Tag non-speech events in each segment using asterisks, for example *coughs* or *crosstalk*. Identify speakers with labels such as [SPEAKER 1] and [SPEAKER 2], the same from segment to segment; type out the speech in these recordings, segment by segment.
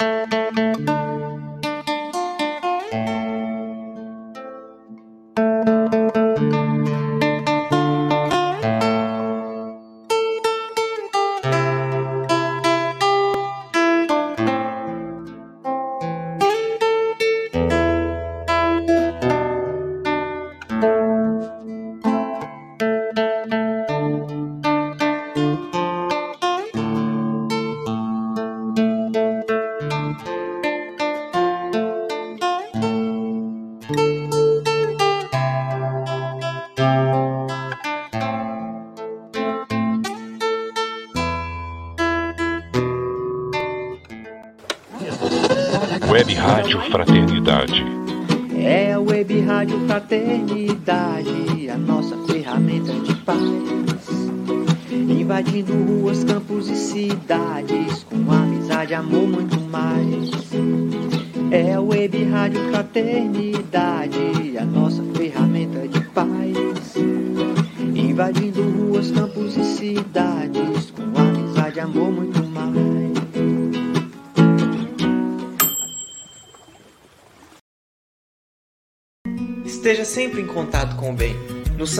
[SPEAKER 1] Web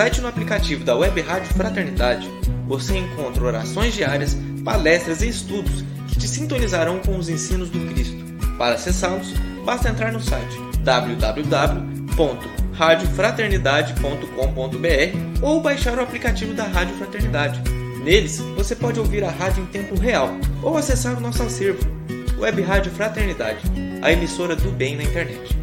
[SPEAKER 2] site e no aplicativo da Web Rádio Fraternidade, você encontra orações diárias, palestras e estudos que te sintonizarão com os ensinos do Cristo. Para acessá-los, basta entrar no site www.radiofraternidade.com.br ou baixar o aplicativo da Rádio Fraternidade. Neles, você pode ouvir a rádio em tempo real ou acessar o nosso acervo. Web Rádio Fraternidade, a emissora do bem na internet.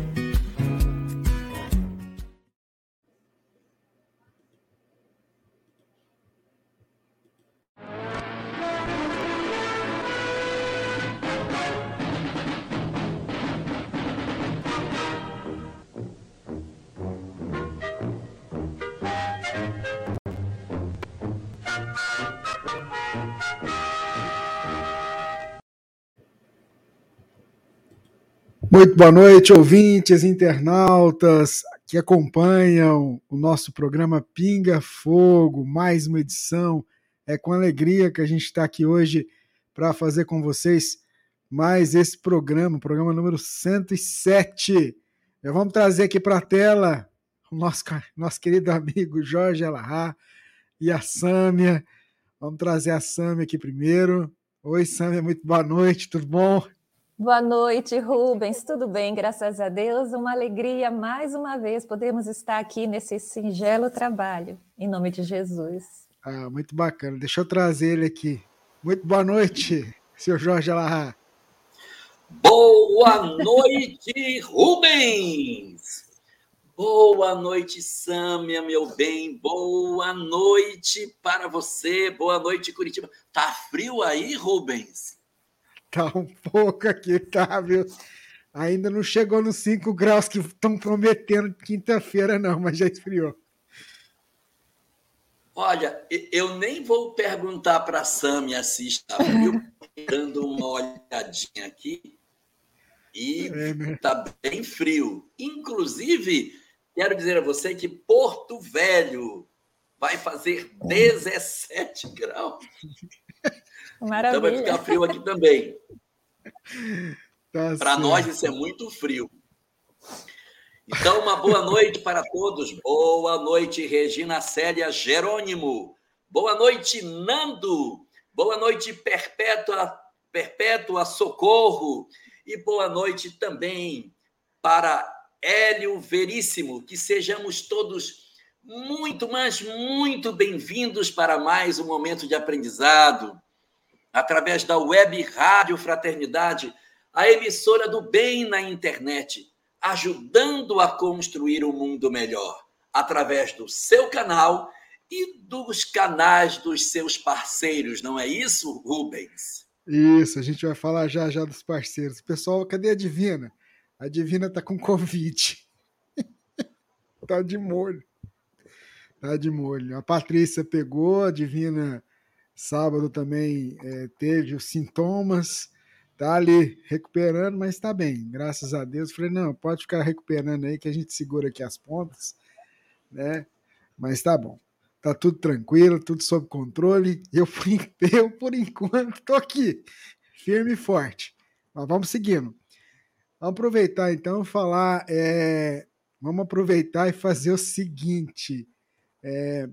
[SPEAKER 3] Muito boa noite, ouvintes, internautas que acompanham o nosso programa Pinga Fogo, mais uma edição. É com alegria que a gente está aqui hoje para fazer com vocês mais esse programa, programa número 107. Já vamos trazer aqui para a tela o nosso, nosso querido amigo Jorge Alahá e a Sâmia. Vamos trazer a Sâmia aqui primeiro. Oi, Sâmia, muito boa noite, tudo bom?
[SPEAKER 4] Boa noite, Rubens. Tudo bem, graças a Deus. Uma alegria mais uma vez podemos estar aqui nesse singelo trabalho, em nome de Jesus.
[SPEAKER 3] Ah, muito bacana. Deixa eu trazer ele aqui. Muito boa noite, *laughs* senhor Jorge Alahá.
[SPEAKER 5] Boa noite, Rubens. Boa noite, Sâmia, meu bem. Boa noite para você. Boa noite, Curitiba. Tá frio aí, Rubens?
[SPEAKER 3] Tá um pouco aqui, tá, viu? Ainda não chegou nos 5 graus que estão prometendo quinta-feira, não, mas já esfriou.
[SPEAKER 5] Olha, eu nem vou perguntar para a Sâmia se está frio, dando uma olhadinha aqui. E está é, né? Tá bem frio. Inclusive, quero dizer a você que Porto Velho vai fazer 17 graus. *laughs*
[SPEAKER 4] Maravilha.
[SPEAKER 5] Então vai ficar frio aqui também. *laughs* Tá para nós isso é muito frio. Então, uma boa noite para todos. Boa noite, Regina Célia Jerônimo. Boa noite, Nando. Boa noite, Perpétua, Perpétua Socorro. E boa noite também para Hélio Veríssimo. Que sejamos todos muito, mas muito bem-vindos para mais um momento de aprendizado através da web Rádio Fraternidade, a emissora do bem na internet, ajudando a construir um mundo melhor, através do seu canal e dos canais dos seus parceiros, não é isso, Rubens?
[SPEAKER 3] Isso, a gente vai falar já já dos parceiros. Pessoal, cadê a Divina? A Divina tá com Covid. *laughs* tá de molho. Tá de molho. A Patrícia pegou, a Divina Sábado também é, teve os sintomas, tá ali recuperando, mas está bem, graças a Deus. Falei, não, pode ficar recuperando aí que a gente segura aqui as pontas, né? Mas tá bom. Tá tudo tranquilo, tudo sob controle. Eu, *laughs* eu, por enquanto, tô aqui, firme e forte. Mas vamos seguindo. Vamos aproveitar então falar. É, vamos aproveitar e fazer o seguinte. É,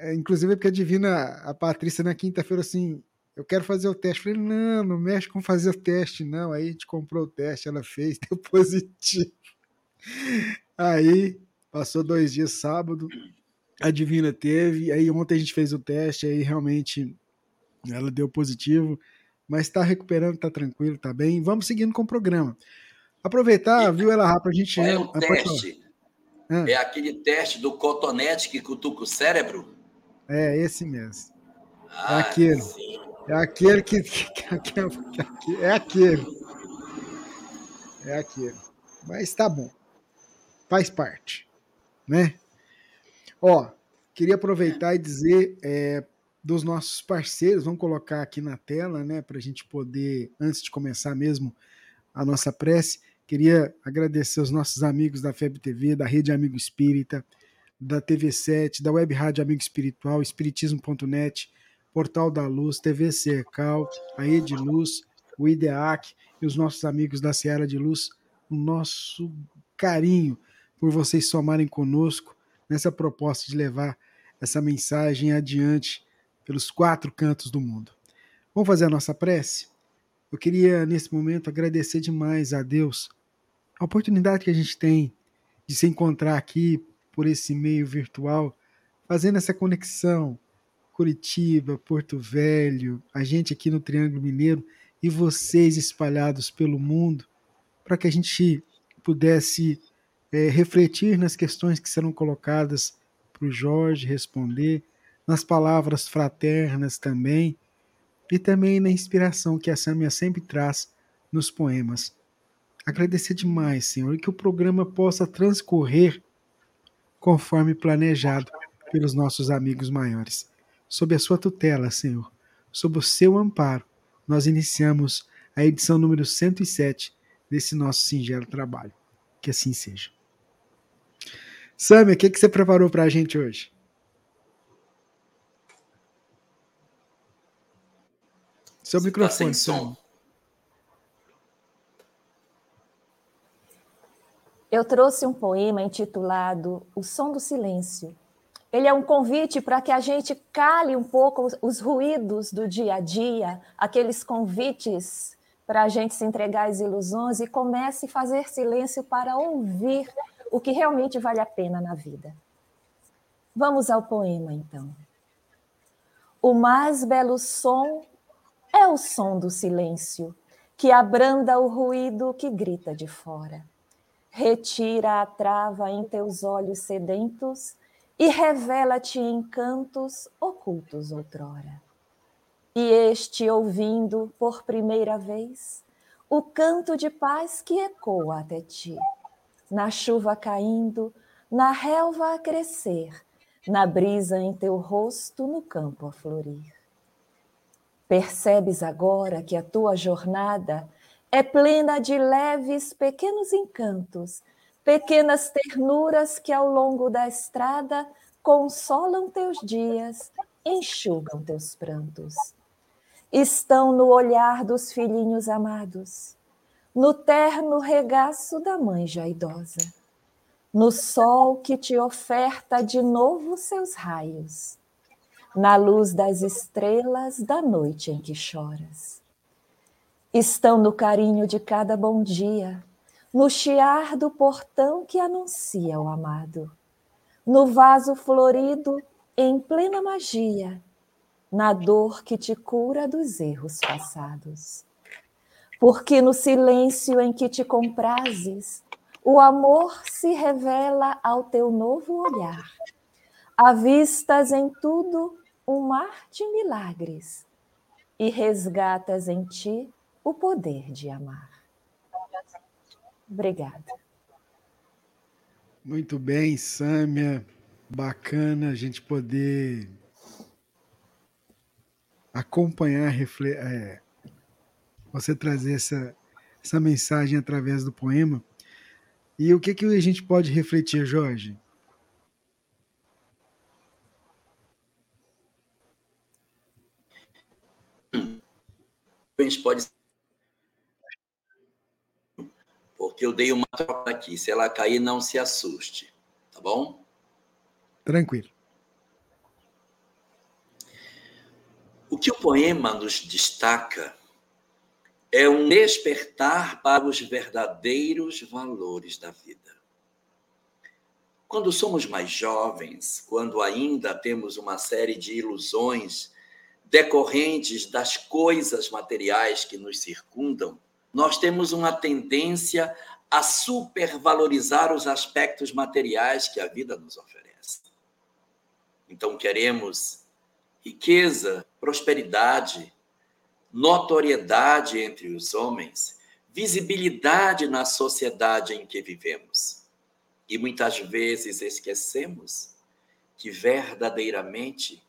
[SPEAKER 3] é, inclusive, porque a Divina, a Patrícia, na quinta-feira, assim, eu quero fazer o teste. Eu falei, não, não mexe com fazer o teste, não. Aí a gente comprou o teste, ela fez, *laughs* deu positivo. Aí passou dois dias sábado, a Divina teve, aí ontem a gente fez o teste, aí realmente ela deu positivo, mas está recuperando, está tranquilo, está bem. Vamos seguindo com o programa. Aproveitar, e, viu, ela rápido, a gente.
[SPEAKER 5] É o teste? É aquele teste do cotonete que cutuca o cérebro?
[SPEAKER 3] É, esse mesmo. Ah, é aquele. Sim. É aquele que, que, que, que, É aquele. É aquele. Mas tá bom. Faz parte. Né? Ó, queria aproveitar e dizer é, dos nossos parceiros, vamos colocar aqui na tela, né, para a gente poder, antes de começar mesmo a nossa prece, queria agradecer os nossos amigos da FEB TV, da Rede Amigo Espírita, da TV7, da Web Rádio Amigo Espiritual, Espiritismo.net, Portal da Luz, TV Cercal, a Ed Luz, o IDEAC e os nossos amigos da Seara de Luz, o nosso carinho por vocês somarem conosco nessa proposta de levar essa mensagem adiante pelos quatro cantos do mundo. Vamos fazer a nossa prece? Eu queria, nesse momento, agradecer demais a Deus a oportunidade que a gente tem de se encontrar aqui por esse meio virtual, fazendo essa conexão Curitiba, Porto Velho, a gente aqui no Triângulo Mineiro e vocês espalhados pelo mundo, para que a gente pudesse é, refletir nas questões que serão colocadas para o Jorge responder, nas palavras fraternas também, e também na inspiração que a Samia sempre traz nos poemas. Agradecer demais, Senhor, e que o programa possa transcorrer conforme planejado pelos nossos amigos maiores. Sob a sua tutela, Senhor, sob o seu amparo, nós iniciamos a edição número 107 desse nosso singelo trabalho. Que assim seja. Samia, o que, que você preparou para a gente hoje? Seu microfone, tá som.
[SPEAKER 4] Eu trouxe um poema intitulado O Som do Silêncio. Ele é um convite para que a gente cale um pouco os ruídos do dia a dia, aqueles convites para a gente se entregar às ilusões e comece a fazer silêncio para ouvir o que realmente vale a pena na vida. Vamos ao poema, então. O mais belo som é o som do silêncio, que abranda o ruído que grita de fora retira a trava em teus olhos sedentos e revela-te encantos ocultos outrora. E este, ouvindo por primeira vez o canto de paz que ecoa até ti, na chuva caindo, na relva a crescer, na brisa em teu rosto, no campo a florir. Percebes agora que a tua jornada é plena de leves pequenos encantos, pequenas ternuras que ao longo da estrada consolam teus dias, enxugam teus prantos. Estão no olhar dos filhinhos amados, no terno regaço da mãe já idosa, no sol que te oferta de novo seus raios, na luz das estrelas da noite em que choras estão no carinho de cada bom dia, no chiar do portão que anuncia o amado, no vaso florido em plena magia, na dor que te cura dos erros passados. Porque no silêncio em que te comprases, o amor se revela ao teu novo olhar. Avistas em tudo um mar de milagres e resgatas em ti o poder de amar. Obrigada.
[SPEAKER 3] Muito bem, Sâmia. Bacana a gente poder acompanhar, é, você trazer essa, essa mensagem através do poema. E o que, que a gente pode refletir, Jorge?
[SPEAKER 5] A gente pode que eu dei uma troca aqui. Se ela cair, não se assuste. Tá bom?
[SPEAKER 3] Tranquilo.
[SPEAKER 5] O que o poema nos destaca é um despertar para os verdadeiros valores da vida. Quando somos mais jovens, quando ainda temos uma série de ilusões decorrentes das coisas materiais que nos circundam, nós temos uma tendência a supervalorizar os aspectos materiais que a vida nos oferece. Então, queremos riqueza, prosperidade, notoriedade entre os homens, visibilidade na sociedade em que vivemos. E muitas vezes esquecemos que verdadeiramente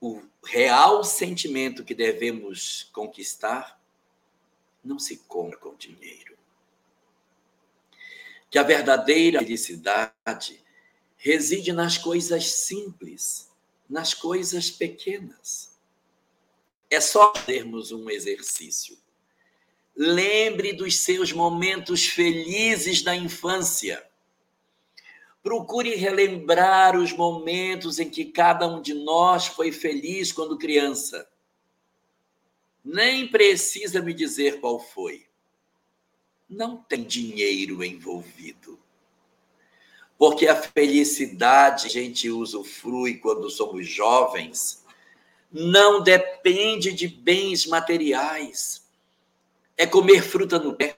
[SPEAKER 5] o real sentimento que devemos conquistar não se compra com dinheiro. Que a verdadeira felicidade reside nas coisas simples, nas coisas pequenas. É só termos um exercício. Lembre dos seus momentos felizes da infância. Procure relembrar os momentos em que cada um de nós foi feliz quando criança. Nem precisa me dizer qual foi. Não tem dinheiro envolvido. Porque a felicidade a gente usufrui quando somos jovens não depende de bens materiais. É comer fruta no pé,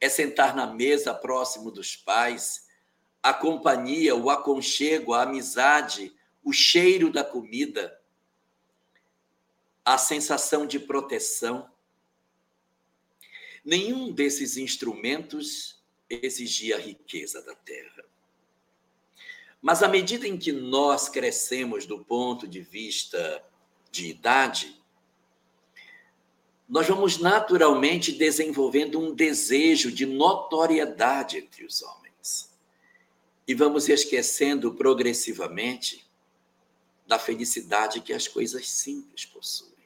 [SPEAKER 5] é sentar na mesa próximo dos pais, a companhia, o aconchego, a amizade, o cheiro da comida, a sensação de proteção. Nenhum desses instrumentos exigia a riqueza da terra. Mas à medida em que nós crescemos do ponto de vista de idade, nós vamos naturalmente desenvolvendo um desejo de notoriedade entre os homens. E vamos esquecendo progressivamente da felicidade que as coisas simples possuem.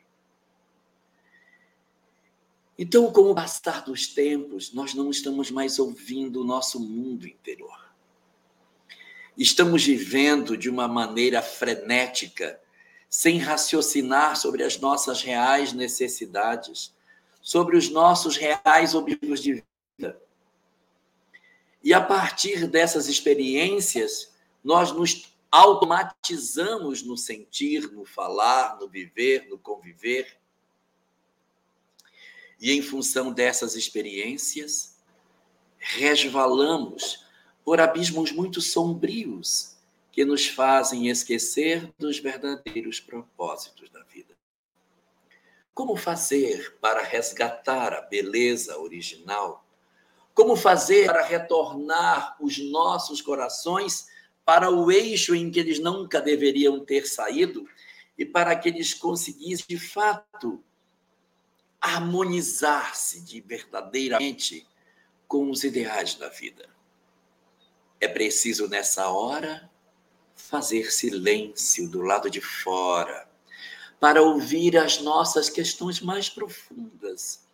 [SPEAKER 5] Então, com o passar dos tempos, nós não estamos mais ouvindo o nosso mundo interior. Estamos vivendo de uma maneira frenética, sem raciocinar sobre as nossas reais necessidades, sobre os nossos reais objetivos de vida. E a partir dessas experiências, nós nos automatizamos no sentir, no falar, no viver, no conviver. E em função dessas experiências, resvalamos por abismos muito sombrios que nos fazem esquecer dos verdadeiros propósitos da vida. Como fazer para resgatar a beleza original? Como fazer para retornar os nossos corações para o eixo em que eles nunca deveriam ter saído e para que eles conseguissem, de fato, harmonizar-se de verdadeiramente com os ideais da vida? É preciso, nessa hora, fazer silêncio do lado de fora, para ouvir as nossas questões mais profundas.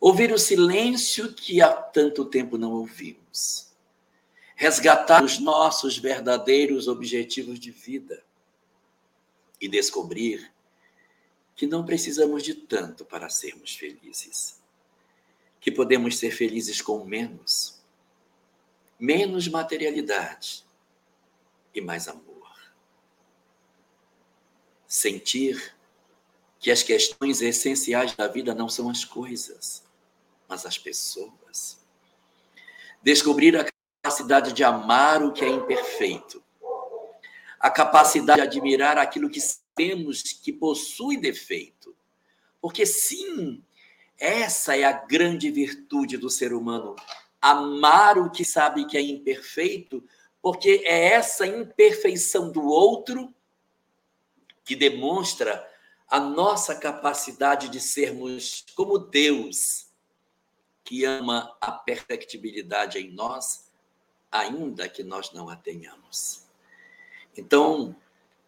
[SPEAKER 5] Ouvir o silêncio que há tanto tempo não ouvimos. Resgatar os nossos verdadeiros objetivos de vida e descobrir que não precisamos de tanto para sermos felizes. Que podemos ser felizes com menos menos materialidade e mais amor. Sentir que as questões essenciais da vida não são as coisas, mas as pessoas. Descobrir a capacidade de amar o que é imperfeito, a capacidade de admirar aquilo que temos que possui defeito. Porque, sim, essa é a grande virtude do ser humano amar o que sabe que é imperfeito, porque é essa imperfeição do outro que demonstra a nossa capacidade de sermos como Deus, que ama a perfectibilidade em nós, ainda que nós não a tenhamos. Então,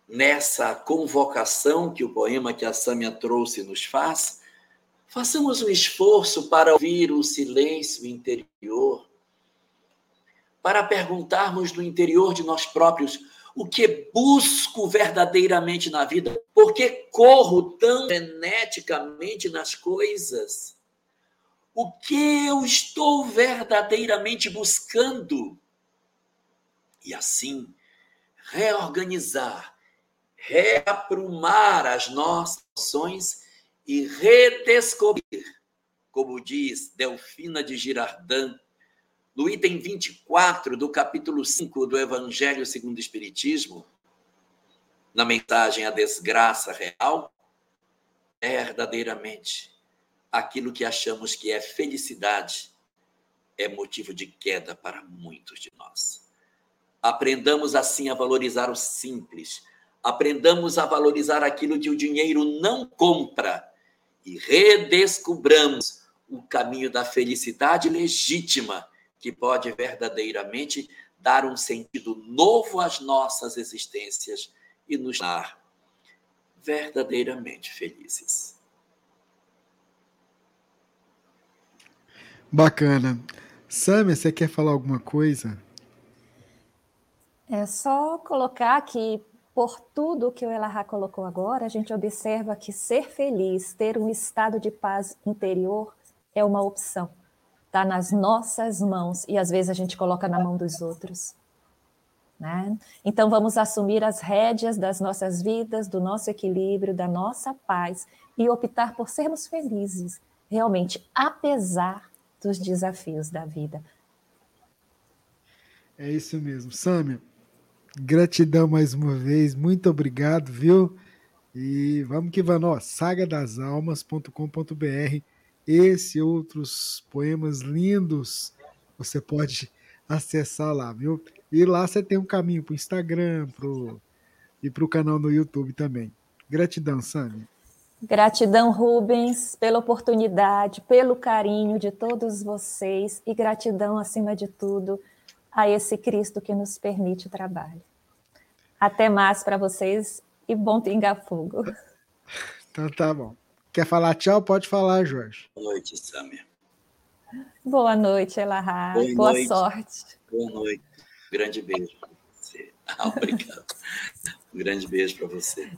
[SPEAKER 5] nessa convocação que o poema que a Sâmia trouxe nos faz, Façamos um esforço para ouvir o silêncio interior, para perguntarmos no interior de nós próprios o que busco verdadeiramente na vida, por que corro tão freneticamente nas coisas, o que eu estou verdadeiramente buscando. E assim, reorganizar, reaprumar as nossas ações e redescobrir, como diz Delfina de Girardin, no item 24 do capítulo 5 do Evangelho segundo o Espiritismo, na mensagem A Desgraça Real, verdadeiramente aquilo que achamos que é felicidade é motivo de queda para muitos de nós. Aprendamos assim a valorizar o simples, aprendamos a valorizar aquilo que o dinheiro não compra e redescubramos o caminho da felicidade legítima que pode verdadeiramente dar um sentido novo às nossas existências e nos dar verdadeiramente felizes.
[SPEAKER 3] Bacana. Samia, você quer falar alguma coisa?
[SPEAKER 4] É só colocar que por tudo que o Elahá colocou agora, a gente observa que ser feliz, ter um estado de paz interior, é uma opção. Está nas nossas mãos e às vezes a gente coloca na mão dos outros. Né? Então vamos assumir as rédeas das nossas vidas, do nosso equilíbrio, da nossa paz e optar por sermos felizes, realmente, apesar dos desafios da vida.
[SPEAKER 3] É isso mesmo. Sâmia, Gratidão mais uma vez, muito obrigado, viu? E vamos que vamos, ó, sagadasalmas.com.br. Esse e outros poemas lindos você pode acessar lá, viu? E lá você tem um caminho para o Instagram pro, e para o canal no YouTube também. Gratidão, Sami.
[SPEAKER 4] Gratidão, Rubens, pela oportunidade, pelo carinho de todos vocês e gratidão, acima de tudo, a esse Cristo que nos permite o trabalho. Até mais para vocês e bom pinga-fogo.
[SPEAKER 3] Então tá bom. Quer falar tchau? Pode falar, Jorge.
[SPEAKER 5] Boa noite, Samia.
[SPEAKER 4] Boa noite, Elahá. Boa, Boa noite. sorte.
[SPEAKER 5] Boa noite. grande beijo para você. *laughs* Ah, obrigado. um grande beijo para você.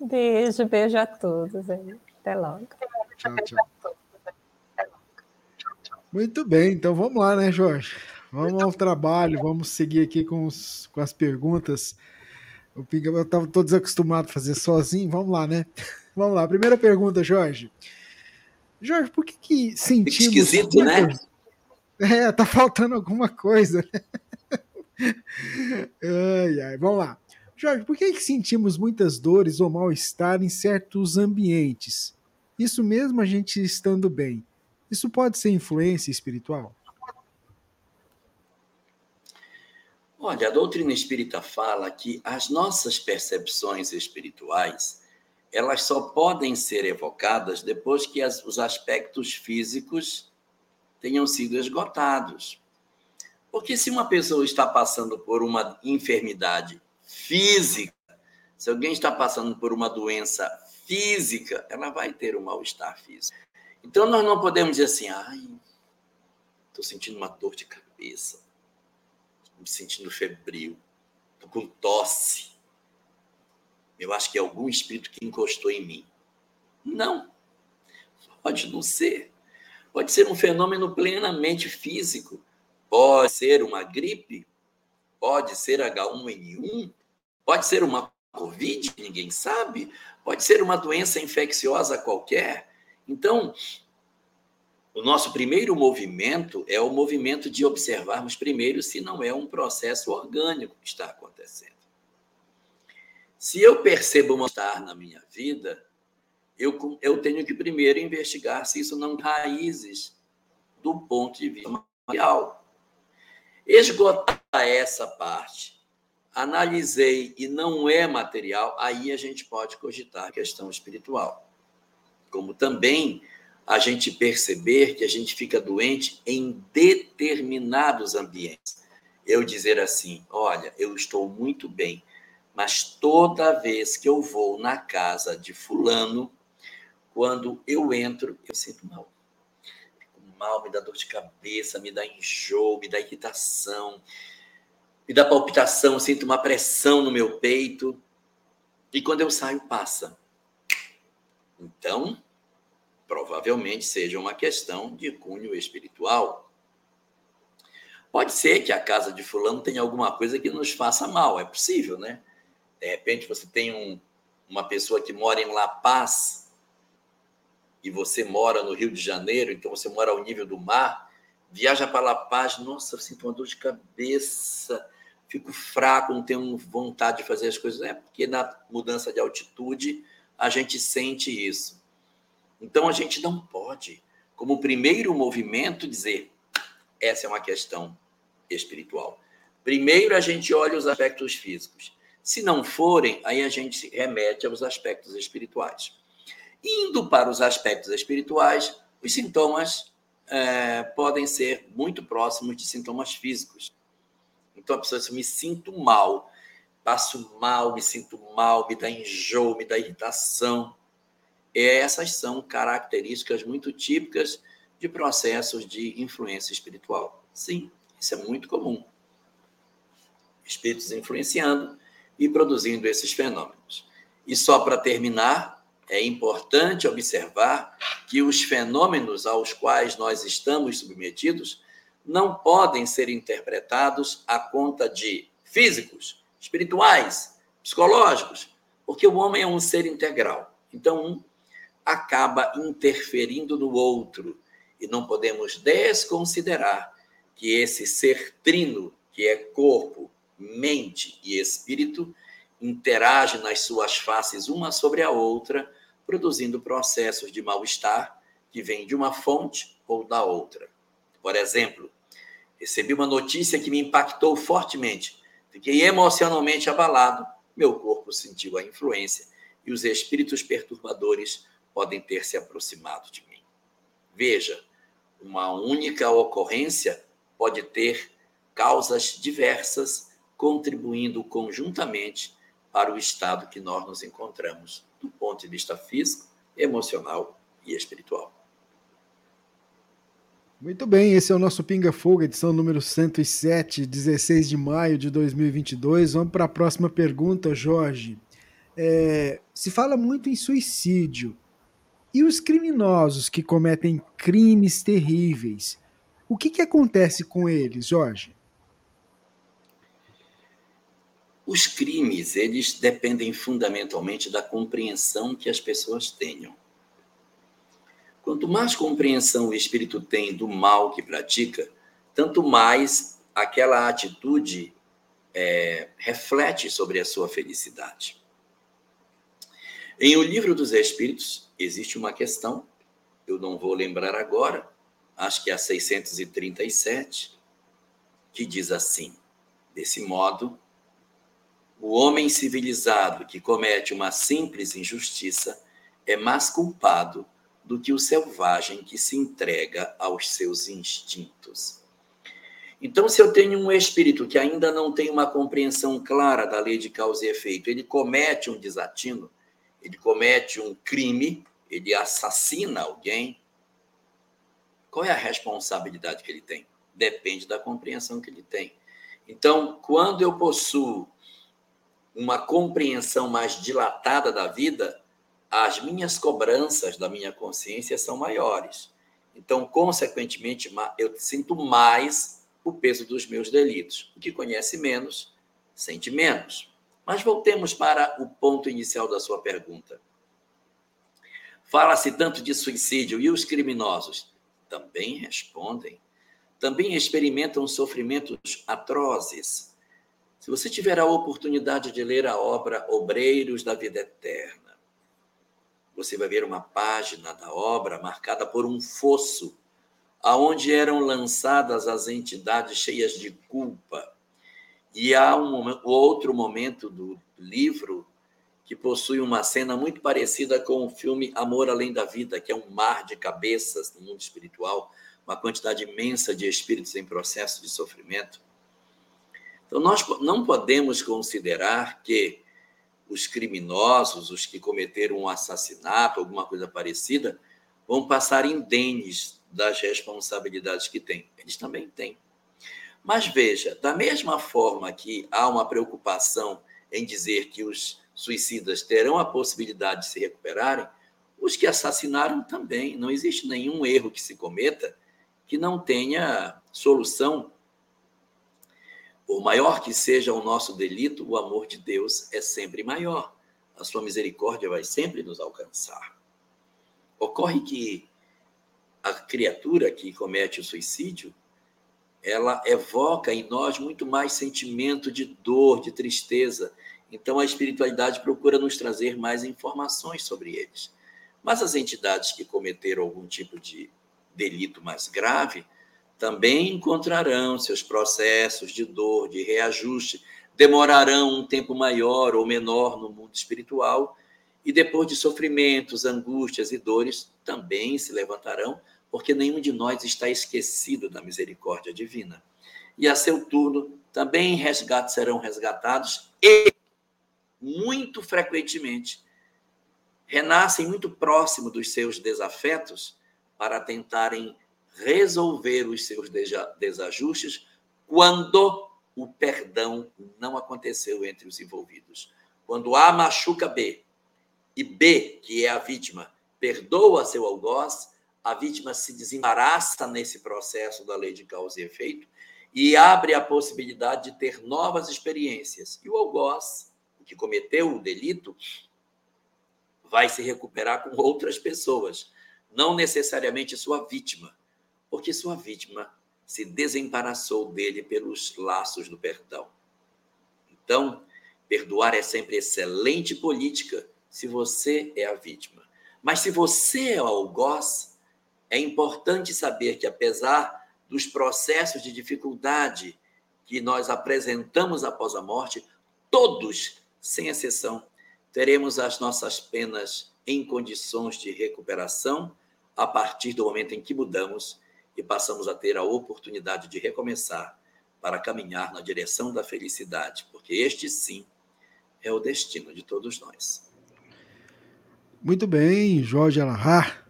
[SPEAKER 4] Beijo, beijo a todos. Até logo. Tchau, tchau.
[SPEAKER 3] Muito bem, então vamos lá, né, Jorge? Vamos ao trabalho, vamos seguir aqui com, os, com as perguntas. O Pinga, eu estava todo desacostumado a fazer sozinho. Vamos lá, né? *laughs* Vamos lá. Primeira pergunta, Jorge. Jorge, por que, que sentimos.
[SPEAKER 5] Esquisito, né? *laughs*
[SPEAKER 3] É, tá faltando alguma coisa. *laughs* ai, ai. Vamos lá. Jorge, por que, que sentimos muitas dores ou mal-estar em certos ambientes? Isso mesmo a gente estando bem. Isso pode ser influência espiritual?
[SPEAKER 5] Olha, a doutrina espírita fala que as nossas percepções espirituais elas só podem ser evocadas depois que as, os aspectos físicos tenham sido esgotados. Porque se uma pessoa está passando por uma enfermidade física, se alguém está passando por uma doença física, ela vai ter um mal-estar físico. Então nós não podemos dizer assim, ai, estou sentindo uma dor de cabeça me sentindo febril, estou com tosse. Eu acho que é algum espírito que encostou em mim. Não. Pode não ser. Pode ser um fenômeno plenamente físico. Pode ser uma gripe. Pode ser H1N1. Pode ser uma Covid, ninguém sabe. Pode ser uma doença infecciosa qualquer. Então, o nosso primeiro movimento é o movimento de observarmos primeiro se não é um processo orgânico que está acontecendo. Se eu percebo um estar na minha vida, eu, eu tenho que primeiro investigar se isso não raízes do ponto de vista material. Esgotar essa parte, analisei e não é material, aí a gente pode cogitar a questão espiritual. Como também a gente perceber que a gente fica doente em determinados ambientes. Eu dizer assim: olha, eu estou muito bem, mas toda vez que eu vou na casa de Fulano, quando eu entro, eu sinto mal. Fico mal, me dá dor de cabeça, me dá enjoo, me dá irritação, me dá palpitação, sinto uma pressão no meu peito. E quando eu saio, passa. Então, provavelmente seja uma questão de cunho espiritual. Pode ser que a casa de fulano tenha alguma coisa que nos faça mal, é possível, né? De repente você tem um, uma pessoa que mora em La Paz e você mora no Rio de Janeiro, então você mora ao nível do mar, viaja para La Paz, nossa, eu sinto uma dor de cabeça, fico fraco, não tenho vontade de fazer as coisas. É porque na mudança de altitude a gente sente isso. Então a gente não pode, como primeiro movimento, dizer essa é uma questão espiritual. Primeiro a gente olha os aspectos físicos. Se não forem, aí a gente remete aos aspectos espirituais. Indo para os aspectos espirituais, os sintomas é, podem ser muito próximos de sintomas físicos. Então a pessoa diz: me sinto mal, passo mal, me sinto mal, me dá enjoo, me dá irritação. Essas são características muito típicas de processos de influência espiritual. Sim, isso é muito comum. Espíritos influenciando e produzindo esses fenômenos. E só para terminar, é importante observar que os fenômenos aos quais nós estamos submetidos não podem ser interpretados à conta de físicos, espirituais, psicológicos, porque o homem é um ser integral. Então, um acaba interferindo no outro e não podemos desconsiderar que esse ser trino, que é corpo, mente e espírito, interage nas suas faces uma sobre a outra, produzindo processos de mal-estar que vêm de uma fonte ou da outra. Por exemplo, recebi uma notícia que me impactou fortemente. Fiquei emocionalmente abalado, meu corpo sentiu a influência e os espíritos perturbadores podem ter se aproximado de mim. Veja, uma única ocorrência pode ter causas diversas, contribuindo conjuntamente para o estado que nós nos encontramos, do ponto de vista físico, emocional e espiritual.
[SPEAKER 3] Muito bem, esse é o nosso Pinga Fogo, edição número 107, 16 de maio de 2022. Vamos para a próxima pergunta, Jorge. É, se fala muito em suicídio. E os criminosos que cometem crimes terríveis? O que, que acontece com eles, Jorge?
[SPEAKER 5] Os crimes, eles dependem fundamentalmente da compreensão que as pessoas tenham. Quanto mais compreensão o espírito tem do mal que pratica, tanto mais aquela atitude é, reflete sobre a sua felicidade. Em O Livro dos Espíritos, existe uma questão, eu não vou lembrar agora, acho que é a 637, que diz assim: desse modo, o homem civilizado que comete uma simples injustiça é mais culpado do que o selvagem que se entrega aos seus instintos. Então, se eu tenho um espírito que ainda não tem uma compreensão clara da lei de causa e efeito, ele comete um desatino, ele comete um crime, ele assassina alguém, qual é a responsabilidade que ele tem? Depende da compreensão que ele tem. Então, quando eu possuo uma compreensão mais dilatada da vida, as minhas cobranças da minha consciência são maiores. Então, consequentemente, eu sinto mais o peso dos meus delitos. O que conhece menos, sente menos. Mas voltemos para o ponto inicial da sua pergunta. Fala-se tanto de suicídio e os criminosos também respondem, também experimentam sofrimentos atrozes. Se você tiver a oportunidade de ler a obra Obreiros da Vida Eterna, você vai ver uma página da obra marcada por um fosso, aonde eram lançadas as entidades cheias de culpa. E há um outro momento do livro que possui uma cena muito parecida com o filme Amor Além da Vida, que é um mar de cabeças no mundo espiritual, uma quantidade imensa de espíritos em processo de sofrimento. Então, nós não podemos considerar que os criminosos, os que cometeram um assassinato, alguma coisa parecida, vão passar indênis das responsabilidades que têm. Eles também têm. Mas veja, da mesma forma que há uma preocupação em dizer que os suicidas terão a possibilidade de se recuperarem, os que assassinaram também. Não existe nenhum erro que se cometa que não tenha solução. Por maior que seja o nosso delito, o amor de Deus é sempre maior. A sua misericórdia vai sempre nos alcançar. Ocorre que a criatura que comete o suicídio, ela evoca em nós muito mais sentimento de dor, de tristeza. Então a espiritualidade procura nos trazer mais informações sobre eles. Mas as entidades que cometeram algum tipo de delito mais grave também encontrarão seus processos de dor, de reajuste, demorarão um tempo maior ou menor no mundo espiritual e depois de sofrimentos, angústias e dores também se levantarão, porque nenhum de nós está esquecido da misericórdia divina. E a seu turno também resgates serão resgatados e muito frequentemente renascem muito próximo dos seus desafetos para tentarem resolver os seus desajustes quando o perdão não aconteceu entre os envolvidos. Quando A machuca B e B, que é a vítima, perdoa seu algoz, a vítima se desembaraça nesse processo da lei de causa e efeito e abre a possibilidade de ter novas experiências. E o algoz, que cometeu o delito, vai se recuperar com outras pessoas, não necessariamente sua vítima, porque sua vítima se desembaraçou dele pelos laços do perdão. Então, perdoar é sempre excelente política se você é a vítima. Mas se você é o algoz, é importante saber que, apesar dos processos de dificuldade que nós apresentamos após a morte, todos, sem exceção, teremos as nossas penas em condições de recuperação a partir do momento em que mudamos e passamos a ter a oportunidade de recomeçar para caminhar na direção da felicidade, porque este sim é o destino de todos nós.
[SPEAKER 3] Muito bem, Jorge Alahar,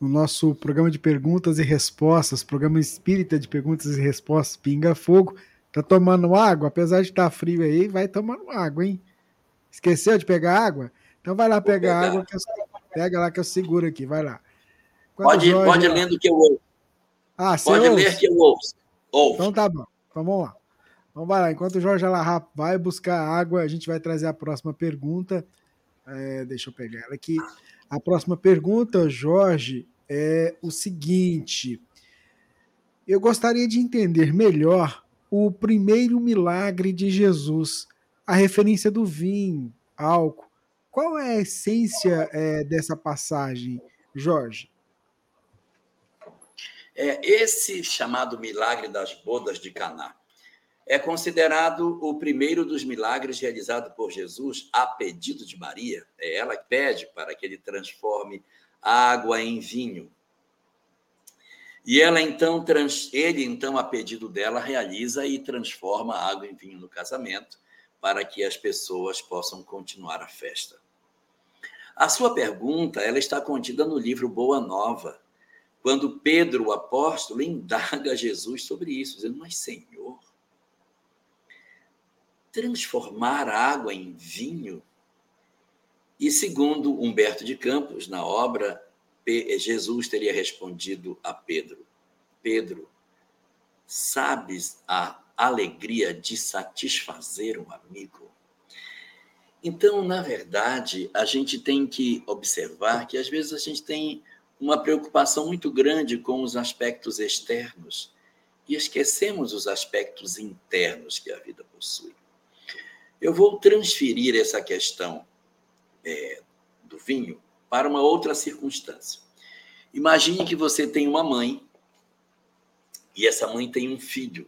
[SPEAKER 3] no nosso programa de perguntas e respostas, programa espírita de perguntas e respostas, Pinga Fogo. Tá tomando água? Apesar de estar tá frio aí, vai tomando água, hein? Esqueceu de pegar água? Então vai lá pegar, água, que eu, pega lá que eu seguro aqui, vai lá.
[SPEAKER 5] pode, Jorge, pode ler do que eu ouço.
[SPEAKER 3] Ah,
[SPEAKER 5] pode ouve? ler que eu ouço.
[SPEAKER 3] ouço. Então tá bom. Então vamos lá. Então vai lá. Enquanto o Jorge Alarra vai buscar água, a gente vai trazer a próxima pergunta. É, deixa eu pegar ela aqui. A próxima pergunta, Jorge, é o seguinte. Eu gostaria de entender melhor o primeiro milagre de Jesus a referência do vinho, álcool. Qual é a essência é, dessa passagem, Jorge?
[SPEAKER 5] É, esse chamado milagre das bodas de Caná é considerado o primeiro dos milagres realizado por Jesus a pedido de Maria. É ela que pede para que ele transforme água em vinho. E ela então, ele então, a pedido dela, realiza e transforma água em vinho no casamento para que as pessoas possam continuar a festa. A sua pergunta ela está contida no livro Boa Nova, quando Pedro, o apóstolo, indaga Jesus sobre isso, dizendo: Mas, Senhor, transformar água em vinho? E segundo Humberto de Campos, na obra, Jesus teria respondido a Pedro: Pedro, sabes a alegria de satisfazer um amigo. Então, na verdade, a gente tem que observar que às vezes a gente tem uma preocupação muito grande com os aspectos externos e esquecemos os aspectos internos que a vida possui. Eu vou transferir essa questão é, do vinho para uma outra circunstância. Imagine que você tem uma mãe e essa mãe tem um filho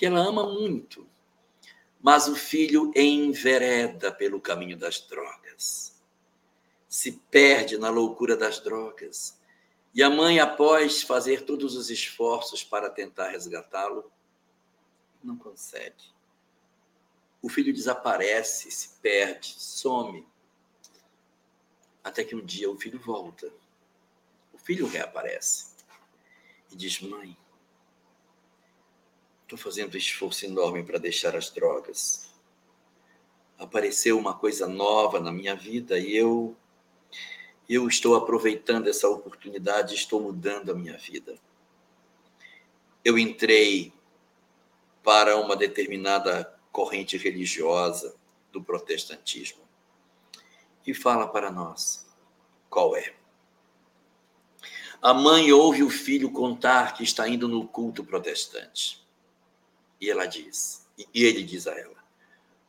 [SPEAKER 5] que ela ama muito, mas o filho envereda pelo caminho das drogas, se perde na loucura das drogas. E a mãe, após fazer todos os esforços para tentar resgatá-lo, não consegue. o filho desaparece, se perde, some. Até que um dia o filho volta. O filho reaparece e diz: Mãe, estou fazendo um esforço enorme para deixar as drogas. Apareceu uma coisa nova na minha vida e eu eu estou aproveitando essa oportunidade, estou mudando a minha vida. Eu entrei para uma determinada corrente religiosa do protestantismo e fala para nós qual é. A mãe ouve o filho contar que está indo no culto protestante. E ela diz, e ele diz a ela: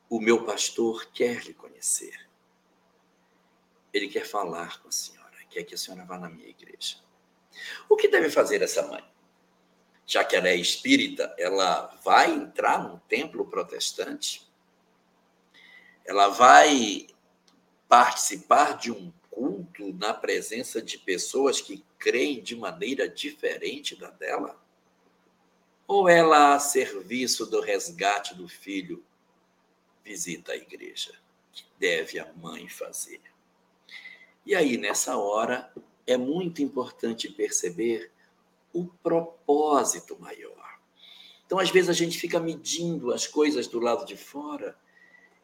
[SPEAKER 5] O meu pastor quer lhe conhecer. Ele quer falar com a senhora, quer que a senhora vá na minha igreja. O que deve fazer essa mãe? Já que ela é espírita, ela vai entrar num templo protestante? Ela vai participar de um culto na presença de pessoas que creem de maneira diferente da dela? Ou ela, a serviço do resgate do filho, visita a igreja? Que deve a mãe fazer? E aí, nessa hora, é muito importante perceber o propósito maior. Então, às vezes, a gente fica medindo as coisas do lado de fora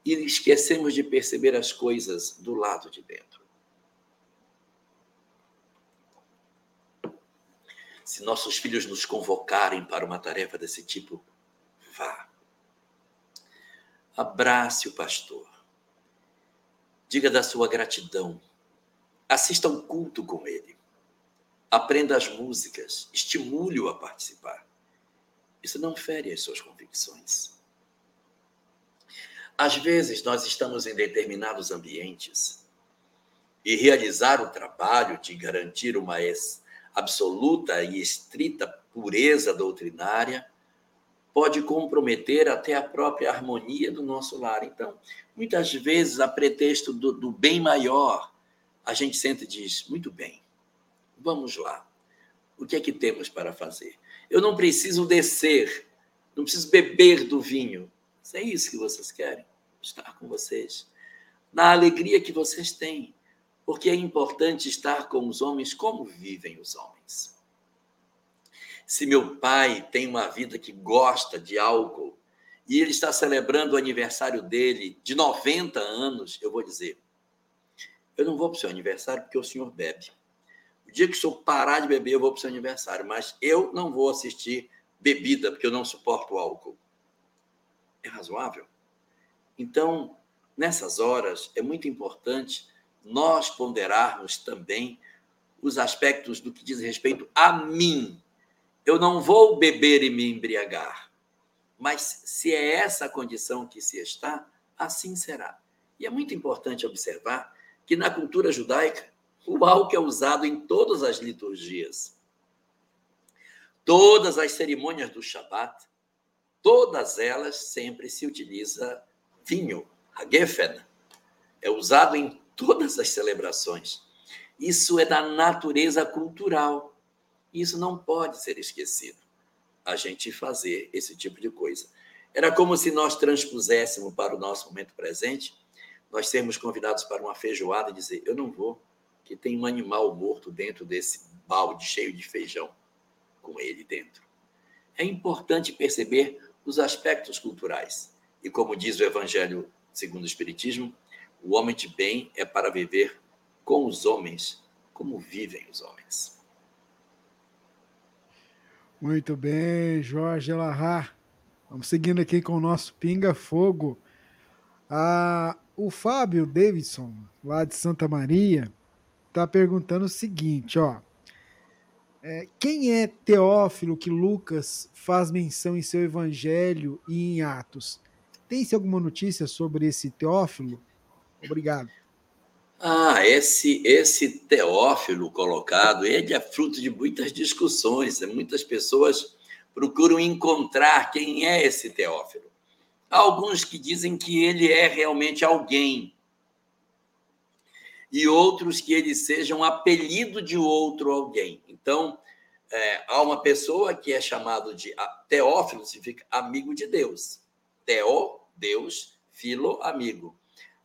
[SPEAKER 5] e esquecemos de perceber as coisas do lado de dentro. Se nossos filhos nos convocarem para uma tarefa desse tipo, vá. Abrace o pastor. Diga da sua gratidão Assista um culto com ele. Aprenda as músicas, estimule-o a participar. Isso não fere as suas convicções. Às vezes, nós estamos em determinados ambientes e realizar o trabalho de garantir uma absoluta e estrita pureza doutrinária pode comprometer até a própria harmonia do nosso lar. Então, muitas vezes, a pretexto do, do bem maior, a gente senta e diz: muito bem, vamos lá. O que é que temos para fazer? Eu não preciso descer, não preciso beber do vinho. Se é isso que vocês querem, estar com vocês. Na alegria que vocês têm, porque é importante estar com os homens como vivem os homens. Se meu pai tem uma vida que gosta de álcool e ele está celebrando o aniversário dele de 90 anos, eu vou dizer: eu não vou para o seu aniversário porque o senhor bebe. O dia que o senhor parar de beber, eu vou para o seu aniversário, mas eu não vou assistir bebida porque eu não suporto álcool. É razoável? Então, nessas horas, é muito importante nós ponderarmos também os aspectos do que diz respeito a mim. Eu não vou beber e me embriagar, mas se é essa a condição que se está, assim será. E é muito importante observar que na cultura judaica o álcool é usado em todas as liturgias. Todas as cerimônias do Shabat, todas elas sempre se utiliza vinho, a Geffen. É usado em todas as celebrações. Isso é da natureza cultural. Isso não pode ser esquecido. A gente fazer esse tipo de coisa. Era como se nós transpuséssemos para o nosso momento presente nós sermos convidados para uma feijoada e dizer: Eu não vou, que tem um animal morto dentro desse balde cheio de feijão, com ele dentro. É importante perceber os aspectos culturais. E como diz o Evangelho segundo o Espiritismo, o homem de bem é para viver com os homens como vivem os homens.
[SPEAKER 3] Muito bem, Jorge Elahá. Vamos seguindo aqui com o nosso Pinga Fogo. Ah, o Fábio Davidson, lá de Santa Maria, está perguntando o seguinte, ó. É, quem é Teófilo que Lucas faz menção em seu evangelho e em Atos? Tem-se alguma notícia sobre esse Teófilo? Obrigado.
[SPEAKER 5] Ah, esse, esse Teófilo colocado, ele é fruto de muitas discussões. Né? Muitas pessoas procuram encontrar quem é esse Teófilo. Há alguns que dizem que ele é realmente alguém. E outros que ele seja um apelido de outro alguém. Então, é, há uma pessoa que é chamado de Teófilo, significa amigo de Deus. Teó, Deus, Filo, amigo.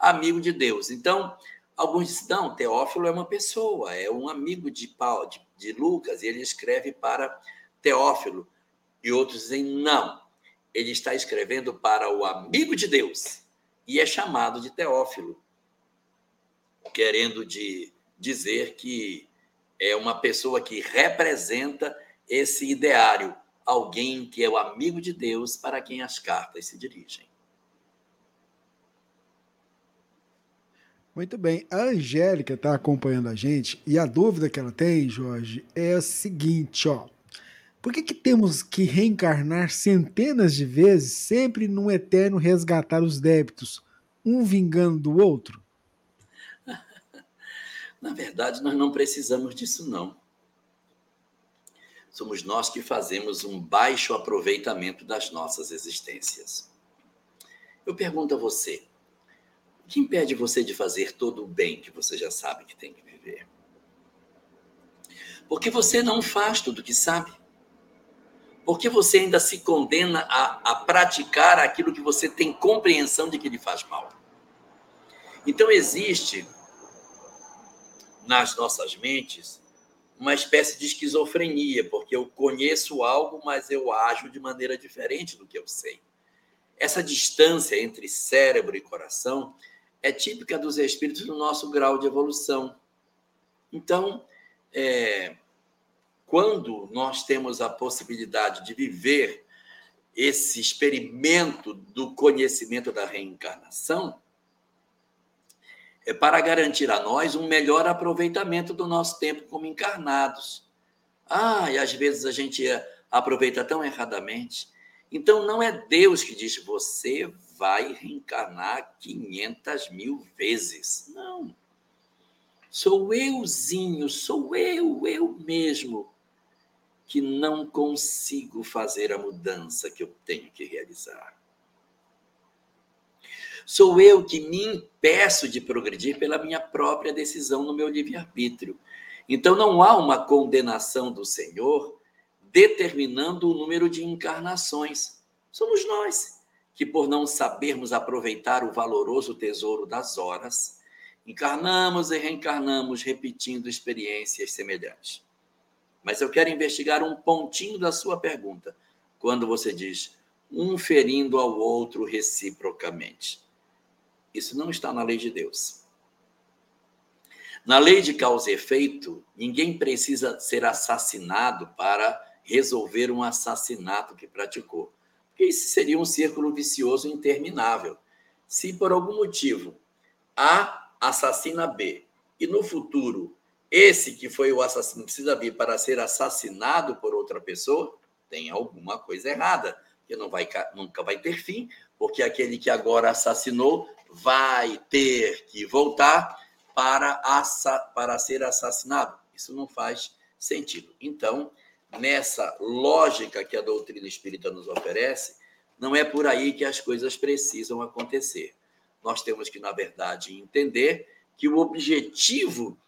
[SPEAKER 5] Amigo de Deus. Então, alguns dizem, não, Teófilo é uma pessoa, é um amigo de, Paulo, de, de Lucas, e ele escreve para Teófilo. E outros dizem, não, ele está escrevendo para o amigo de Deus, e é chamado de Teófilo, querendo de dizer que é uma pessoa que representa esse ideário, alguém que é o amigo de Deus para quem as cartas se dirigem.
[SPEAKER 3] Muito bem. A Angélica está acompanhando a gente e a dúvida que ela tem, Jorge, é a seguinte, ó. Por que, que temos que reencarnar centenas de vezes, sempre num eterno resgatar os débitos, um vingando do outro? *laughs*
[SPEAKER 5] Na verdade, nós não precisamos disso, não. Somos nós que fazemos um baixo aproveitamento das nossas existências. Eu pergunto a você: que impede você de fazer todo o bem que você já sabe que tem que viver? Porque você não faz tudo o que sabe. Porque você ainda se condena a, a praticar aquilo que você tem compreensão de que lhe faz mal. Então, existe nas nossas mentes uma espécie de esquizofrenia, porque eu conheço algo, mas eu ajo de maneira diferente do que eu sei. Essa distância entre cérebro e coração é típica dos espíritos do nosso grau de evolução. Então, é, quando nós temos a possibilidade de viver esse experimento do conhecimento da reencarnação, é para garantir a nós um melhor aproveitamento do nosso tempo como encarnados. Ah, e às vezes a gente aproveita tão erradamente. Então, não é Deus que diz, você vai reencarnar 500 mil vezes. Não. Sou euzinho, sou eu, eu mesmo, que não consigo fazer a mudança que eu tenho que realizar. Sou eu que me impeço de progredir pela minha própria decisão no meu livre-arbítrio. Então não há uma condenação do Senhor determinando o número de encarnações. Somos nós que, por não sabermos aproveitar o valoroso tesouro das horas, encarnamos e reencarnamos repetindo experiências semelhantes. Mas eu quero investigar um pontinho da sua pergunta, quando você diz um ferindo ao outro reciprocamente. Isso não está na lei de Deus. Na lei de causa e efeito, ninguém precisa ser assassinado para resolver um assassinato que praticou. Porque isso seria um círculo vicioso interminável. Se por algum motivo A assassina B e no futuro esse que foi o assassino precisa vir para ser assassinado por outra pessoa, tem alguma coisa errada, que não vai, nunca vai ter fim, porque aquele que agora assassinou vai ter que voltar para, assa, para ser assassinado. Isso não faz sentido. Então, nessa lógica que a doutrina espírita nos oferece, não é por aí que as coisas precisam acontecer. Nós temos que, na verdade, entender que o objetivo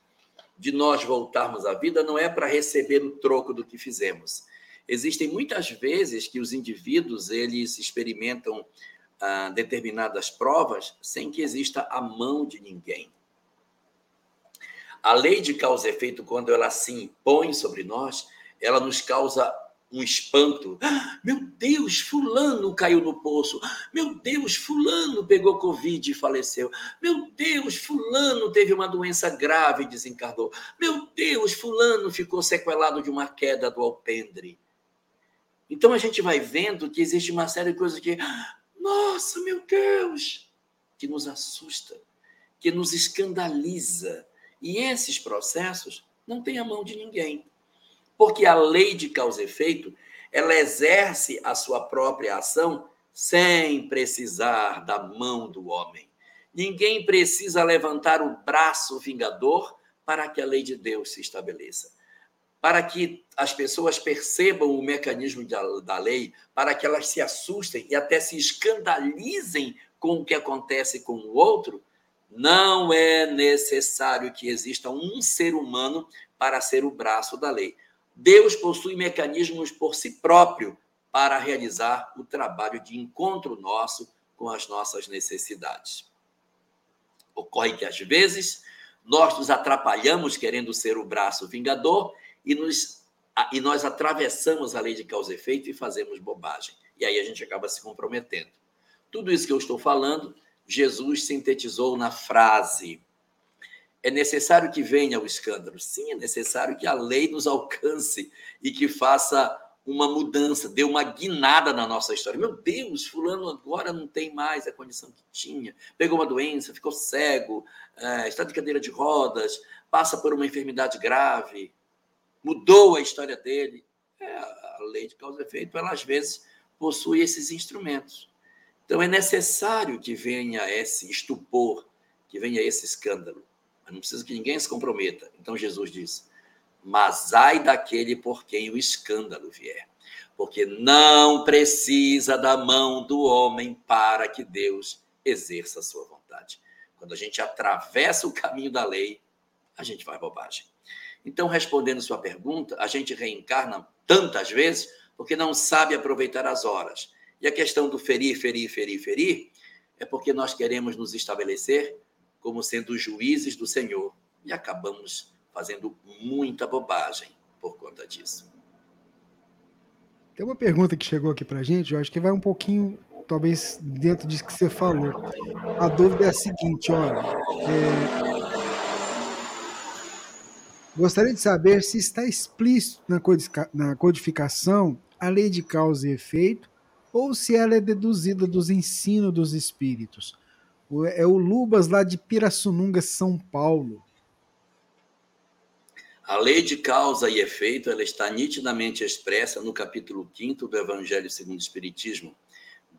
[SPEAKER 5] de nós voltarmos à vida não é para receber o troco do que fizemos. Existem muitas vezes que os indivíduos eles experimentam ah, determinadas provas sem que exista a mão de ninguém. A lei de causa e efeito, quando ela se impõe sobre nós, ela nos causa um espanto. Ah, meu Deus, fulano caiu no poço. Meu Deus, fulano pegou covid e faleceu. Meu Deus, fulano teve uma doença grave e desencarnou. Meu Deus, fulano ficou sequelado de uma queda do alpendre. Então a gente vai vendo que existe uma série de coisas que, nossa, meu Deus, que nos assusta, que nos escandaliza. E esses processos não têm a mão de ninguém. Porque a lei de causa e efeito, ela exerce a sua própria ação sem precisar da mão do homem. Ninguém precisa levantar o braço vingador para que a lei de Deus se estabeleça. Para que as pessoas percebam o mecanismo da lei, para que elas se assustem e até se escandalizem com o que acontece com o outro, não é necessário que exista um ser humano para ser o braço da lei. Deus possui mecanismos por si próprio para realizar o trabalho de encontro nosso com as nossas necessidades. Ocorre que, às vezes, nós nos atrapalhamos querendo ser o braço vingador e, nos, e nós atravessamos a lei de causa e efeito e fazemos bobagem. E aí a gente acaba se comprometendo. Tudo isso que eu estou falando, Jesus sintetizou na frase: é necessário que venha o escândalo. Sim, é necessário que a lei nos alcance e que faça uma mudança, dê uma guinada na nossa história. Meu Deus, fulano agora não tem mais a condição que tinha, pegou uma doença, ficou cego, é, está de cadeira de rodas, passa por uma enfermidade grave, mudou a história dele. É, a lei de causa e efeito, ela às vezes possui esses instrumentos. Então é necessário que venha esse estupor, que venha esse escândalo. Não precisa que ninguém se comprometa. Então Jesus diz: mas ai daquele por quem o escândalo vier. Porque não precisa da mão do homem para que Deus exerça a sua vontade. Quando a gente atravessa o caminho da lei, a gente vai bobagem. Então, respondendo sua pergunta, a gente reencarna tantas vezes porque não sabe aproveitar as horas. E a questão do ferir, ferir, ferir, ferir, é porque nós queremos nos estabelecer como sendo juízes do Senhor e acabamos fazendo muita bobagem por conta disso.
[SPEAKER 3] Tem uma pergunta que chegou aqui para a gente, eu acho que vai um pouquinho, talvez, dentro disso que você falou. A dúvida é a seguinte, olha, é... gostaria de saber se está explícito na codificação a lei de causa e efeito, ou se ela é deduzida dos ensinos dos espíritos. É o Lubas lá de Pirassununga, São Paulo.
[SPEAKER 5] A lei de causa e efeito ela está nitidamente expressa no capítulo 5 do Evangelho segundo o Espiritismo.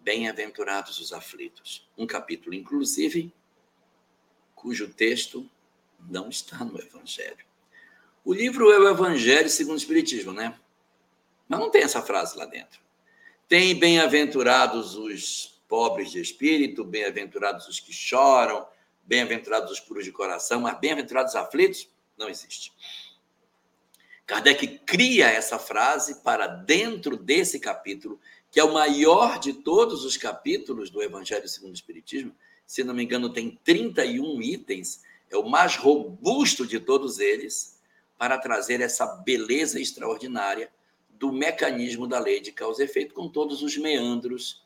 [SPEAKER 5] Bem-aventurados os aflitos. Um capítulo, inclusive, cujo texto não está no Evangelho. O livro é o Evangelho segundo o Espiritismo, né? Mas não tem essa frase lá dentro. Tem bem-aventurados os pobres de espírito, bem-aventurados os que choram, bem-aventurados os puros de coração, mas bem-aventurados os aflitos não existe. Kardec cria essa frase para dentro desse capítulo, que é o maior de todos os capítulos do Evangelho segundo o Espiritismo. Se não me engano, tem 31 itens, é o mais robusto de todos eles, para trazer essa beleza extraordinária do mecanismo da lei de causa e efeito, com todos os meandros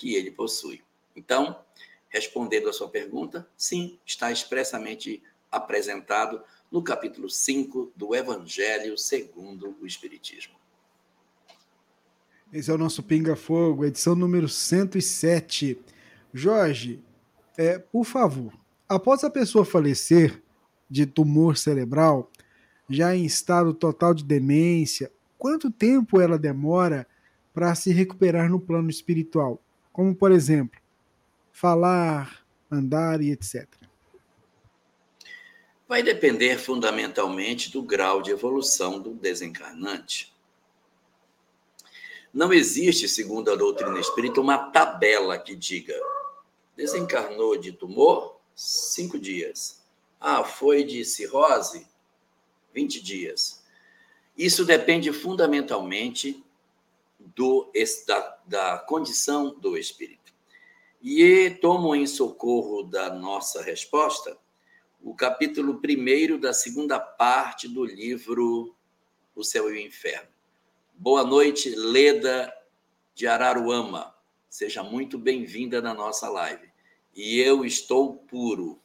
[SPEAKER 5] que ele possui. Então, respondendo a sua pergunta, sim, está expressamente apresentado no capítulo 5 do Evangelho segundo o Espiritismo.
[SPEAKER 3] Esse é o nosso Pinga Fogo, edição número 107. Jorge, é, por favor, após a pessoa falecer de tumor cerebral, já em estado total de demência, quanto tempo ela demora para se recuperar no plano espiritual? Como, por exemplo, falar, andar e etc
[SPEAKER 5] vai depender fundamentalmente do grau de evolução do desencarnante. Não existe, segundo a doutrina espírita, uma tabela que diga desencarnou de tumor, cinco dias. Ah, foi de cirrose, 20 dias. Isso depende fundamentalmente do, da, da condição do espírito. E tomo em socorro da nossa resposta o capítulo primeiro da segunda parte do livro O Céu e o Inferno. Boa noite, Leda de Araruama. Seja muito bem-vinda na nossa live. E eu estou puro.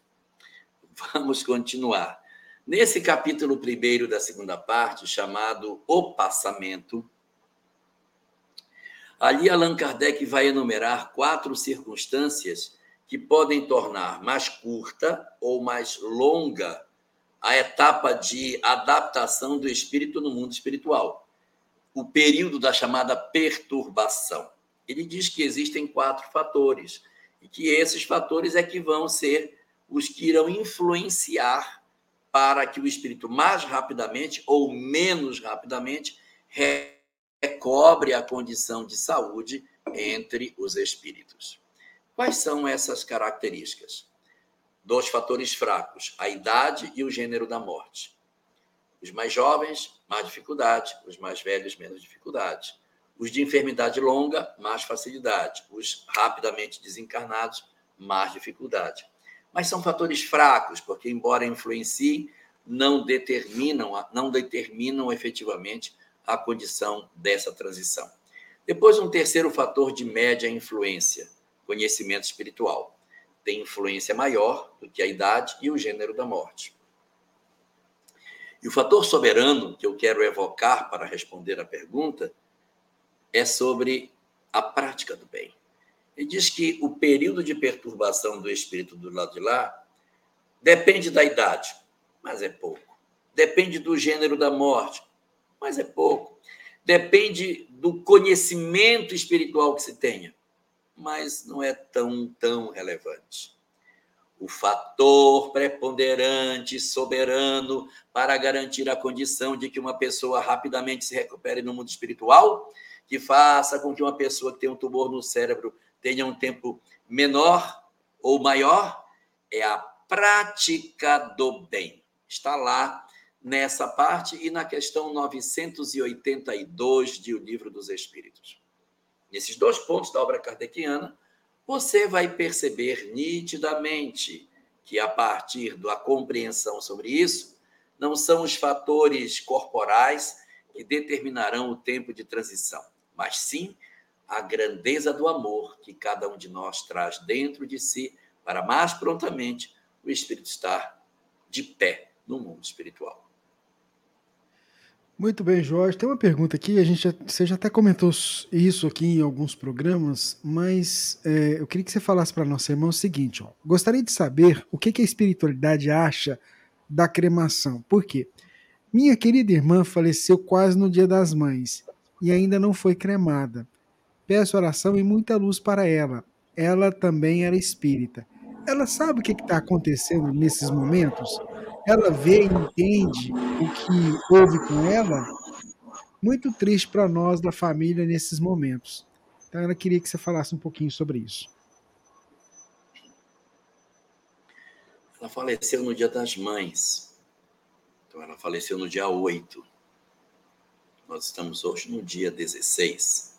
[SPEAKER 5] Vamos continuar. Nesse capítulo primeiro da segunda parte, chamado O Passamento, ali Allan Kardec vai enumerar quatro circunstâncias que podem tornar mais curta ou mais longa a etapa de adaptação do espírito no mundo espiritual, o período da chamada perturbação. Ele diz que existem quatro fatores e que esses fatores é que vão ser os que irão influenciar para que o espírito mais rapidamente ou menos rapidamente recobre a condição de saúde entre os espíritos. Quais são essas características? Dois fatores fracos: a idade e o gênero da morte. Os mais jovens, mais dificuldade, os mais velhos, menos dificuldade. Os de enfermidade longa, mais facilidade. Os rapidamente desencarnados, mais dificuldade. Mas são fatores fracos, porque, embora influenciem, não determinam, não determinam efetivamente a condição dessa transição. Depois, um terceiro fator de média influência, conhecimento espiritual. Tem influência maior do que a idade e o gênero da morte. E o fator soberano que eu quero evocar para responder à pergunta é sobre a prática do bem. Ele diz que o período de perturbação do espírito do lado de lá depende da idade, mas é pouco. Depende do gênero da morte, mas é pouco. Depende do conhecimento espiritual que se tenha, mas não é tão, tão relevante. O fator preponderante, soberano, para garantir a condição de que uma pessoa rapidamente se recupere no mundo espiritual, que faça com que uma pessoa que tem um tumor no cérebro tenha um tempo menor ou maior, é a prática do bem. Está lá nessa parte e na questão 982 de O Livro dos Espíritos. Nesses dois pontos da obra kardeciana, você vai perceber nitidamente que, a partir da compreensão sobre isso, não são os fatores corporais que determinarão o tempo de transição, mas sim a grandeza do amor que cada um de nós traz dentro de si para mais prontamente o espírito estar de pé no mundo espiritual.
[SPEAKER 3] Muito bem, Jorge. Tem uma pergunta aqui, a gente já, você já até comentou isso aqui em alguns programas, mas é, eu queria que você falasse para nossa irmã o seguinte: ó, gostaria de saber o que, que a espiritualidade acha da cremação. Por quê? Minha querida irmã faleceu quase no Dia das Mães e ainda não foi cremada. Peço oração e muita luz para ela. Ela também era espírita. Ela sabe o que está acontecendo nesses momentos? Ela vê e entende o que houve com ela, muito triste para nós da família nesses momentos. Então ela queria que você falasse um pouquinho sobre isso.
[SPEAKER 5] Ela faleceu no dia das mães. Então ela faleceu no dia 8. Nós estamos hoje no dia 16.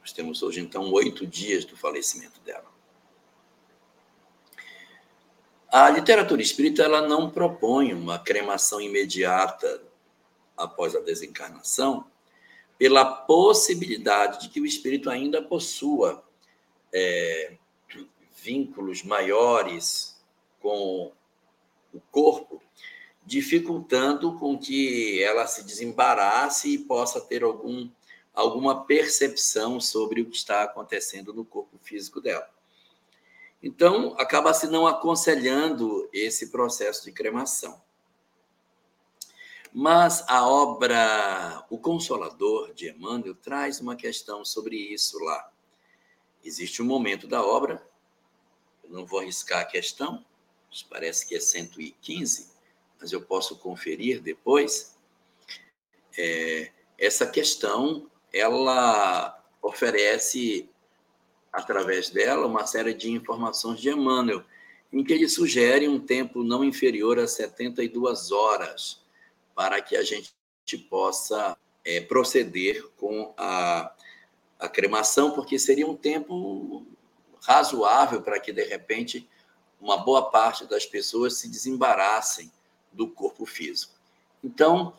[SPEAKER 5] Nós temos hoje, então, oito dias do falecimento dela. A literatura espírita ela não propõe uma cremação imediata após a desencarnação, pela possibilidade de que o espírito ainda possua é, vínculos maiores com o corpo, dificultando com que ela se desembarace e possa ter algum, alguma percepção sobre o que está acontecendo no corpo físico dela. Então, acaba se não aconselhando esse processo de cremação. Mas a obra O Consolador de Emmanuel traz uma questão sobre isso lá. Existe um momento da obra, eu não vou arriscar a questão, parece que é 115, mas eu posso conferir depois. É, essa questão ela oferece através dela, uma série de informações de Emmanuel, em que ele sugere um tempo não inferior a 72 horas para que a gente possa é, proceder com a, a cremação, porque seria um tempo razoável para que, de repente, uma boa parte das pessoas se desembarassem do corpo físico. Então,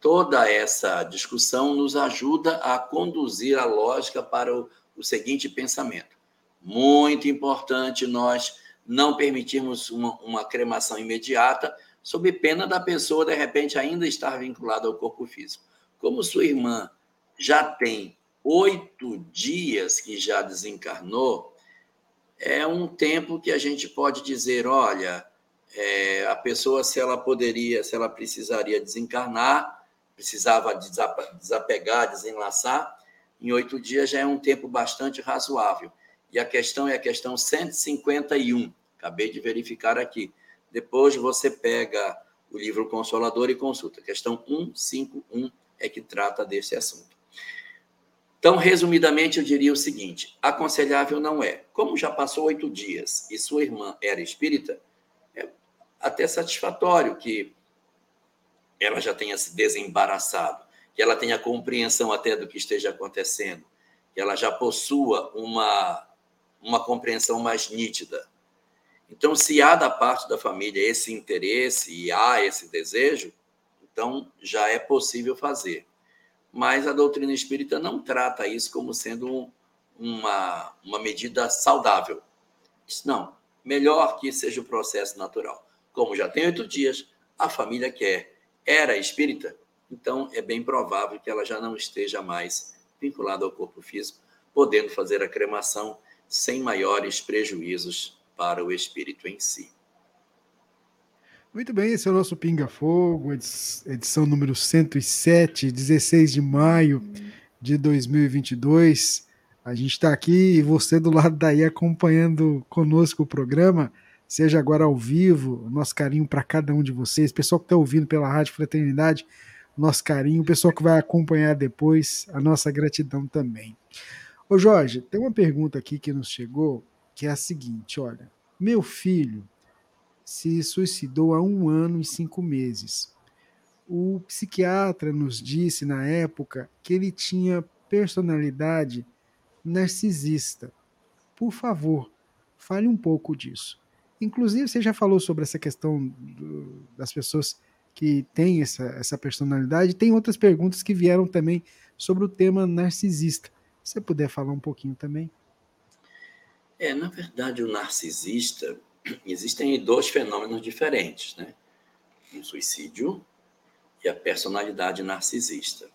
[SPEAKER 5] toda essa discussão nos ajuda a conduzir a lógica para o o seguinte pensamento: muito importante nós não permitirmos uma, uma cremação imediata, sob pena da pessoa, de repente, ainda estar vinculada ao corpo físico. Como sua irmã já tem oito dias que já desencarnou, é um tempo que a gente pode dizer, olha, é, a pessoa, se ela poderia, se ela precisaria desencarnar, precisava desapegar, desenlaçar, em oito dias já é um tempo bastante razoável. E a questão é a questão 151, acabei de verificar aqui. Depois você pega o livro Consolador e consulta. Questão 151 é que trata desse assunto. Então, resumidamente, eu diria o seguinte: aconselhável não é. Como já passou oito dias e sua irmã era espírita, é até satisfatório que ela já tenha se desembaraçado que ela tenha compreensão até do que esteja acontecendo, que ela já possua uma, uma compreensão mais nítida. Então, se há da parte da família esse interesse e há esse desejo, então já é possível fazer. Mas a doutrina espírita não trata isso como sendo uma, uma medida saudável. Não, melhor que seja o processo natural. Como já tem oito dias, a família quer, era espírita, então é bem provável que ela já não esteja mais vinculada ao corpo físico, podendo fazer a cremação sem maiores prejuízos para o espírito em si.
[SPEAKER 3] Muito bem, esse é o nosso Pinga Fogo, edição número 107, 16 de maio de 2022. A gente está aqui e você do lado daí acompanhando conosco o programa, seja agora ao vivo, nosso carinho para cada um de vocês, pessoal que está ouvindo pela Rádio Fraternidade, nosso carinho, o pessoal que vai acompanhar depois, a nossa gratidão também. Ô Jorge, tem uma pergunta aqui que nos chegou, que é a seguinte: olha, meu filho se suicidou há um ano e cinco meses. O psiquiatra nos disse na época que ele tinha personalidade narcisista. Por favor, fale um pouco disso. Inclusive, você já falou sobre essa questão do, das pessoas que têm essa, essa personalidade. Tem outras perguntas que vieram também sobre o tema narcisista. Se você puder falar um pouquinho também.
[SPEAKER 5] É, na verdade, o narcisista, *clears throat* existem dois fenômenos diferentes, né? O suicídio e a personalidade narcisista.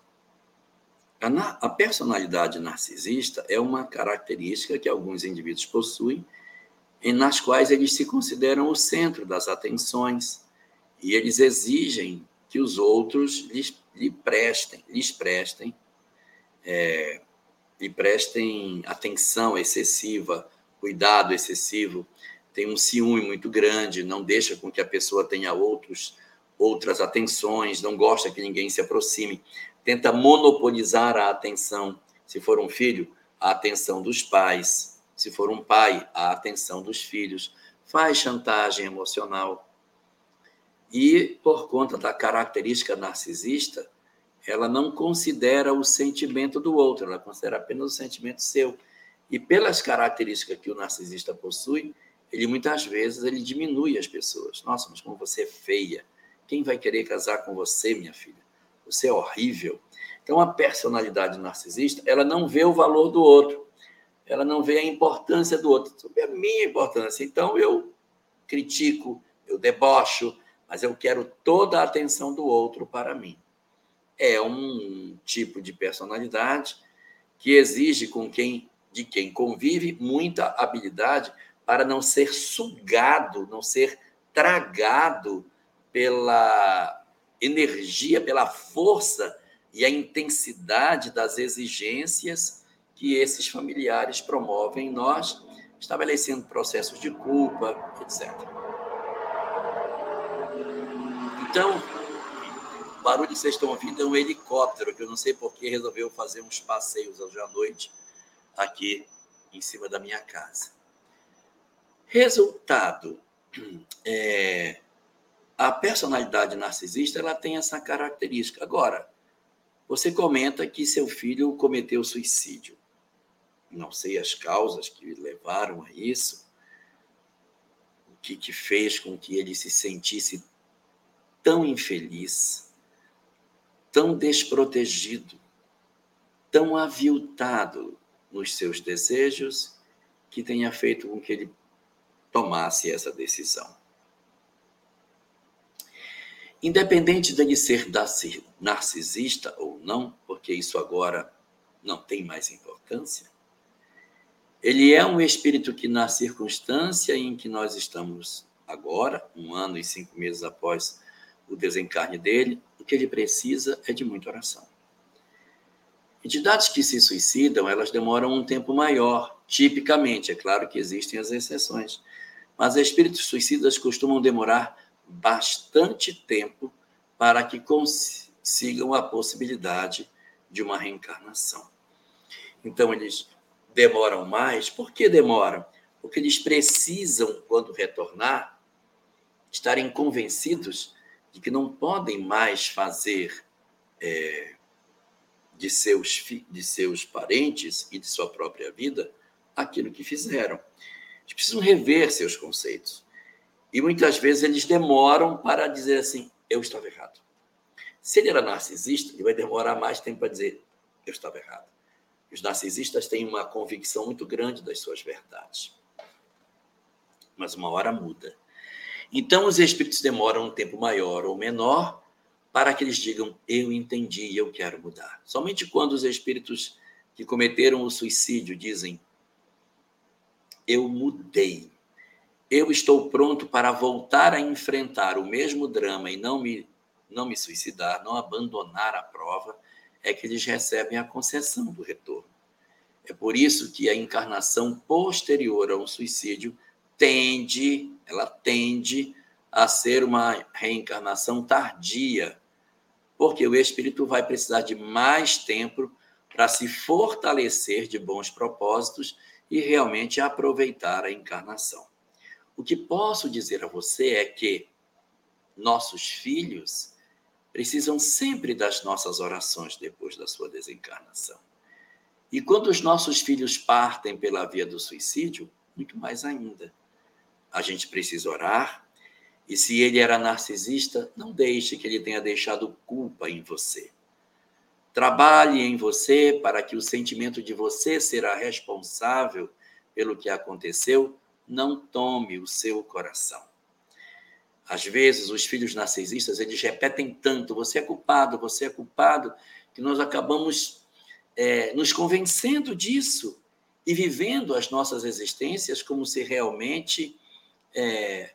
[SPEAKER 5] A, a personalidade narcisista é uma característica que alguns indivíduos possuem, em, nas quais eles se consideram o centro das atenções e eles exigem que os outros lhes, lhe prestem, lhes prestem, é, lhe prestem atenção excessiva, cuidado excessivo, tem um ciúme muito grande, não deixa com que a pessoa tenha outros outras atenções, não gosta que ninguém se aproxime. Tenta monopolizar a atenção, se for um filho, a atenção dos pais, se for um pai, a atenção dos filhos, faz chantagem emocional. E, por conta da característica narcisista, ela não considera o sentimento do outro, ela considera apenas o sentimento seu. E pelas características que o narcisista possui, ele muitas vezes ele diminui as pessoas. Nossa, mas como você é feia. Quem vai querer casar com você, minha filha? você é horrível. Então, a personalidade narcisista, ela não vê o valor do outro, ela não vê a importância do outro, sobre a minha importância. Então, eu critico, eu debocho, mas eu quero toda a atenção do outro para mim. É um tipo de personalidade que exige com quem de quem convive muita habilidade para não ser sugado, não ser tragado pela energia, pela força e a intensidade das exigências que esses familiares promovem em nós, estabelecendo processos de culpa, etc. Então, o barulho que vocês estão ouvindo é um helicóptero, que eu não sei por que resolveu fazer uns passeios hoje à noite aqui em cima da minha casa. Resultado, *clears throat* é, a personalidade narcisista ela tem essa característica. Agora, você comenta que seu filho cometeu suicídio. Não sei as causas que levaram a isso, o que, que fez com que ele se sentisse tão infeliz, tão desprotegido, tão aviltado nos seus desejos, que tenha feito com que ele tomasse essa decisão. Independente dele ser narcisista ou não, porque isso agora não tem mais importância, ele é um espírito que, na circunstância em que nós estamos agora, um ano e cinco meses após o desencarne dele, o que ele precisa é de muita oração. Entidades que se suicidam, elas demoram um tempo maior, tipicamente, é claro que existem as exceções, mas espíritos suicidas costumam demorar bastante tempo para que consigam a possibilidade de uma reencarnação. Então, eles demoram mais. Por que demoram? Porque eles precisam, quando retornar, estarem convencidos de que não podem mais fazer é, de seus, de seus parentes e de sua própria vida aquilo que fizeram. Eles precisam rever seus conceitos. E muitas vezes eles demoram para dizer assim: eu estava errado. Se ele era narcisista, ele vai demorar mais tempo para dizer: eu estava errado. Os narcisistas têm uma convicção muito grande das suas verdades. Mas uma hora muda. Então, os espíritos demoram um tempo maior ou menor para que eles digam: Eu entendi eu quero mudar. Somente quando os espíritos que cometeram o suicídio dizem: Eu mudei. Eu estou pronto para voltar a enfrentar o mesmo drama e não me, não me suicidar, não abandonar a prova, é que eles recebem a concessão do retorno. É por isso que a encarnação posterior ao suicídio tende, ela tende a ser uma reencarnação tardia, porque o espírito vai precisar de mais tempo para se fortalecer de bons propósitos e realmente aproveitar a encarnação. O que posso dizer a você é que nossos filhos precisam sempre das nossas orações depois da sua desencarnação. E quando os nossos filhos partem pela via do suicídio, muito mais ainda. A gente precisa orar, e se ele era narcisista, não deixe que ele tenha deixado culpa em você. Trabalhe em você para que o sentimento de você será responsável pelo que aconteceu não tome o seu coração. Às vezes, os filhos narcisistas, eles repetem tanto, você é culpado, você é culpado, que nós acabamos é, nos convencendo disso e vivendo as nossas existências como se realmente é,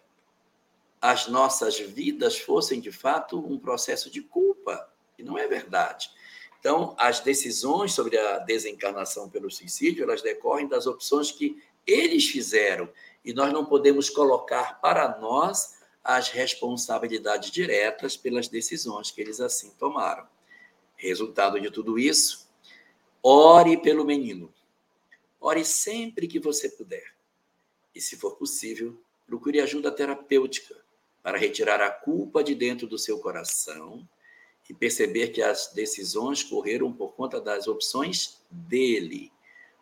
[SPEAKER 5] as nossas vidas fossem, de fato, um processo de culpa. E não é verdade. Então, as decisões sobre a desencarnação pelo suicídio, elas decorrem das opções que eles fizeram e nós não podemos colocar para nós as responsabilidades diretas pelas decisões que eles assim tomaram. Resultado de tudo isso, ore pelo menino. Ore sempre que você puder. E, se for possível, procure ajuda terapêutica para retirar a culpa de dentro do seu coração e perceber que as decisões correram por conta das opções dele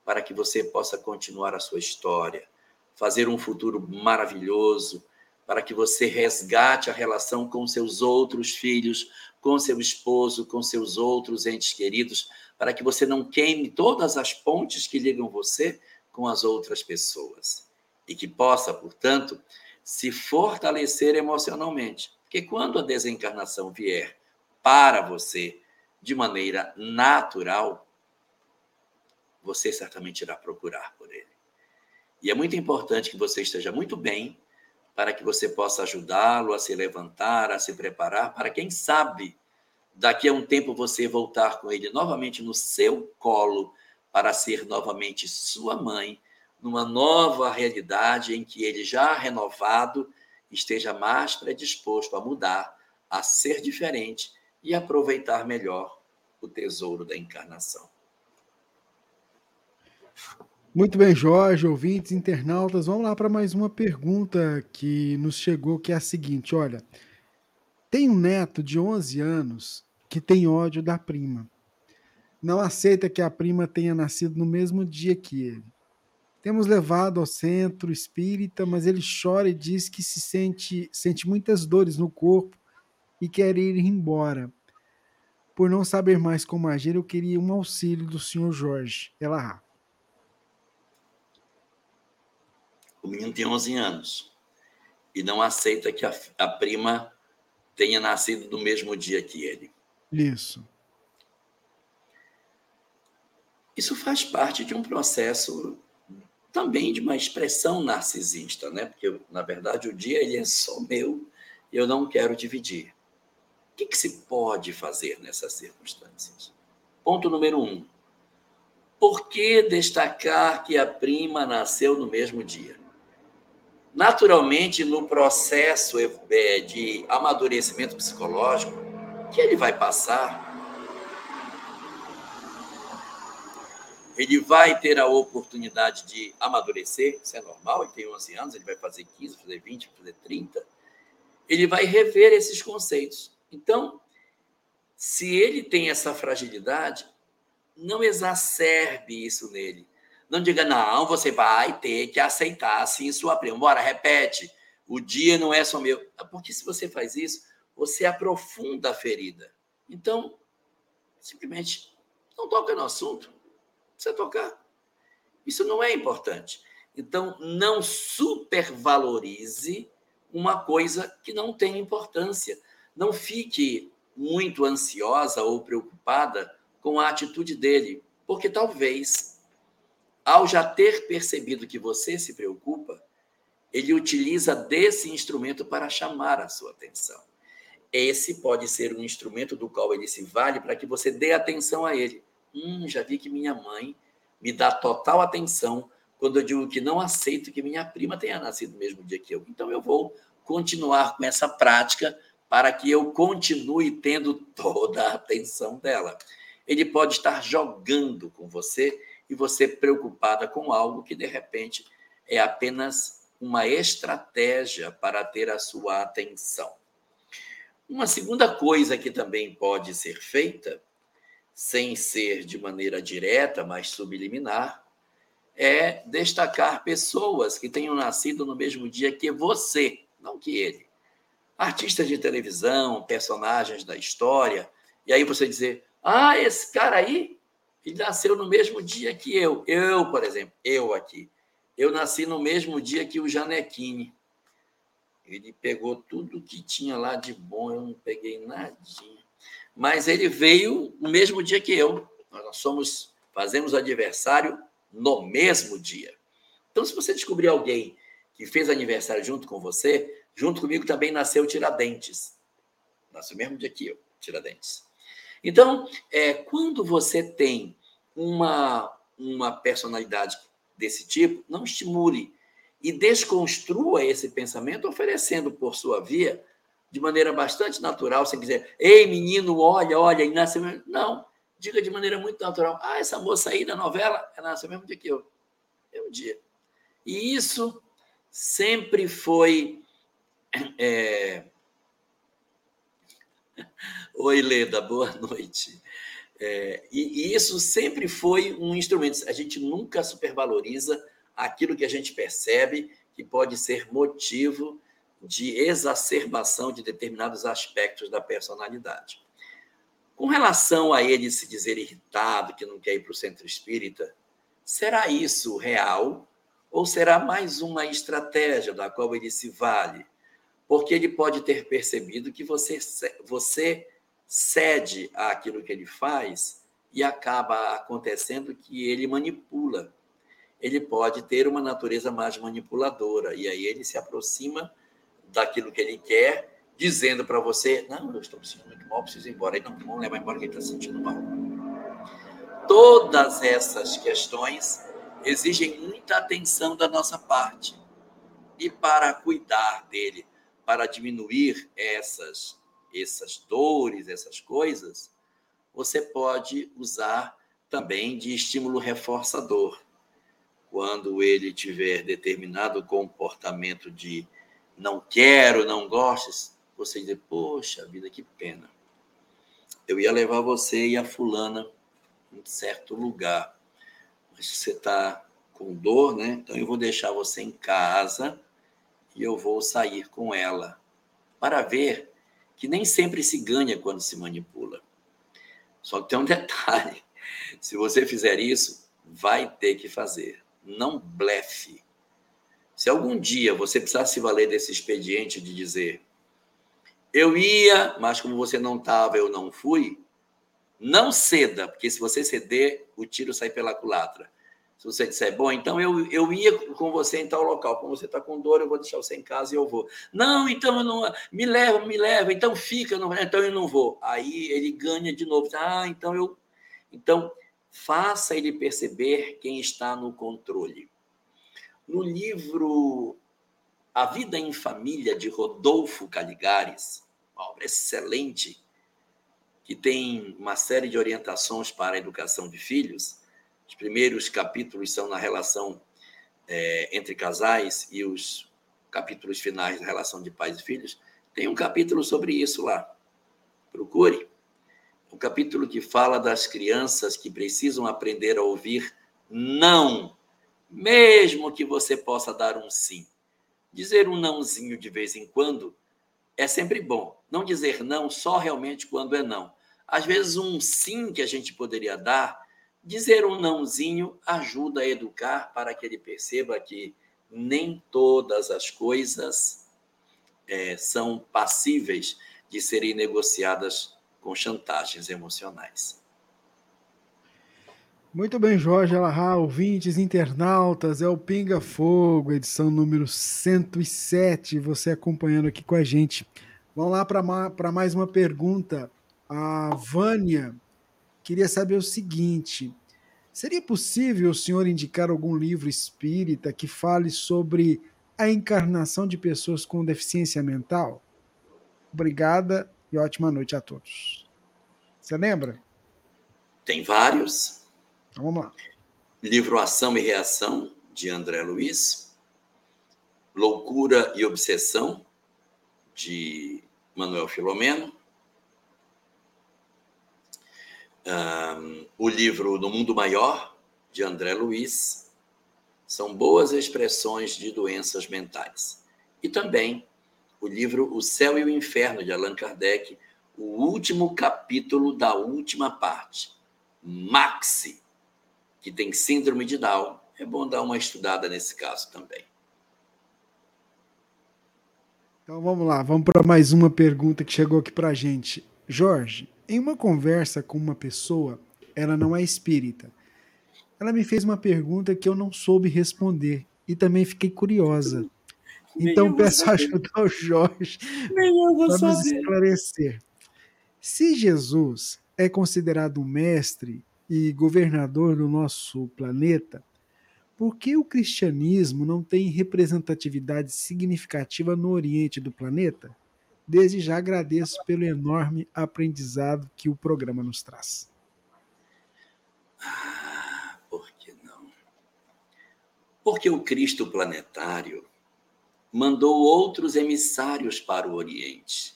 [SPEAKER 5] para que você possa continuar a sua história, fazer um futuro maravilhoso, para que você resgate a relação com seus outros filhos, com seu esposo, com seus outros entes queridos, para que você não queime todas as pontes que ligam você com as outras pessoas. E que possa, portanto, se fortalecer emocionalmente. Porque quando a desencarnação vier para você de maneira natural, você certamente irá procurar por ele. E é muito importante que você esteja muito bem para que você possa ajudá-lo a se levantar, a se preparar, para quem sabe daqui a um tempo você voltar com ele novamente no seu colo para ser novamente sua mãe, numa nova realidade em que ele já renovado esteja mais predisposto a mudar, a ser diferente e aproveitar melhor o tesouro da encarnação.
[SPEAKER 3] Muito bem, Jorge, ouvintes, internautas, vamos lá para mais uma pergunta que nos chegou, que é a seguinte, olha, tem um neto de 11 anos que tem ódio da prima. Não aceita que a prima tenha nascido no mesmo dia que ele. Temos levado ao centro espírita, mas ele chora e diz que se sente, sente muitas dores no corpo e quer ir embora. Por não saber mais como agir, eu queria um auxílio do senhor Jorge. Ela
[SPEAKER 5] O menino tem 11 anos e não aceita que a, a prima tenha nascido no mesmo dia que ele.
[SPEAKER 3] Isso.
[SPEAKER 5] Isso faz parte de um processo também de uma expressão narcisista, né? Porque, na verdade, o dia ele é só meu e eu não quero dividir. O que, que se pode fazer nessas circunstâncias? Ponto número um. Por que destacar que a prima nasceu no mesmo dia? naturalmente no processo é, de amadurecimento psicológico que ele vai passar, ele vai ter a oportunidade de amadurecer, isso é normal, ele tem 11 anos, ele vai fazer 15, fazer 20, fazer 30, ele vai rever esses conceitos. Então, se ele tem essa fragilidade, não exacerbe isso nele. Não diga, não, você vai ter que aceitar assim sua prima. Bora, repete. O dia não é só meu. Ah, porque se você faz isso, você aprofunda a ferida. Então, simplesmente não toca no assunto. Precisa tocar. Isso não é importante. Então, não supervalorize uma coisa que não tem importância. Não fique muito ansiosa ou preocupada com a atitude dele, porque talvez, ao já ter percebido que você se preocupa, ele utiliza desse instrumento para chamar a sua atenção. Esse pode ser um instrumento do qual ele se vale para que você dê atenção a ele. Hum, já vi que minha mãe me dá total atenção quando eu digo que não aceito que minha prima tenha nascido no mesmo dia que eu. Então eu vou continuar com essa prática para que eu continue tendo toda a atenção dela. Ele pode estar jogando com você e você preocupada com algo que de repente é apenas uma estratégia para ter a sua atenção. Uma segunda coisa que também pode ser feita sem ser de maneira direta, mas subliminar, é destacar pessoas que tenham nascido no mesmo dia que você, não que ele. Artistas de televisão, personagens da história, e aí você dizer: ah, esse cara aí, ele nasceu no mesmo dia que eu. Eu, por exemplo, eu aqui. Eu nasci no mesmo dia que o Janequine. Ele pegou tudo que tinha lá de bom, eu não peguei nadinha mas ele veio no mesmo dia que eu. Nós somos, fazemos aniversário no mesmo dia. Então, se você descobrir alguém que fez aniversário junto com você, junto comigo também nasceu Tiradentes. Nasceu mesmo dia que eu, Tiradentes. Então, é, quando você tem uma, uma personalidade desse tipo, não estimule e desconstrua esse pensamento, oferecendo por sua via de maneira bastante natural, sem dizer, ei, menino, olha, olha, nasceu. Não, diga de maneira muito natural. Ah, essa moça aí da novela, ela nasceu mesmo dia que eu. Mesmo dia. E isso sempre foi. É... *laughs* Oi, Leda, boa noite. É, e, e isso sempre foi um instrumento. A gente nunca supervaloriza aquilo que a gente percebe que pode ser motivo de exacerbação de determinados aspectos da personalidade. Com relação a ele se dizer irritado, que não quer ir para o centro espírita, será isso real ou será mais uma estratégia da qual ele se vale? Porque ele pode ter percebido que você, você cede àquilo que ele faz e acaba acontecendo que ele manipula. Ele pode ter uma natureza mais manipuladora, e aí ele se aproxima daquilo que ele quer, dizendo para você: não, eu estou me sentindo muito mal, preciso ir embora. Aí não, levar embora quem está se sentindo mal. Todas essas questões exigem muita atenção da nossa parte. E para cuidar dele, para diminuir essas, essas dores, essas coisas, você pode usar também de estímulo reforçador. Quando ele tiver determinado comportamento de não quero, não gosto, você diz, poxa vida, que pena. Eu ia levar você e a fulana em certo lugar, mas você está com dor, né? Então eu vou deixar você em casa e eu vou sair com ela para ver que nem sempre se ganha quando se manipula. Só que tem um detalhe: se você fizer isso, vai ter que fazer. Não blefe. Se algum dia você precisar se valer desse expediente de dizer eu ia, mas como você não estava, eu não fui, não ceda, porque se você ceder, o tiro sai pela culatra. Se você disser, bom, então eu, eu ia com você em tal local, como você está com dor, eu vou deixar você em casa e eu vou. Não, então eu não. Me leva, me leva, então fica, não, então eu não vou. Aí ele ganha de novo. Ah, então eu. Então, faça ele perceber quem está no controle. No livro A Vida em Família, de Rodolfo Caligares, uma obra excelente, que tem uma série de orientações para a educação de filhos. Os primeiros capítulos são na relação é, entre casais e os capítulos finais da relação de pais e filhos. Tem um capítulo sobre isso lá. Procure. o capítulo que fala das crianças que precisam aprender a ouvir não, mesmo que você possa dar um sim. Dizer um nãozinho de vez em quando é sempre bom. Não dizer não só realmente quando é não. Às vezes, um sim que a gente poderia dar, dizer um nãozinho ajuda a educar para que ele perceba que nem todas as coisas é, são passíveis de serem negociadas com chantagens emocionais.
[SPEAKER 3] Muito bem, Jorge Alahá, ouvintes, internautas, é o Pinga Fogo, edição número 107, você acompanhando aqui com a gente. Vamos lá para mais uma pergunta. A Vânia queria saber o seguinte: seria possível o senhor indicar algum livro espírita que fale sobre a encarnação de pessoas com deficiência mental? Obrigada e ótima noite a todos. Você lembra?
[SPEAKER 5] Tem vários.
[SPEAKER 3] Então, vamos lá.
[SPEAKER 5] Livro Ação e Reação, de André Luiz. Loucura e Obsessão, de Manuel Filomeno. Um, o livro No Mundo Maior, de André Luiz. São boas expressões de doenças mentais. E também o livro O Céu e o Inferno, de Allan Kardec, o último capítulo da última parte. Maxi, que tem síndrome de Down. É bom dar uma estudada nesse caso também.
[SPEAKER 3] Então vamos lá, vamos para mais uma pergunta que chegou aqui para a gente. Jorge, em uma conversa com uma pessoa, ela não é espírita. Ela me fez uma pergunta que eu não soube responder e também fiquei curiosa. Então peço ajuda ao Jorge para nos esclarecer. Se Jesus é considerado um mestre e governador do nosso planeta, por que o cristianismo não tem representatividade significativa no Oriente do planeta? Desde já agradeço pelo enorme aprendizado que o programa nos traz.
[SPEAKER 5] Ah, por que não? Porque o Cristo planetário mandou outros emissários para o Oriente.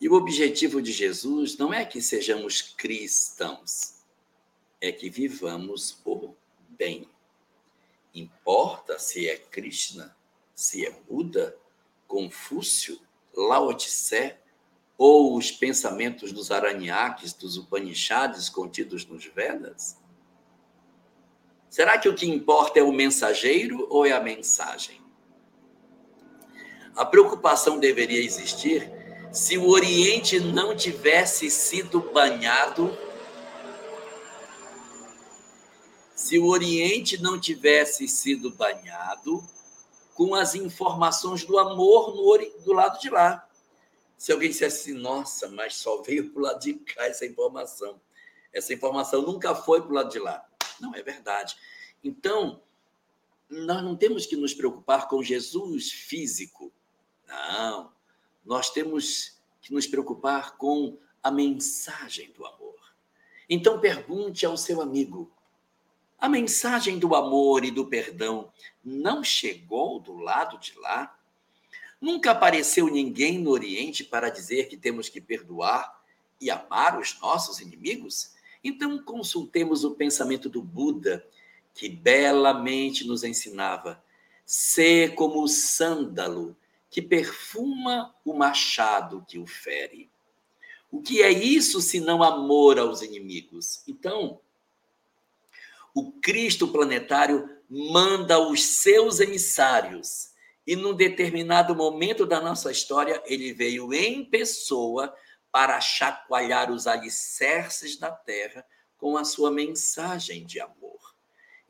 [SPEAKER 5] E o objetivo de Jesus não é que sejamos cristãos, é que vivamos o bem. Importa se é Krishna, se é Buda, Confúcio, Lao Tse ou os pensamentos dos Aranyaques, dos Upanishads contidos nos Vedas? Será que o que importa é o mensageiro ou é a mensagem? A preocupação deveria existir se o Oriente não tivesse sido banhado, se o Oriente não tivesse sido banhado com as informações do amor no, do lado de lá. Se alguém dissesse assim, nossa, mas só veio para o lado de cá essa informação. Essa informação nunca foi para o lado de lá. Não é verdade. Então, nós não temos que nos preocupar com Jesus físico. Não. Nós temos que nos preocupar com a mensagem do amor. Então pergunte ao seu amigo: a mensagem do amor e do perdão não chegou do lado de lá? Nunca apareceu ninguém no Oriente para dizer que temos que perdoar e amar os nossos inimigos? Então consultemos o pensamento do Buda, que belamente nos ensinava: ser como o sândalo que perfuma o machado que o fere. O que é isso se não amor aos inimigos? Então, o Cristo planetário manda os seus emissários. E num determinado momento da nossa história, ele veio em pessoa para chacoalhar os alicerces da terra com a sua mensagem de amor.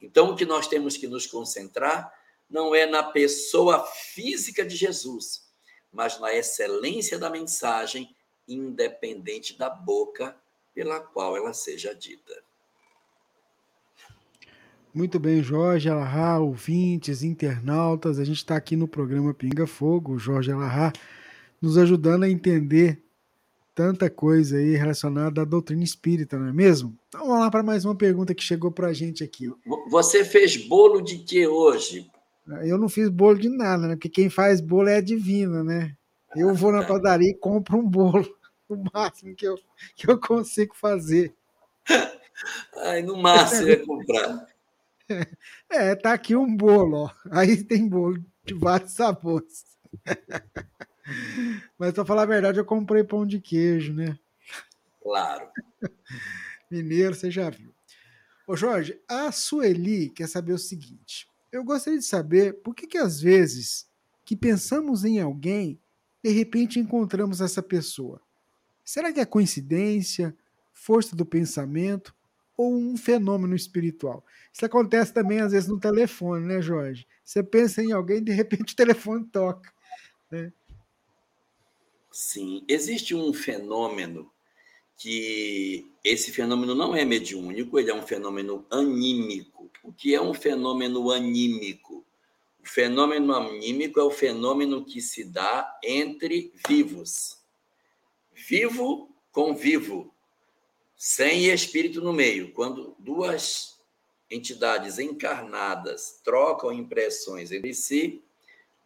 [SPEAKER 5] Então, o que nós temos que nos concentrar não é na pessoa física de Jesus, mas na excelência da mensagem, independente da boca pela qual ela seja dita.
[SPEAKER 3] Muito bem, Jorge Alahá, ouvintes, internautas, a gente está aqui no programa Pinga Fogo, o Jorge Alahá, nos ajudando a entender tanta coisa aí relacionada à doutrina espírita, não é mesmo? Então vamos lá para mais uma pergunta que chegou para a gente aqui.
[SPEAKER 5] Você fez bolo de que hoje?
[SPEAKER 3] Eu não fiz bolo de nada, né? Porque quem faz bolo é a divina, né? Eu vou na padaria e compro um bolo. *laughs* o máximo que eu, que eu consigo fazer.
[SPEAKER 5] Ai, no máximo é comprar. *laughs*
[SPEAKER 3] É, tá aqui um bolo, ó. Aí tem bolo de vários sabores. *laughs* Mas para falar a verdade, eu comprei pão de queijo, né?
[SPEAKER 5] Claro. *laughs*
[SPEAKER 3] Mineiro, você já viu. Ô Jorge, a Sueli quer saber o seguinte. Eu gostaria de saber por que, que às vezes que pensamos em alguém, de repente encontramos essa pessoa. Será que é coincidência, força do pensamento ou um fenômeno espiritual? Isso acontece também às vezes no telefone, né, Jorge? Você pensa em alguém, de repente o telefone toca. Né?
[SPEAKER 5] Sim, existe um fenômeno que esse fenômeno não é mediúnico, ele é um fenômeno anímico. O que é um fenômeno anímico? O fenômeno anímico é o fenômeno que se dá entre vivos. Vivo com vivo, sem espírito no meio. Quando duas entidades encarnadas trocam impressões entre si,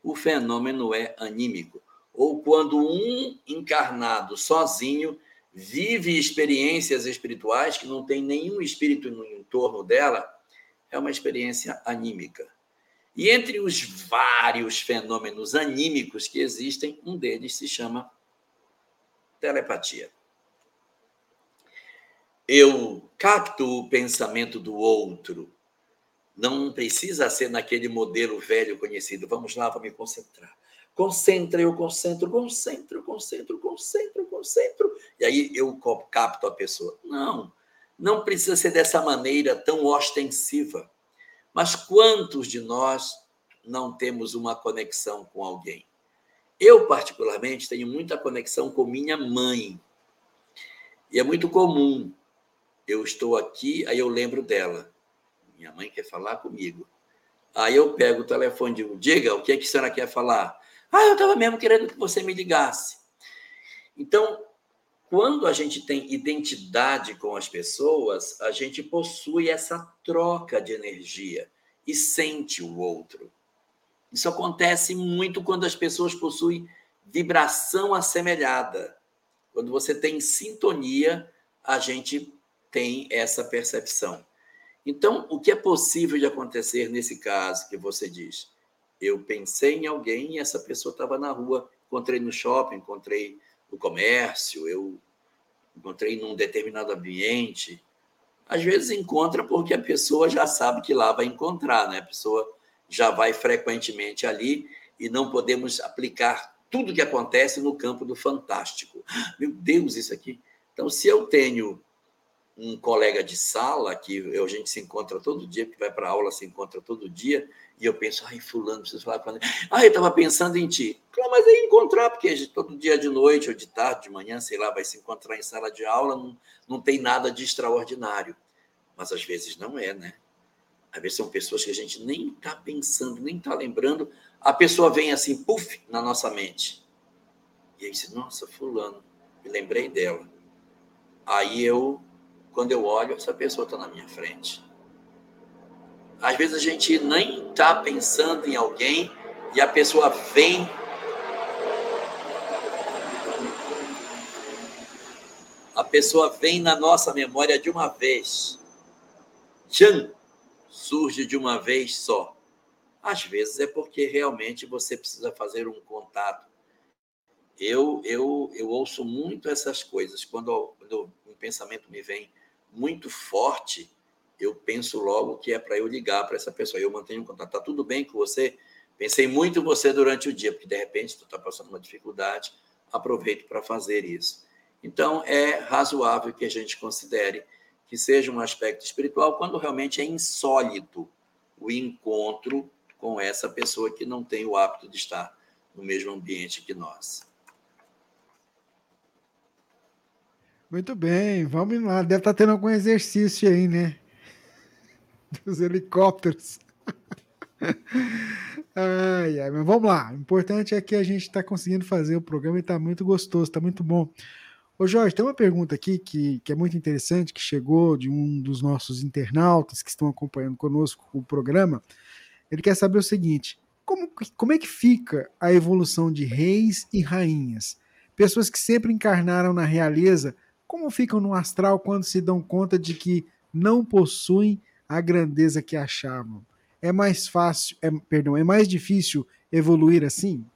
[SPEAKER 5] o fenômeno é anímico. Ou quando um encarnado sozinho vive experiências espirituais que não tem nenhum espírito no entorno dela, é uma experiência anímica. E entre os vários fenômenos anímicos que existem, um deles se chama telepatia. Eu capto o pensamento do outro. Não precisa ser naquele modelo velho conhecido. Vamos lá, vou me concentrar. Concentra, eu concentro, concentro, concentro, concentro, concentro. E aí eu capto a pessoa. Não, não precisa ser dessa maneira tão ostensiva. Mas quantos de nós não temos uma conexão com alguém? Eu, particularmente, tenho muita conexão com minha mãe. E é muito comum. Eu estou aqui, aí eu lembro dela. Minha mãe quer falar comigo. Aí eu pego o telefone e digo: diga, o que, é que a senhora quer falar? Ah, eu estava mesmo querendo que você me ligasse. Então, quando a gente tem identidade com as pessoas, a gente possui essa troca de energia e sente o outro. Isso acontece muito quando as pessoas possuem vibração assemelhada. Quando você tem sintonia, a gente tem essa percepção. Então, o que é possível de acontecer nesse caso que você diz? Eu pensei em alguém e essa pessoa estava na rua, encontrei no shopping, encontrei no comércio, eu encontrei num determinado ambiente. Às vezes encontra porque a pessoa já sabe que lá vai encontrar, né? A pessoa já vai frequentemente ali e não podemos aplicar tudo que acontece no campo do fantástico. Meu Deus, isso aqui. Então, se eu tenho um colega de sala que a gente se encontra todo dia, que vai para aula, se encontra todo dia, e eu penso, ai, fulano, preciso falar com ele. Ah, eu estava pensando em ti. Claro, mas é encontrar, porque todo dia de noite, ou de tarde, de manhã, sei lá, vai se encontrar em sala de aula, não, não tem nada de extraordinário. Mas às vezes não é, né? Às vezes são pessoas que a gente nem está pensando, nem está lembrando. A pessoa vem assim, puf, na nossa mente. E aí nossa, fulano, me lembrei dela. Aí eu quando eu olho, essa pessoa está na minha frente. Às vezes a gente nem está pensando em alguém e a pessoa vem. A pessoa vem na nossa memória de uma vez. Tchan! Surge de uma vez só. Às vezes é porque realmente você precisa fazer um contato. Eu, eu, eu ouço muito essas coisas. Quando, quando um pensamento me vem muito forte, eu penso logo que é para eu ligar para essa pessoa. Eu mantenho contato. Está tudo bem com você? Pensei muito em você durante o dia, porque de repente tu está passando uma dificuldade, aproveito para fazer isso. Então, é razoável que a gente considere que seja um aspecto espiritual quando realmente é insólito o encontro com essa pessoa que não tem o hábito de estar no mesmo ambiente que nós.
[SPEAKER 3] Muito bem, vamos lá. Deve estar tá tendo algum exercício aí, né? *laughs* Dos helicópteros. *laughs* ai, ai, mas vamos lá. O importante é que a gente está conseguindo fazer o programa e está muito gostoso, está muito bom. Ô Jorge, tem uma pergunta aqui que, que é muito interessante, que chegou de um dos nossos internautas que estão acompanhando conosco o programa. Ele quer saber o seguinte: como, como é que fica a evolução de reis e rainhas? Pessoas que sempre encarnaram na realeza, como ficam no astral quando se dão conta de que não possuem a grandeza que achavam? É mais fácil, é, perdão, é mais difícil evoluir assim?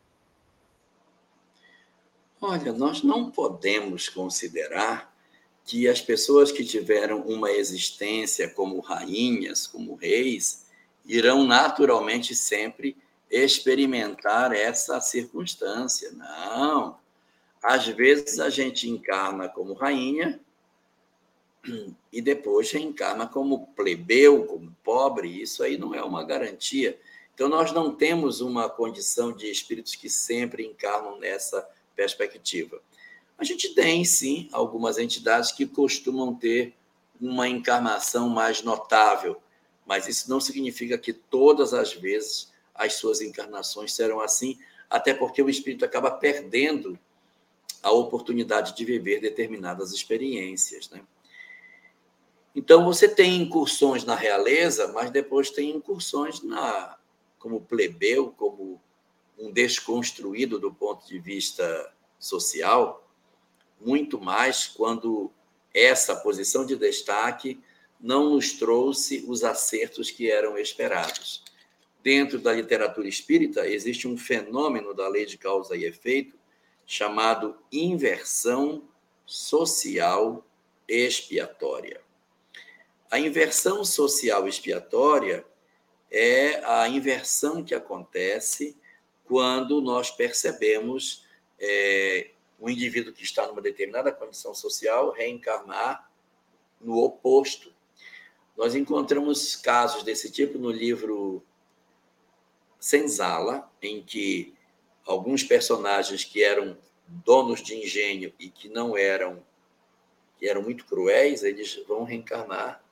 [SPEAKER 5] Olha, nós não podemos considerar que as pessoas que tiveram uma existência como rainhas, como reis, irão naturalmente sempre experimentar essa circunstância. Não. Às vezes a gente encarna como rainha e depois reencarna como plebeu, como pobre. Isso aí não é uma garantia. Então, nós não temos uma condição de espíritos que sempre encarnam nessa perspectiva. A gente tem, sim, algumas entidades que costumam ter uma encarnação mais notável, mas isso não significa que todas as vezes as suas encarnações serão assim, até porque o espírito acaba perdendo a oportunidade de viver determinadas experiências. Né? Então, você tem incursões na realeza, mas depois tem incursões na como plebeu, como um desconstruído do ponto de vista social, muito mais quando essa posição de destaque não nos trouxe os acertos que eram esperados. Dentro da literatura espírita, existe um fenômeno da lei de causa e efeito chamado inversão social expiatória. A inversão social expiatória é a inversão que acontece quando nós percebemos é, um indivíduo que está numa determinada condição social reencarnar no oposto. Nós encontramos casos desse tipo no livro Senzala, em que alguns personagens que eram donos de engenho e que não eram que eram muito cruéis, eles vão reencarnar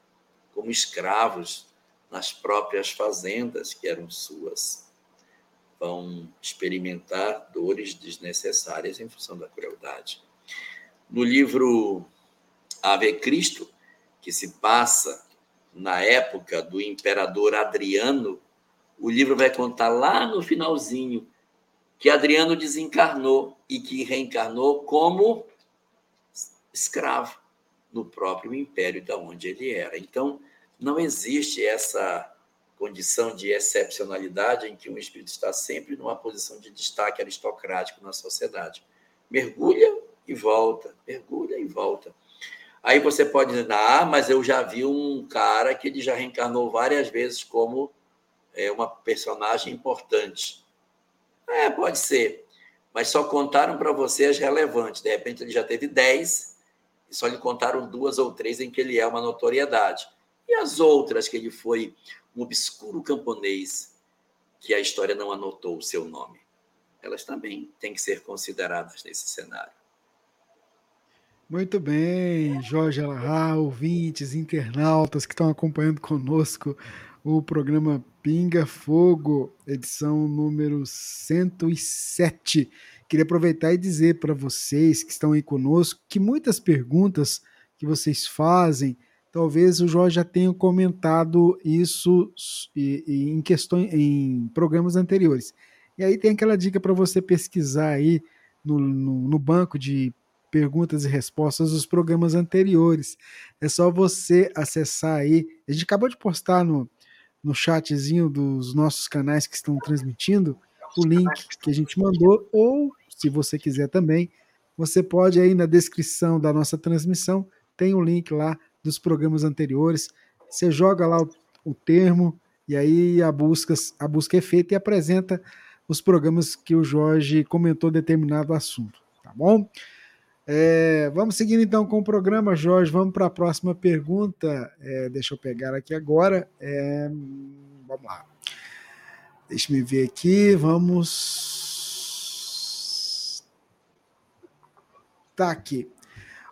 [SPEAKER 5] como escravos nas próprias fazendas que eram suas vão experimentar dores desnecessárias em função da crueldade. No livro Ave Cristo, que se passa na época do imperador Adriano, o livro vai contar lá no finalzinho que Adriano desencarnou e que reencarnou como escravo no próprio império da onde ele era. Então, não existe essa condição de excepcionalidade em que um espírito está sempre numa posição de destaque aristocrático na sociedade. Mergulha e volta, mergulha e volta. Aí você pode dizer, ah, mas eu já vi um cara que ele já reencarnou várias vezes como é, uma personagem importante. É, pode ser, mas só contaram para você as relevantes. De repente ele já teve dez e só lhe contaram duas ou três em que ele é uma notoriedade. E as outras que ele foi um obscuro camponês que a história não anotou o seu nome. Elas também têm que ser consideradas nesse cenário.
[SPEAKER 3] Muito bem, Jorge Alahá, ouvintes, internautas que estão acompanhando conosco o programa Pinga Fogo, edição número 107. Queria aproveitar e dizer para vocês que estão aí conosco que muitas perguntas que vocês fazem talvez o Jorge já tenha comentado isso em questões em programas anteriores. E aí tem aquela dica para você pesquisar aí no, no, no, banco de perguntas e respostas dos programas anteriores. É só você acessar aí. A gente acabou de postar no, no chatzinho dos nossos canais que estão transmitindo o link que a gente mandou, ou se você quiser também, você pode aí na descrição da nossa transmissão, tem o um link lá dos programas anteriores. Você joga lá o, o termo e aí a busca, a busca é feita e apresenta os programas que o Jorge comentou determinado assunto, tá bom? É, vamos seguindo então com o programa, Jorge. Vamos para a próxima pergunta. É, deixa eu pegar aqui agora. É, vamos lá. Deixa me ver aqui. Vamos. Tá aqui.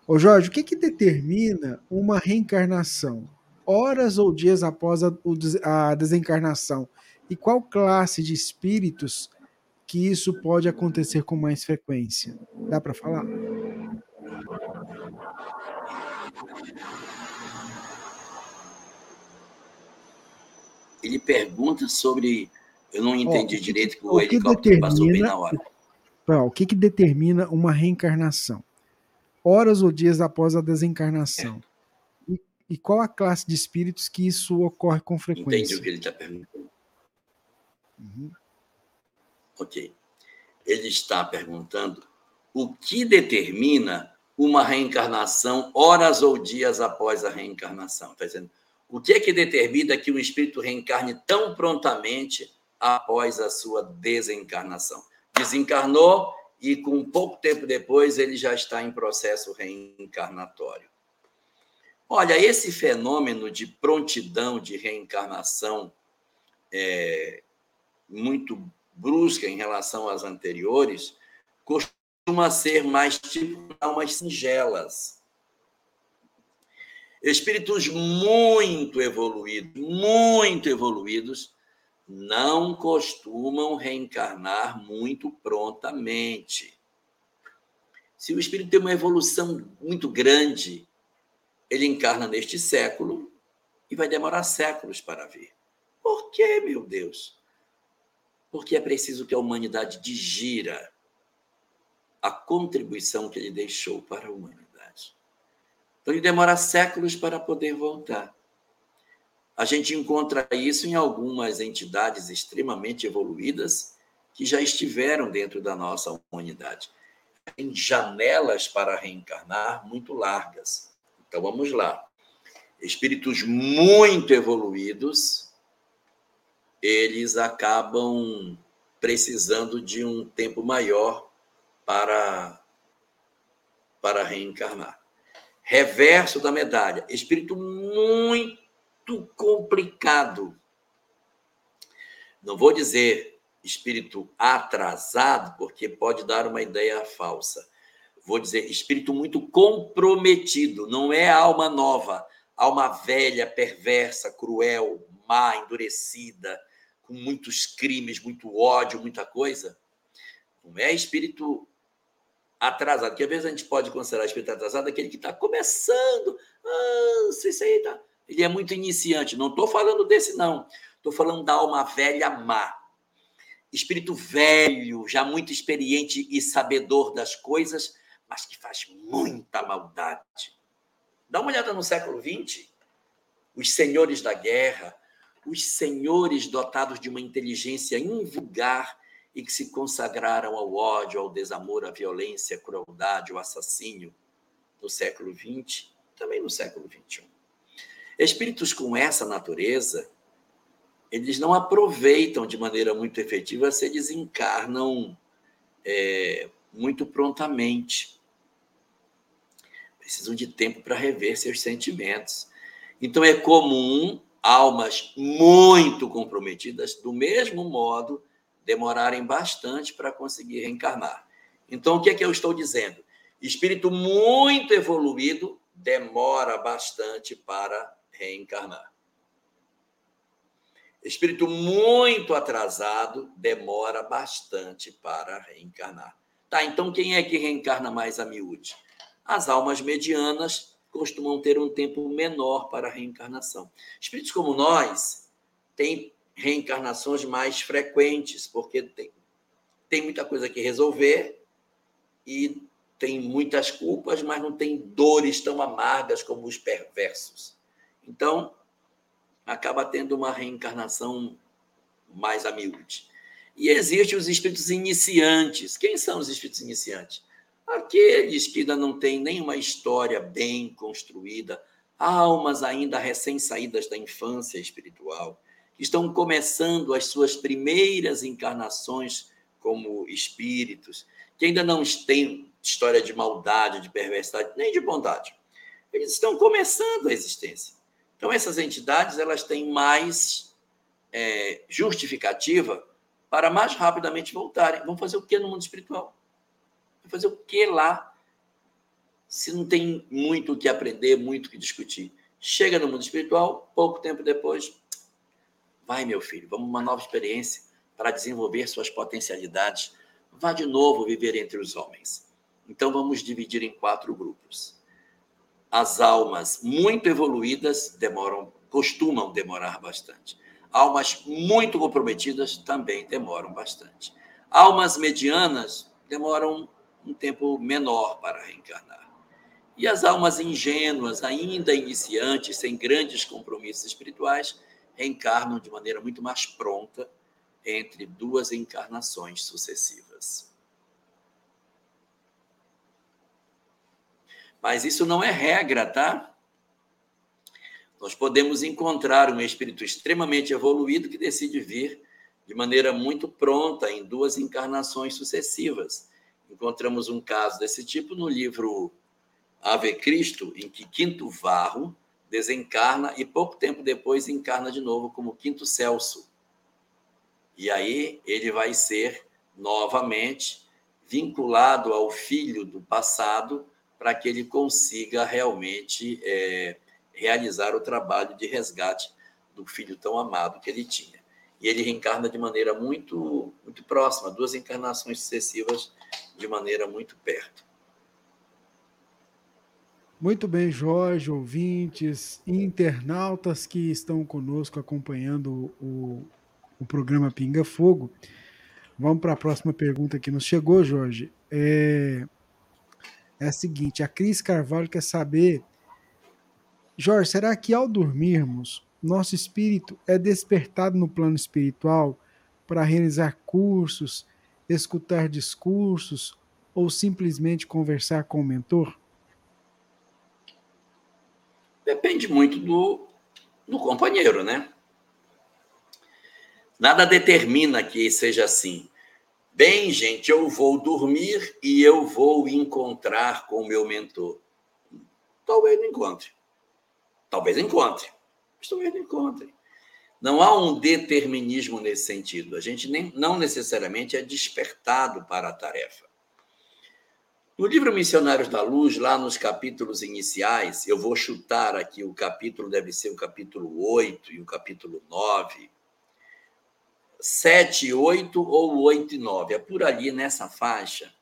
[SPEAKER 3] Ô Jorge, o que, que determina uma reencarnação? Horas ou dias após a, a desencarnação? E qual classe de espíritos que isso pode acontecer com mais frequência? Dá para falar?
[SPEAKER 5] Ele pergunta sobre. Eu não entendi Ó, direito que o, o helicóptero passou bem na hora.
[SPEAKER 3] o que, que determina uma reencarnação? Horas ou dias após a desencarnação? É. E, e, qual a classe de espíritos que isso ocorre com frequência?
[SPEAKER 5] Entendi o que ele está perguntando. Uhum. Ok. Ele está perguntando o que determina uma reencarnação horas ou dias após a reencarnação. Está dizendo, o que é que determina que o espírito reencarne tão prontamente após a sua desencarnação? Desencarnou e com pouco tempo depois ele já está em processo reencarnatório. Olha, esse fenômeno de prontidão de reencarnação é, muito brusca em relação às anteriores costuma ser mais tipo almas singelas. Espíritos muito evoluídos, muito evoluídos, não costumam reencarnar muito prontamente. Se o espírito tem uma evolução muito grande, ele encarna neste século e vai demorar séculos para vir. Por quê, meu Deus? Porque é preciso que a humanidade digira a contribuição que ele deixou para a humanidade. Então, ele demora séculos para poder voltar. A gente encontra isso em algumas entidades extremamente evoluídas que já estiveram dentro da nossa humanidade. Tem janelas para reencarnar muito largas. Então vamos lá. Espíritos muito evoluídos, eles acabam precisando de um tempo maior para para reencarnar. Reverso da medalha, espírito muito complicado. Não vou dizer espírito atrasado, porque pode dar uma ideia falsa. Vou dizer espírito muito comprometido, não é alma nova, alma velha, perversa, cruel, má, endurecida, com muitos crimes, muito ódio, muita coisa. Não é espírito atrasado, que às vezes a gente pode considerar espírito atrasado aquele que está começando. Ah, isso aí está ele é muito iniciante. Não estou falando desse, não. Estou falando da alma velha má. Espírito velho, já muito experiente e sabedor das coisas, mas que faz muita maldade. Dá uma olhada no século XX. Os senhores da guerra, os senhores dotados de uma inteligência invulgar e que se consagraram ao ódio, ao desamor, à violência, à crueldade, ao assassínio no século XX, também no século XXI. Espíritos com essa natureza, eles não aproveitam de maneira muito efetiva se eles encarnam é, muito prontamente. Precisam de tempo para rever seus sentimentos. Então é comum almas muito comprometidas, do mesmo modo, demorarem bastante para conseguir reencarnar. Então, o que é que eu estou dizendo? Espírito muito evoluído demora bastante para reencarnar. Espírito muito atrasado demora bastante para reencarnar. Tá, então quem é que reencarna mais a miúde? As almas medianas costumam ter um tempo menor para a reencarnação. Espíritos como nós têm reencarnações mais frequentes, porque tem, tem muita coisa que resolver e tem muitas culpas, mas não tem dores tão amargas como os perversos. Então, acaba tendo uma reencarnação mais a miúde. E existem os espíritos iniciantes. Quem são os espíritos iniciantes? Aqueles que ainda não têm nenhuma história bem construída, almas ainda recém-saídas da infância espiritual, estão começando as suas primeiras encarnações como espíritos, que ainda não têm história de maldade, de perversidade, nem de bondade. Eles estão começando a existência. Então, essas entidades elas têm mais é, justificativa para mais rapidamente voltarem. Vão fazer o que no mundo espiritual? Vão fazer o que lá? Se não tem muito o que aprender, muito o que discutir. Chega no mundo espiritual, pouco tempo depois, vai, meu filho, vamos uma nova experiência para desenvolver suas potencialidades. Vá de novo viver entre os homens. Então, vamos dividir em quatro grupos as almas muito evoluídas demoram, costumam demorar bastante. Almas muito comprometidas também demoram bastante. Almas medianas demoram um tempo menor para reencarnar. E as almas ingênuas, ainda iniciantes, sem grandes compromissos espirituais, reencarnam de maneira muito mais pronta entre duas encarnações sucessivas. Mas isso não é regra, tá? Nós podemos encontrar um espírito extremamente evoluído que decide vir de maneira muito pronta em duas encarnações sucessivas. Encontramos um caso desse tipo no livro Ave Cristo, em que Quinto Varro desencarna e pouco tempo depois encarna de novo como Quinto Celso. E aí ele vai ser novamente vinculado ao filho do passado para que ele consiga realmente é, realizar o trabalho de resgate do filho tão amado que ele tinha. E ele reencarna de maneira muito, muito próxima, duas encarnações sucessivas de maneira muito perto.
[SPEAKER 3] Muito bem, Jorge, ouvintes, internautas que estão conosco acompanhando o, o programa Pinga Fogo. Vamos para a próxima pergunta que nos chegou, Jorge. É, é a seguinte: a Cris Carvalho quer saber, Jorge, será que ao dormirmos, nosso espírito é despertado no plano espiritual para realizar cursos, escutar discursos ou simplesmente conversar com o mentor?
[SPEAKER 5] Depende muito do, do companheiro, né? Nada determina que seja assim. Bem, gente, eu vou dormir e eu vou encontrar com o meu mentor. Talvez não encontre. Talvez encontre. Mas talvez não encontre. Não há um determinismo nesse sentido. A gente nem, não necessariamente é despertado para a tarefa. No livro Missionários da Luz, lá nos capítulos iniciais, eu vou chutar aqui, o capítulo deve ser o capítulo 8 e o capítulo 9, 7, 8 ou 8 e 9. É por ali nessa faixa.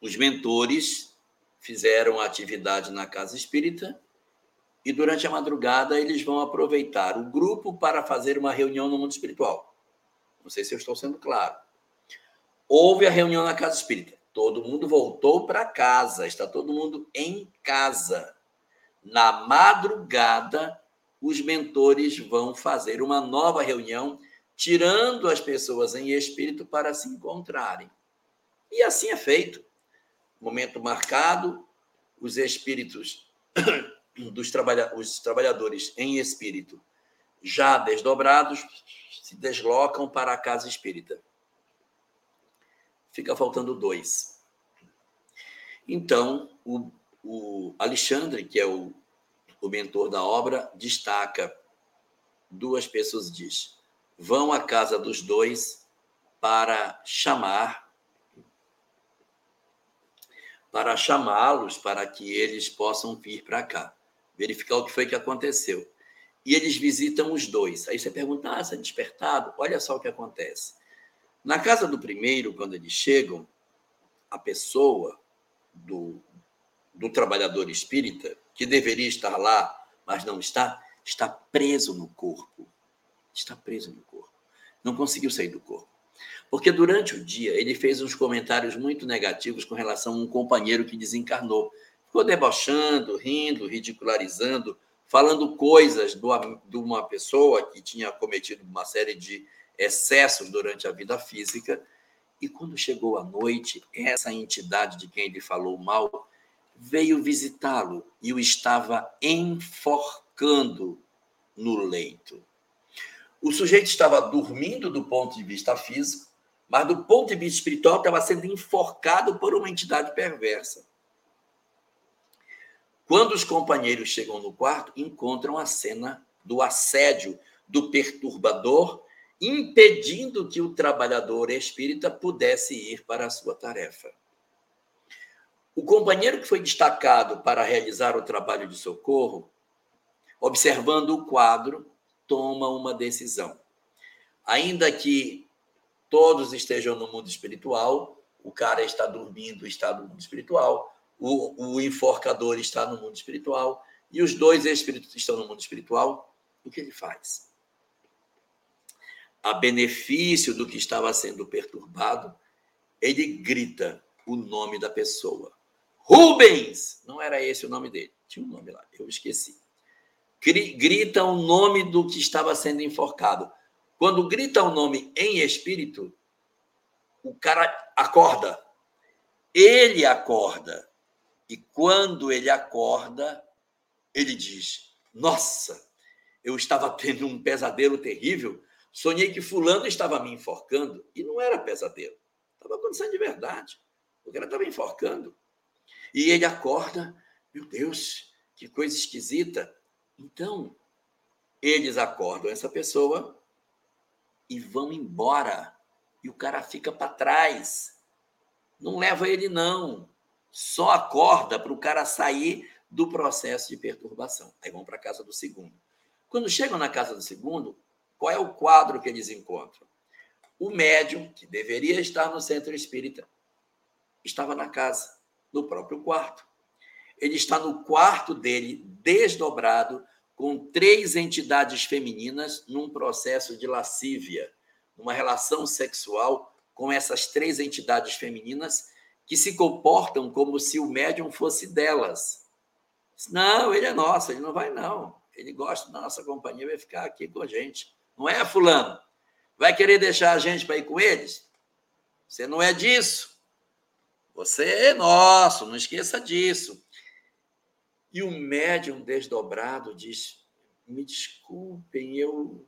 [SPEAKER 5] Os mentores fizeram a atividade na casa espírita e durante a madrugada eles vão aproveitar o grupo para fazer uma reunião no mundo espiritual. Não sei se eu estou sendo claro. Houve a reunião na casa espírita. Todo mundo voltou para casa, está todo mundo em casa. Na madrugada, os mentores vão fazer uma nova reunião, tirando as pessoas em espírito para se encontrarem. E assim é feito. Momento marcado, os espíritos *coughs* dos trabalha os trabalhadores em espírito já desdobrados se deslocam para a casa espírita fica faltando dois. Então, o, o Alexandre, que é o, o mentor da obra, destaca duas pessoas, diz, vão à casa dos dois para chamar, para chamá-los para que eles possam vir para cá, verificar o que foi que aconteceu. E eles visitam os dois. Aí você pergunta, ah, você é despertado? Olha só o que acontece. Na casa do primeiro, quando eles chegam, a pessoa do, do trabalhador espírita, que deveria estar lá, mas não está, está preso no corpo. Está preso no corpo. Não conseguiu sair do corpo. Porque durante o dia ele fez uns comentários muito negativos com relação a um companheiro que desencarnou. Ficou debochando, rindo, ridicularizando, falando coisas do, de uma pessoa que tinha cometido uma série de excessos durante a vida física. E quando chegou a noite, essa entidade de quem ele falou mal veio visitá-lo e o estava enforcando no leito. O sujeito estava dormindo do ponto de vista físico, mas do ponto de vista espiritual estava sendo enforcado por uma entidade perversa. Quando os companheiros chegam no quarto, encontram a cena do assédio do perturbador impedindo que o trabalhador espírita pudesse ir para a sua tarefa. O companheiro que foi destacado para realizar o trabalho de socorro, observando o quadro, toma uma decisão. Ainda que todos estejam no mundo espiritual, o cara está dormindo, está no mundo espiritual, o, o enforcador está no mundo espiritual, e os dois espíritos estão no mundo espiritual, o que ele faz? A benefício do que estava sendo perturbado, ele grita o nome da pessoa. Rubens! Não era esse o nome dele. Tinha um nome lá, eu esqueci. Grita o nome do que estava sendo enforcado. Quando grita o nome em espírito, o cara acorda. Ele acorda. E quando ele acorda, ele diz: Nossa, eu estava tendo um pesadelo terrível. Sonhei que Fulano estava me enforcando. E não era pesadelo. Estava acontecendo de verdade. O cara estava enforcando. E ele acorda: Meu Deus, que coisa esquisita. Então, eles acordam essa pessoa e vão embora. E o cara fica para trás. Não leva ele, não. Só acorda para o cara sair do processo de perturbação. Aí vão para a casa do segundo. Quando chegam na casa do segundo, qual é o quadro que eles encontram? O médium, que deveria estar no centro espírita, estava na casa, no próprio quarto. Ele está no quarto dele, desdobrado, com três entidades femininas num processo de lascívia, numa relação sexual com essas três entidades femininas que se comportam como se o médium fosse delas. Não, ele é nosso, ele não vai, não. Ele gosta da nossa companhia, vai ficar aqui com a gente. Não é, Fulano? Vai querer deixar a gente para ir com eles? Você não é disso. Você é nosso, não esqueça disso. E o médium desdobrado diz: me desculpem, eu,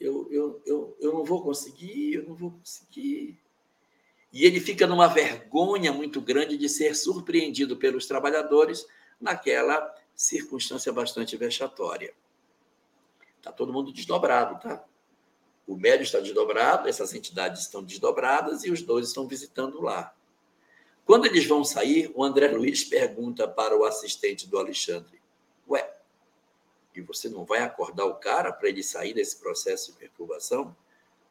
[SPEAKER 5] eu, eu, eu, eu não vou conseguir, eu não vou conseguir. E ele fica numa vergonha muito grande de ser surpreendido pelos trabalhadores naquela circunstância bastante vexatória. Está todo mundo desdobrado, tá? O médio está desdobrado, essas entidades estão desdobradas e os dois estão visitando lá. Quando eles vão sair, o André Luiz pergunta para o assistente do Alexandre: Ué, e você não vai acordar o cara para ele sair desse processo de perturbação?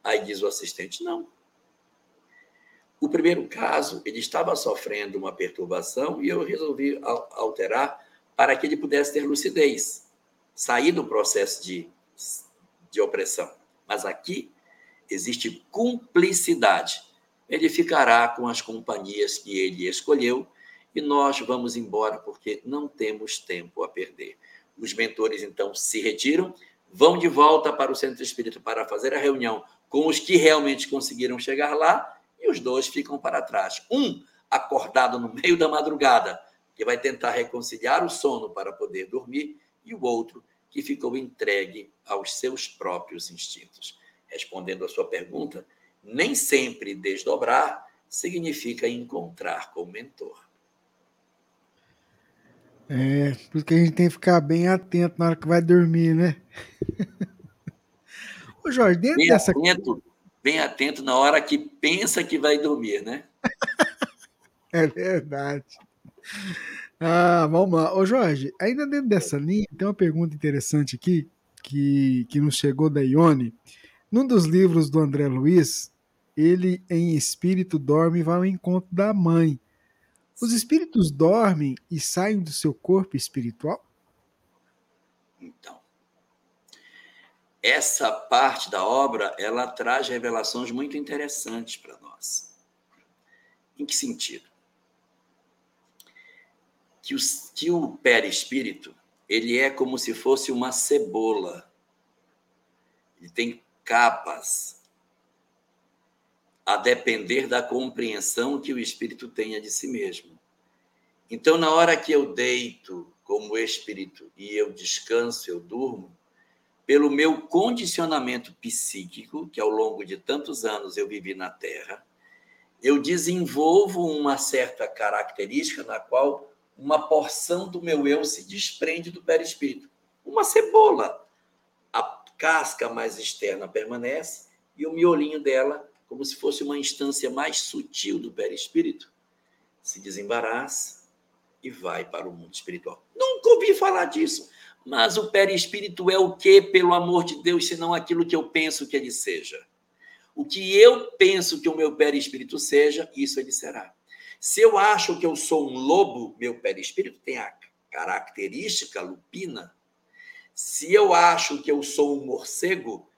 [SPEAKER 5] Aí diz o assistente: Não. O primeiro caso, ele estava sofrendo uma perturbação e eu resolvi alterar para que ele pudesse ter lucidez, sair do processo de, de opressão. Mas aqui existe cumplicidade ele ficará com as companhias que ele escolheu e nós vamos embora porque não temos tempo a perder. Os mentores então se retiram, vão de volta para o centro espírita para fazer a reunião com os que realmente conseguiram chegar lá e os dois ficam para trás. Um acordado no meio da madrugada, que vai tentar reconciliar o sono para poder dormir, e o outro que ficou entregue aos seus próprios instintos. Respondendo à sua pergunta, nem sempre desdobrar significa encontrar com o mentor.
[SPEAKER 3] É, por isso que a gente tem que ficar bem atento na hora que vai dormir, né? *laughs*
[SPEAKER 5] Ô Jorge, dentro bem dessa. Atento, bem atento na hora que pensa que vai dormir, né? *laughs*
[SPEAKER 3] é verdade. Ah, vamos lá. Ô Jorge, ainda dentro dessa linha, tem uma pergunta interessante aqui que, que nos chegou da Ione. Num dos livros do André Luiz, ele em espírito dorme e vai ao encontro da mãe. Os espíritos dormem e saem do seu corpo espiritual?
[SPEAKER 5] Então, essa parte da obra ela traz revelações muito interessantes para nós. Em que sentido? Que o, que o perispírito ele é como se fosse uma cebola. Ele tem capas a depender da compreensão que o espírito tenha de si mesmo. Então, na hora que eu deito como espírito e eu descanso, eu durmo, pelo meu condicionamento psíquico, que ao longo de tantos anos eu vivi na Terra, eu desenvolvo uma certa característica na qual uma porção do meu eu se desprende do perispírito. Uma cebola. A casca mais externa permanece e o miolinho dela como se fosse uma instância mais sutil do perispírito, se desembaraça e vai para o mundo espiritual. Nunca ouvi falar disso. Mas o perispírito é o que, pelo amor de Deus, senão aquilo que eu penso que ele seja? O que eu penso que o meu perispírito seja, isso ele será. Se eu acho que eu sou um lobo, meu perispírito tem a característica lupina. Se eu acho que eu sou um morcego,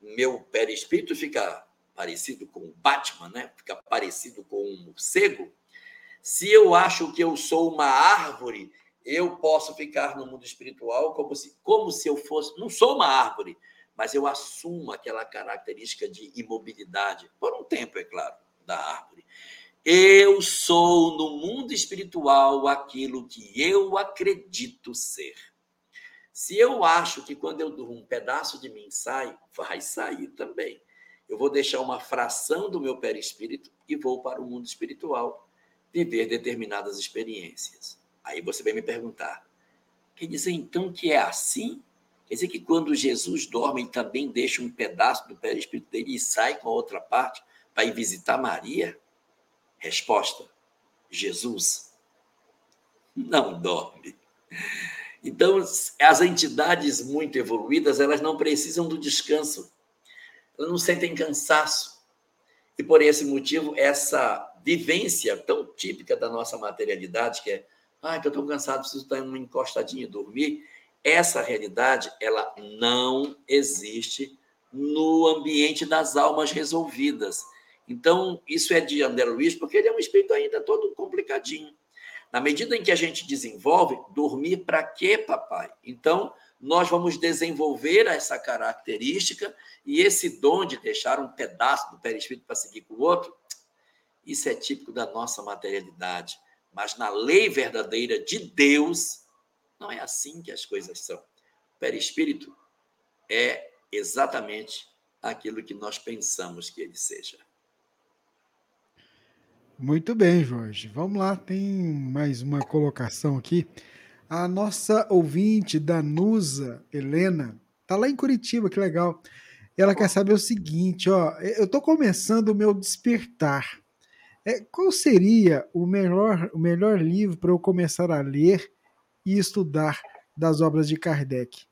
[SPEAKER 5] meu perispírito fica parecido com o Batman, né? Fica parecido com um morcego. Se eu acho que eu sou uma árvore, eu posso ficar no mundo espiritual como se, como se eu fosse. Não sou uma árvore, mas eu assumo aquela característica de imobilidade, por um tempo, é claro, da árvore. Eu sou no mundo espiritual aquilo que eu acredito ser. Se eu acho que quando eu durmo um pedaço de mim sai, vai sair também. Eu vou deixar uma fração do meu perispírito e vou para o mundo espiritual viver determinadas experiências. Aí você vai me perguntar: quer dizer então que é assim? Quer dizer que quando Jesus dorme, ele também deixa um pedaço do perispírito dele e sai com a outra parte para ir visitar Maria? Resposta: Jesus não dorme. Então, as entidades muito evoluídas, elas não precisam do descanso. Elas não sentem cansaço. E por esse motivo, essa vivência tão típica da nossa materialidade, que é, ah, estou cansado, preciso estar uma encostadinha e dormir, essa realidade, ela não existe no ambiente das almas resolvidas. Então, isso é de André Luiz, porque ele é um espírito ainda todo complicadinho. Na medida em que a gente desenvolve, dormir para quê, papai? Então, nós vamos desenvolver essa característica e esse dom de deixar um pedaço do perispírito para seguir com o outro, isso é típico da nossa materialidade. Mas na lei verdadeira de Deus, não é assim que as coisas são. O perispírito é exatamente aquilo que nós pensamos que ele seja.
[SPEAKER 3] Muito bem, Jorge. Vamos lá, tem mais uma colocação aqui. A nossa ouvinte, Danusa Helena, tá lá em Curitiba, que legal. Ela quer saber o seguinte, ó, eu tô começando o meu despertar. É, qual seria o melhor, o melhor livro para eu começar a ler e estudar das obras de Kardec?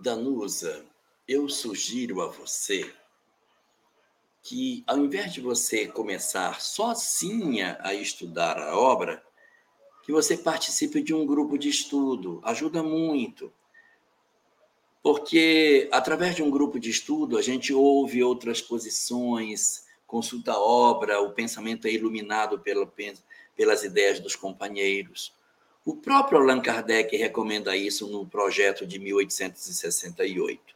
[SPEAKER 5] Danusa, eu sugiro a você que, ao invés de você começar sozinha a estudar a obra, que você participe de um grupo de estudo. Ajuda muito. Porque, através de um grupo de estudo, a gente ouve outras posições, consulta a obra, o pensamento é iluminado pela, pelas ideias dos companheiros. O próprio Allan Kardec recomenda isso no projeto de 1868.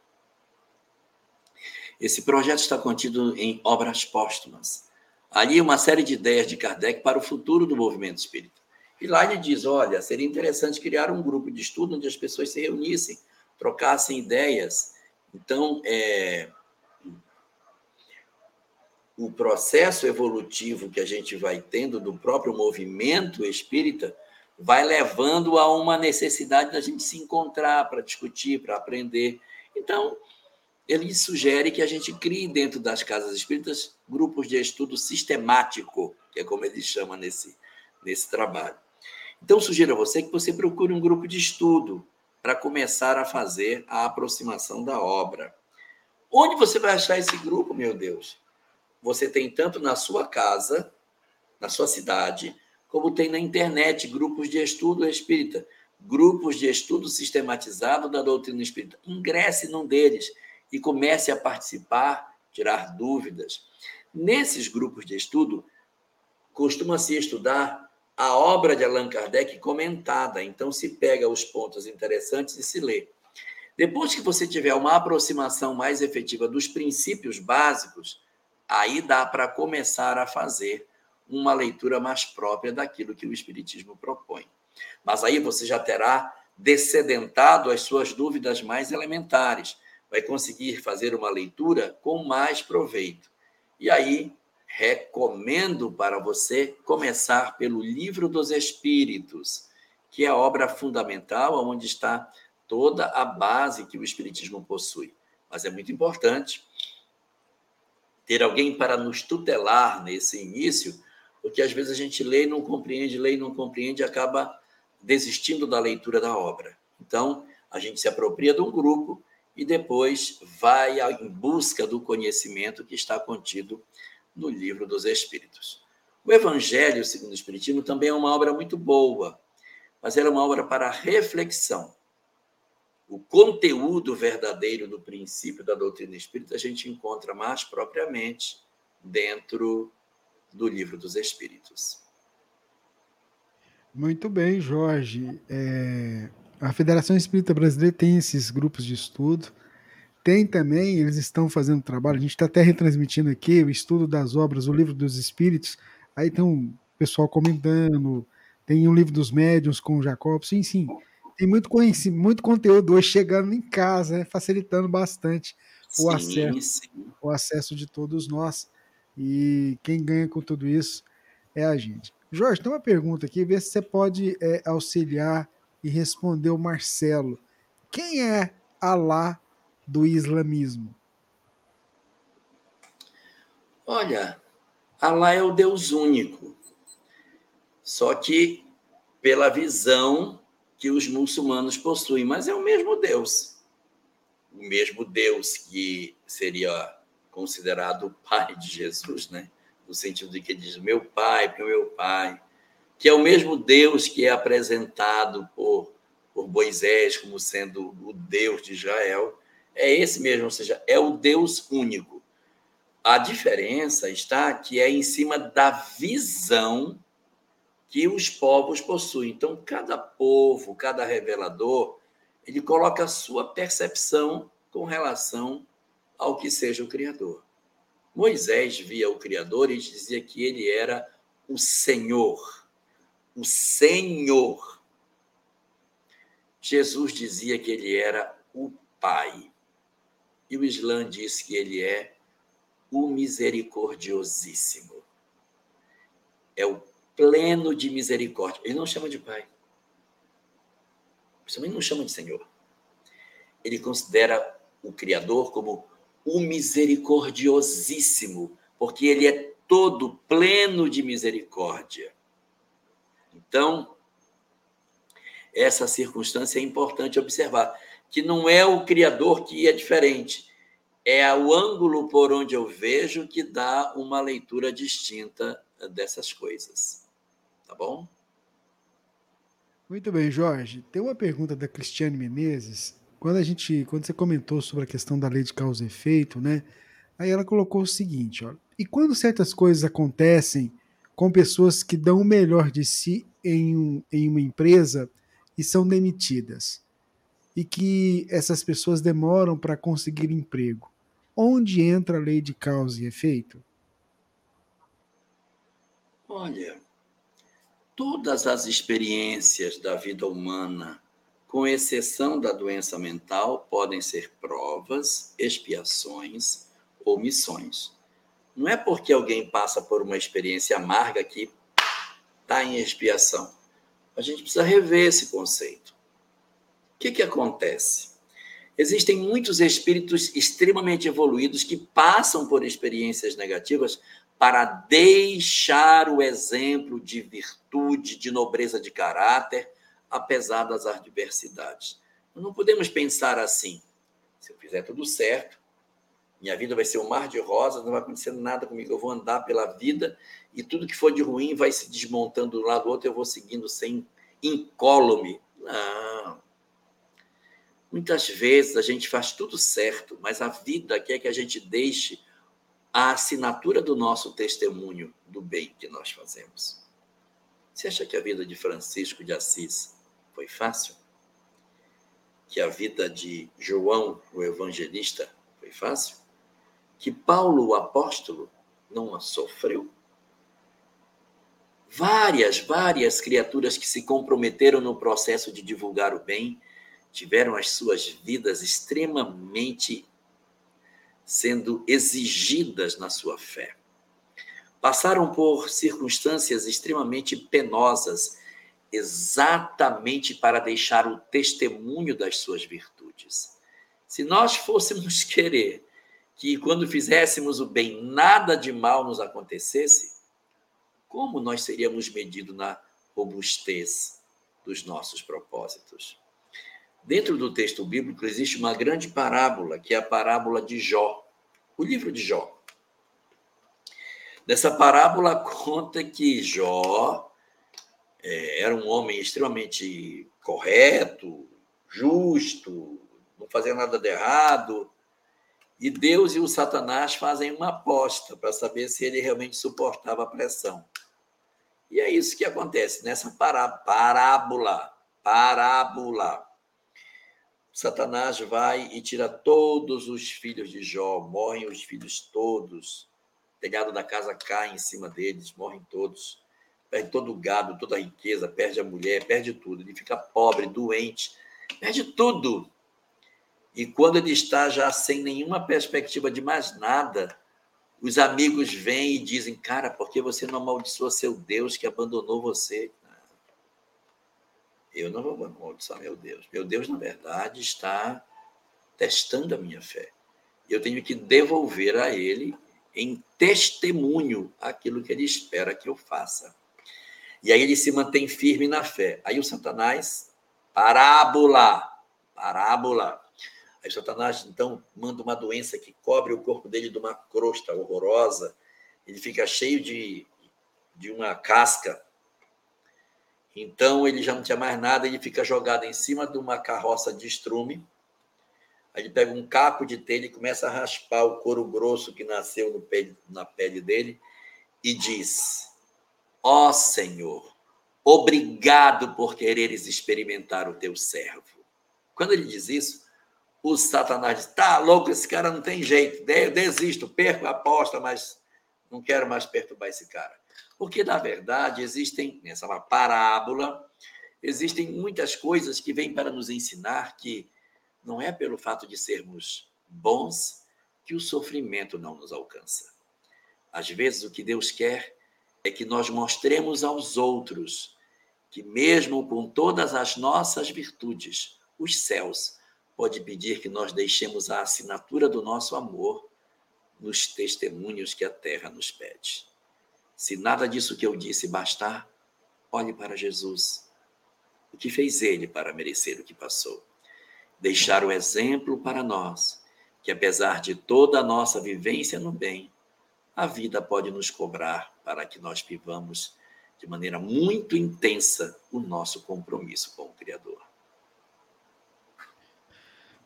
[SPEAKER 5] Esse projeto está contido em Obras Póstumas. Ali, uma série de ideias de Kardec para o futuro do movimento espírita. E lá ele diz: olha, seria interessante criar um grupo de estudo onde as pessoas se reunissem, trocassem ideias. Então, é, o processo evolutivo que a gente vai tendo do próprio movimento espírita vai levando a uma necessidade da gente se encontrar para discutir, para aprender. Então, ele sugere que a gente crie dentro das casas espíritas grupos de estudo sistemático, que é como ele chama nesse, nesse trabalho. Então, sugiro a você que você procure um grupo de estudo para começar a fazer a aproximação da obra. Onde você vai achar esse grupo, meu Deus? Você tem tanto na sua casa, na sua cidade, como tem na internet grupos de estudo espírita, grupos de estudo sistematizado da doutrina espírita. Ingresse num deles e comece a participar, tirar dúvidas. Nesses grupos de estudo, costuma-se estudar a obra de Allan Kardec comentada, então se pega os pontos interessantes e se lê. Depois que você tiver uma aproximação mais efetiva dos princípios básicos, aí dá para começar a fazer uma leitura mais própria daquilo que o Espiritismo propõe. Mas aí você já terá descedentado as suas dúvidas mais elementares vai conseguir fazer uma leitura com mais proveito. E aí, recomendo para você começar pelo Livro dos Espíritos, que é a obra fundamental onde está toda a base que o Espiritismo possui. Mas é muito importante ter alguém para nos tutelar nesse início, porque às vezes a gente lê e não compreende, lê e não compreende acaba desistindo da leitura da obra. Então, a gente se apropria de um grupo e depois vai em busca do conhecimento que está contido no livro dos Espíritos. O Evangelho segundo o Espiritismo também é uma obra muito boa, mas ela é uma obra para reflexão. o conteúdo verdadeiro do princípio da doutrina espírita a gente encontra mais propriamente dentro do livro dos Espíritos.
[SPEAKER 3] Muito bem, Jorge. É, a Federação Espírita Brasileira tem esses grupos de estudo. Tem também, eles estão fazendo trabalho, a gente está até retransmitindo aqui o estudo das obras, o livro dos Espíritos. Aí tem um pessoal comentando, tem o livro dos médiuns com o Jacobson, enfim. Tem muito, muito conteúdo hoje chegando em casa, né, facilitando bastante sim, o, acesso, sim. o acesso de todos nós. E quem ganha com tudo isso é a gente. Jorge, tem uma pergunta aqui, vê se você pode é, auxiliar e responder o Marcelo. Quem é Alá do islamismo?
[SPEAKER 5] Olha, Alá é o Deus único. Só que pela visão que os muçulmanos possuem, mas é o mesmo Deus. O mesmo Deus que seria considerado o pai de Jesus, né? no sentido de que diz meu pai, meu pai, que é o mesmo Deus que é apresentado por, por Moisés como sendo o Deus de Israel, é esse mesmo, ou seja, é o Deus único. A diferença está que é em cima da visão que os povos possuem. Então, cada povo, cada revelador, ele coloca a sua percepção com relação ao que seja o Criador. Moisés via o Criador e dizia que ele era o Senhor. O Senhor. Jesus dizia que ele era o Pai. E o Islã diz que ele é o misericordiosíssimo. É o pleno de misericórdia. Ele não chama de Pai. Também não chama de Senhor. Ele considera o Criador como o misericordiosíssimo, porque ele é todo pleno de misericórdia. Então, essa circunstância é importante observar, que não é o Criador que é diferente, é o ângulo por onde eu vejo que dá uma leitura distinta dessas coisas. Tá bom?
[SPEAKER 3] Muito bem, Jorge. Tem uma pergunta da Cristiane Menezes quando a gente, quando você comentou sobre a questão da lei de causa e efeito, né? Aí ela colocou o seguinte, ó, e quando certas coisas acontecem com pessoas que dão o melhor de si em, em uma empresa e são demitidas, e que essas pessoas demoram para conseguir emprego, onde entra a lei de causa e efeito?
[SPEAKER 5] Olha, todas as experiências da vida humana com exceção da doença mental, podem ser provas, expiações ou missões. Não é porque alguém passa por uma experiência amarga que está em expiação. A gente precisa rever esse conceito. O que, que acontece? Existem muitos espíritos extremamente evoluídos que passam por experiências negativas para deixar o exemplo de virtude, de nobreza de caráter apesar das adversidades. Não podemos pensar assim. Se eu fizer tudo certo, minha vida vai ser um mar de rosas, não vai acontecer nada comigo. Eu vou andar pela vida e tudo que for de ruim vai se desmontando do lado do outro, eu vou seguindo sem incólume. Não. Muitas vezes a gente faz tudo certo, mas a vida quer que a gente deixe a assinatura do nosso testemunho do bem que nós fazemos. Você acha que a vida de Francisco de Assis foi fácil? Que a vida de João, o evangelista, foi fácil? Que Paulo, o apóstolo, não sofreu? Várias, várias criaturas que se comprometeram no processo de divulgar o bem tiveram as suas vidas extremamente sendo exigidas na sua fé. Passaram por circunstâncias extremamente penosas exatamente para deixar o testemunho das suas virtudes. Se nós fôssemos *laughs* querer que, quando fizéssemos o bem, nada de mal nos acontecesse, como nós seríamos medidos na robustez dos nossos propósitos? Dentro do texto bíblico existe uma grande parábola, que é a parábola de Jó, o livro de Jó. Nessa parábola conta que Jó é, era um homem extremamente correto, justo, não fazia nada de errado. E Deus e o Satanás fazem uma aposta para saber se ele realmente suportava a pressão. E é isso que acontece nessa parábola. Parábola. Satanás vai e tira todos os filhos de Jó, morrem os filhos todos. O telhado da casa cai em cima deles, morrem todos. Perde todo o gado, toda a riqueza, perde a mulher, perde tudo. Ele fica pobre, doente, perde tudo. E quando ele está já sem nenhuma perspectiva de mais nada, os amigos vêm e dizem: Cara, por que você não amaldiçoa seu Deus que abandonou você? Eu não vou amaldiçoar meu Deus. Meu Deus, na verdade, está testando a minha fé. Eu tenho que devolver a ele em testemunho aquilo que ele espera que eu faça. E aí ele se mantém firme na fé. Aí o Satanás, parábola, parábola, Aí Satanás, então, manda uma doença que cobre o corpo dele de uma crosta horrorosa. Ele fica cheio de, de uma casca. Então, ele já não tinha mais nada, ele fica jogado em cima de uma carroça de estrume. Aí ele pega um caco de telha e começa a raspar o couro grosso que nasceu no pele, na pele dele e diz: Ó oh, Senhor, obrigado por quereres experimentar o teu servo. Quando ele diz isso, o Satanás diz: tá louco, esse cara não tem jeito, desisto, perco a aposta, mas não quero mais perturbar esse cara. Porque, na verdade, existem, nessa uma parábola, existem muitas coisas que vêm para nos ensinar que não é pelo fato de sermos bons que o sofrimento não nos alcança. Às vezes, o que Deus quer é que nós mostremos aos outros que, mesmo com todas as nossas virtudes, os céus pode pedir que nós deixemos a assinatura do nosso amor nos testemunhos que a terra nos pede. Se nada disso que eu disse bastar, olhe para Jesus. O que fez ele para merecer o que passou? Deixar o exemplo para nós, que apesar de toda a nossa vivência no bem, a vida pode nos cobrar para que nós vivamos de maneira muito intensa o nosso compromisso com o Criador.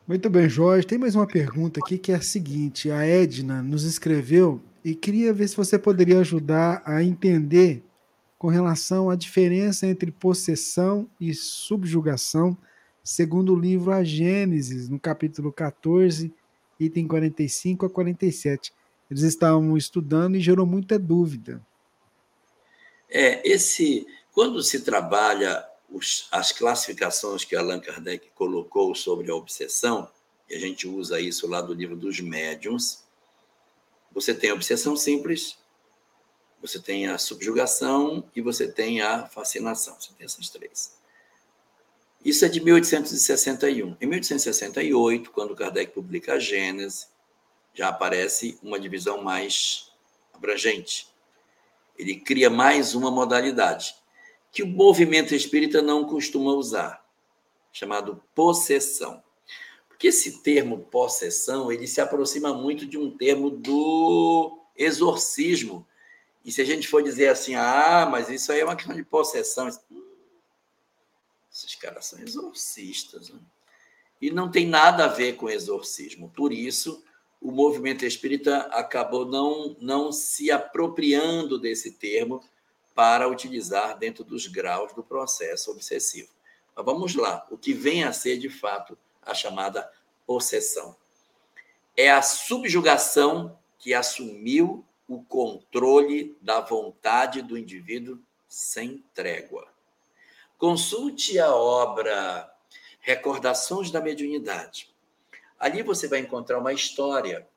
[SPEAKER 3] Muito bem, Jorge. Tem mais uma pergunta aqui que é a seguinte: a Edna nos escreveu e queria ver se você poderia ajudar a entender com relação à diferença entre possessão e subjugação, segundo o livro A Gênesis, no capítulo 14, item 45 a 47. Eles estavam estudando e gerou muita dúvida.
[SPEAKER 5] É, esse quando se trabalha os, as classificações que Allan Kardec colocou sobre a obsessão, e a gente usa isso lá do livro dos médiums, você tem a obsessão simples, você tem a subjugação e você tem a fascinação. Você tem essas três. Isso é de 1861. Em 1868, quando Kardec publica a Gênese, já aparece uma divisão mais abrangente. Ele cria mais uma modalidade, que o movimento espírita não costuma usar, chamado possessão. Porque esse termo possessão, ele se aproxima muito de um termo do exorcismo. E se a gente for dizer assim, ah, mas isso aí é uma questão de possessão, esses caras são exorcistas. Né? E não tem nada a ver com exorcismo. Por isso, o movimento espírita acabou não, não se apropriando desse termo para utilizar dentro dos graus do processo obsessivo. Mas vamos lá, o que vem a ser de fato a chamada possessão. É a subjugação que assumiu o controle da vontade do indivíduo sem trégua. Consulte a obra Recordações da Mediunidade. Ali você vai encontrar uma história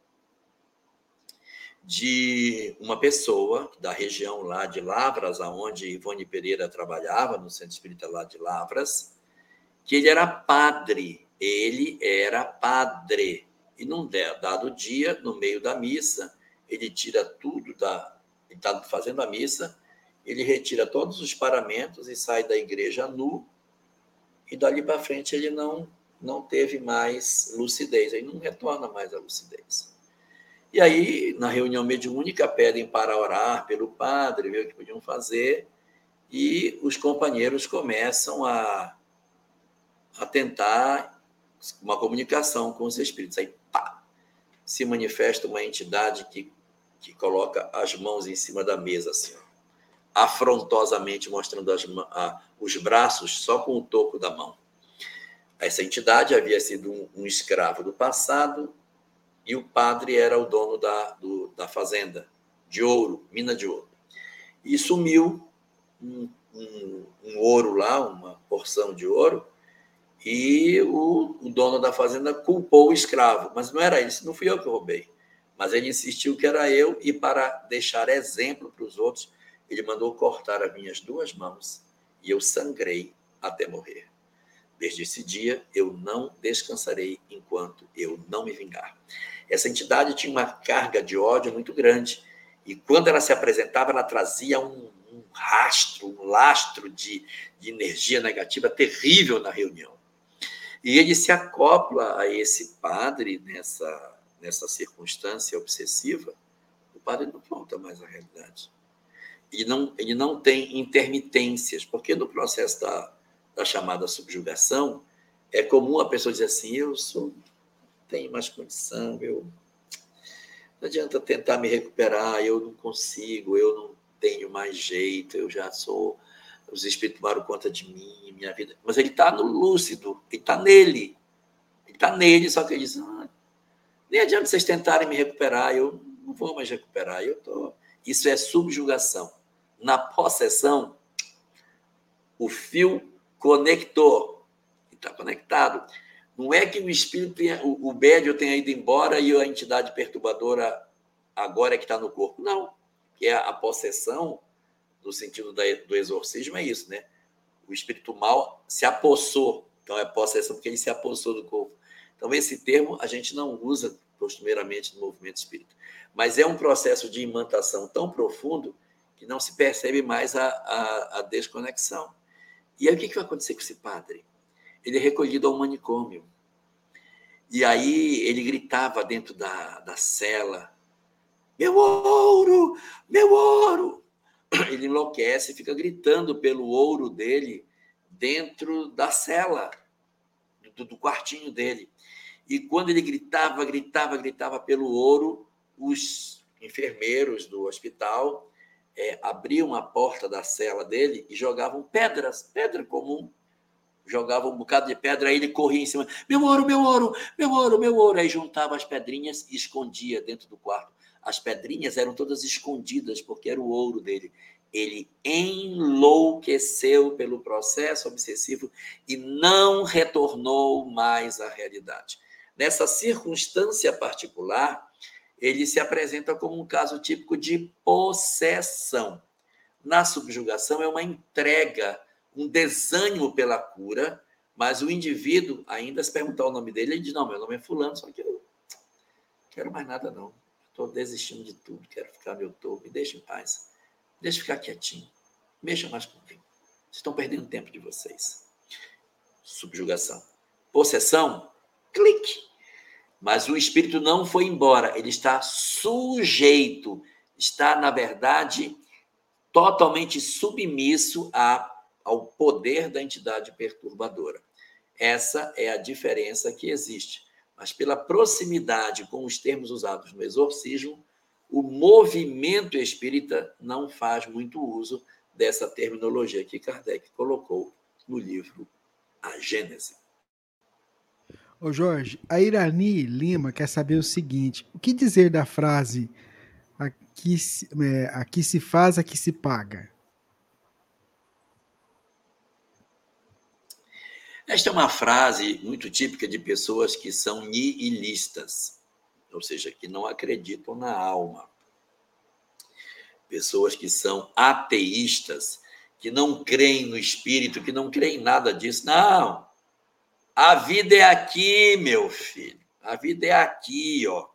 [SPEAKER 5] de uma pessoa da região lá de Lavras, aonde Ivone Pereira trabalhava, no Centro Espírita lá de Lavras, que ele era padre, ele era padre. E num dado dia, no meio da missa, ele tira tudo da. Ele está fazendo a missa, ele retira todos os paramentos e sai da igreja nu, e dali para frente ele não, não teve mais lucidez, ele não retorna mais à lucidez. E aí, na reunião mediúnica, pedem para orar pelo padre, ver o que podiam fazer, e os companheiros começam a, a tentar uma comunicação com os espíritos. Aí, pá, se manifesta uma entidade que, que coloca as mãos em cima da mesa, assim, afrontosamente mostrando as, a, os braços só com o toco da mão. Essa entidade havia sido um, um escravo do passado e o padre era o dono da, do, da fazenda de ouro, mina de ouro. E sumiu um, um, um ouro lá, uma porção de ouro, e o, o, dono da fazenda culpou o escravo, mas não era isso, não fui eu que roubei. Mas ele insistiu que era eu, e para deixar exemplo para os outros, ele mandou cortar as minhas duas mãos e eu sangrei até morrer. Desde esse dia, eu não descansarei enquanto eu não me vingar. Essa entidade tinha uma carga de ódio muito grande, e quando ela se apresentava, ela trazia um, um rastro, um lastro de, de energia negativa terrível na reunião. E ele se acopla a esse padre nessa, nessa circunstância obsessiva, o padre não volta mais à realidade. Ele não, ele não tem intermitências, porque no processo da, da chamada subjugação, é comum a pessoa dizer assim: eu sou, tenho mais condição, eu não adianta tentar me recuperar, eu não consigo, eu não tenho mais jeito, eu já sou os espíritos tomaram conta de mim, minha vida. Mas ele está no lúcido, ele está nele. Ele está nele, só que ele diz: ah, nem adianta vocês tentarem me recuperar, eu não vou mais recuperar. Eu tô... Isso é subjugação. Na possessão, o fio conector, está conectado. Não é que o espírito, o, o médio tenha ido embora e a entidade perturbadora agora é que está no corpo. Não. Que é a possessão no sentido da, do exorcismo, é isso, né? O espírito mal se apossou. Então, é possessão porque ele se apossou do corpo. Então, esse termo a gente não usa costumeiramente no movimento espírita. Mas é um processo de imantação tão profundo que não se percebe mais a, a, a desconexão. E aí, o que, que vai acontecer com esse padre? Ele é recolhido ao manicômio. E aí ele gritava dentro da, da cela: Meu ouro! Meu ouro! *clears throat* ele enlouquece, fica gritando pelo ouro dele dentro da cela, do, do quartinho dele. E quando ele gritava, gritava, gritava pelo ouro, os enfermeiros do hospital é, abriam a porta da cela dele e jogavam pedras, pedra comum. Jogavam um bocado de pedra, aí ele corria em cima. Meu ouro, meu ouro, meu ouro, meu ouro. Aí juntava as pedrinhas e escondia dentro do quarto. As pedrinhas eram todas escondidas, porque era o ouro dele. Ele enlouqueceu pelo processo obsessivo e não retornou mais à realidade. Nessa circunstância particular, ele se apresenta como um caso típico de possessão. Na subjugação, é uma entrega, um desânimo pela cura, mas o indivíduo, ainda se perguntar o nome dele, ele diz: Não, meu nome é Fulano, só que eu não quero mais nada, não. Estou desistindo de tudo, quero ficar meu topo, me deixe em paz. Deixe ficar quietinho. Mexa mais comigo. Vocês estão perdendo tempo de vocês. Subjugação. Possessão, clique. Mas o espírito não foi embora, ele está sujeito, está, na verdade, totalmente submisso a, ao poder da entidade perturbadora. Essa é a diferença que existe mas pela proximidade com os termos usados no exorcismo, o movimento espírita não faz muito uso dessa terminologia que Kardec colocou no livro A Gênese.
[SPEAKER 3] Ô Jorge, a Irani Lima quer saber o seguinte: o que dizer da frase aqui é, aqui se faz, aqui se paga?
[SPEAKER 5] Esta é uma frase muito típica de pessoas que são nihilistas, ou seja, que não acreditam na alma. Pessoas que são ateístas, que não creem no espírito, que não creem em nada disso. Não! A vida é aqui, meu filho. A vida é aqui, ó.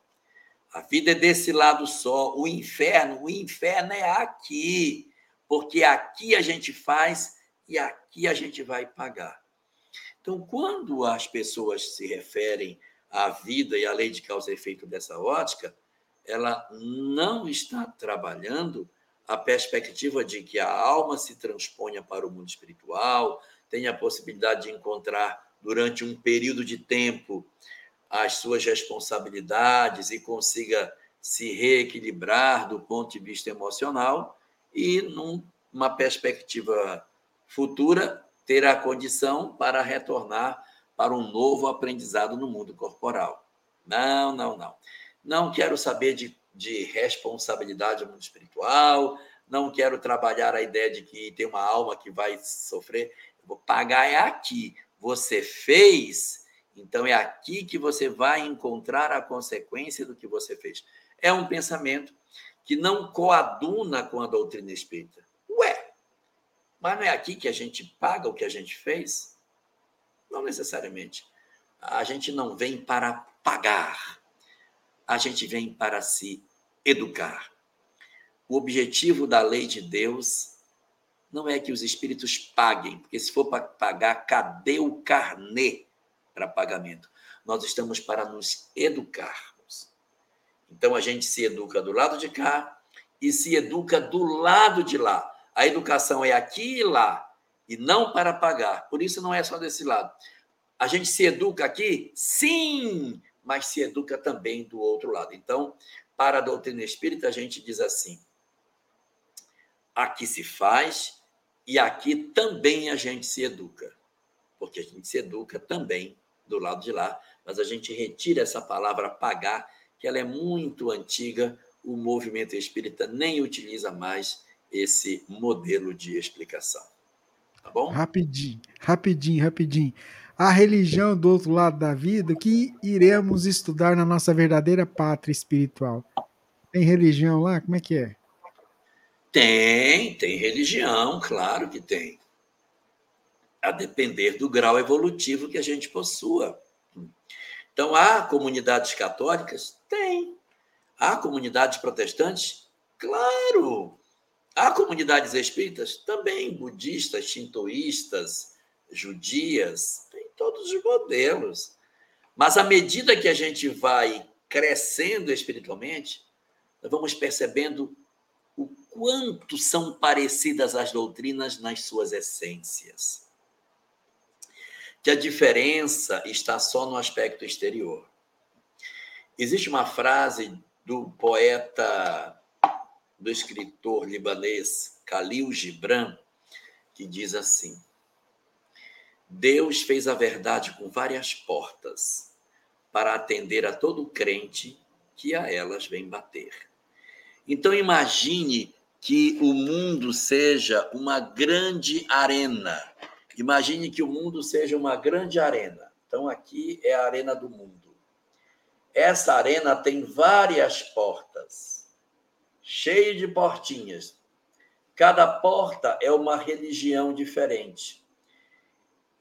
[SPEAKER 5] A vida é desse lado só. O inferno, o inferno é aqui. Porque aqui a gente faz e aqui a gente vai pagar. Então, quando as pessoas se referem à vida e à lei de causa e efeito dessa ótica, ela não está trabalhando a perspectiva de que a alma se transponha para o mundo espiritual, tenha a possibilidade de encontrar durante um período de tempo as suas responsabilidades e consiga se reequilibrar do ponto de vista emocional e, numa perspectiva futura, ter a condição para retornar para um novo aprendizado no mundo corporal. Não, não, não. Não quero saber de, de responsabilidade no mundo espiritual, não quero trabalhar a ideia de que tem uma alma que vai sofrer. vou pagar é aqui. Você fez, então é aqui que você vai encontrar a consequência do que você fez. É um pensamento que não coaduna com a doutrina espírita. Mas não é aqui que a gente paga o que a gente fez? Não necessariamente. A gente não vem para pagar, a gente vem para se educar. O objetivo da lei de Deus não é que os espíritos paguem, porque se for para pagar, cadê o carnê para pagamento? Nós estamos para nos educarmos. Então a gente se educa do lado de cá e se educa do lado de lá. A educação é aqui e lá, e não para pagar. Por isso não é só desse lado. A gente se educa aqui? Sim, mas se educa também do outro lado. Então, para a doutrina espírita, a gente diz assim: aqui se faz e aqui também a gente se educa. Porque a gente se educa também do lado de lá, mas a gente retira essa palavra pagar, que ela é muito antiga, o movimento espírita nem utiliza mais esse modelo de explicação. Tá bom?
[SPEAKER 3] Rapidinho, rapidinho, rapidinho. A religião do outro lado da vida que iremos estudar na nossa verdadeira pátria espiritual. Tem religião lá? Como é que é?
[SPEAKER 5] Tem, tem religião, claro que tem. A depender do grau evolutivo que a gente possua. Então, há comunidades católicas? Tem. Há comunidades protestantes? Claro. Há comunidades espíritas? Também. Budistas, shintoístas, judias, tem todos os modelos. Mas à medida que a gente vai crescendo espiritualmente, nós vamos percebendo o quanto são parecidas as doutrinas nas suas essências. Que a diferença está só no aspecto exterior. Existe uma frase do poeta, do escritor libanês Khalil Gibran, que diz assim: Deus fez a verdade com várias portas para atender a todo crente que a elas vem bater. Então imagine que o mundo seja uma grande arena. Imagine que o mundo seja uma grande arena. Então aqui é a arena do mundo. Essa arena tem várias portas, cheia de portinhas. Cada porta é uma religião diferente.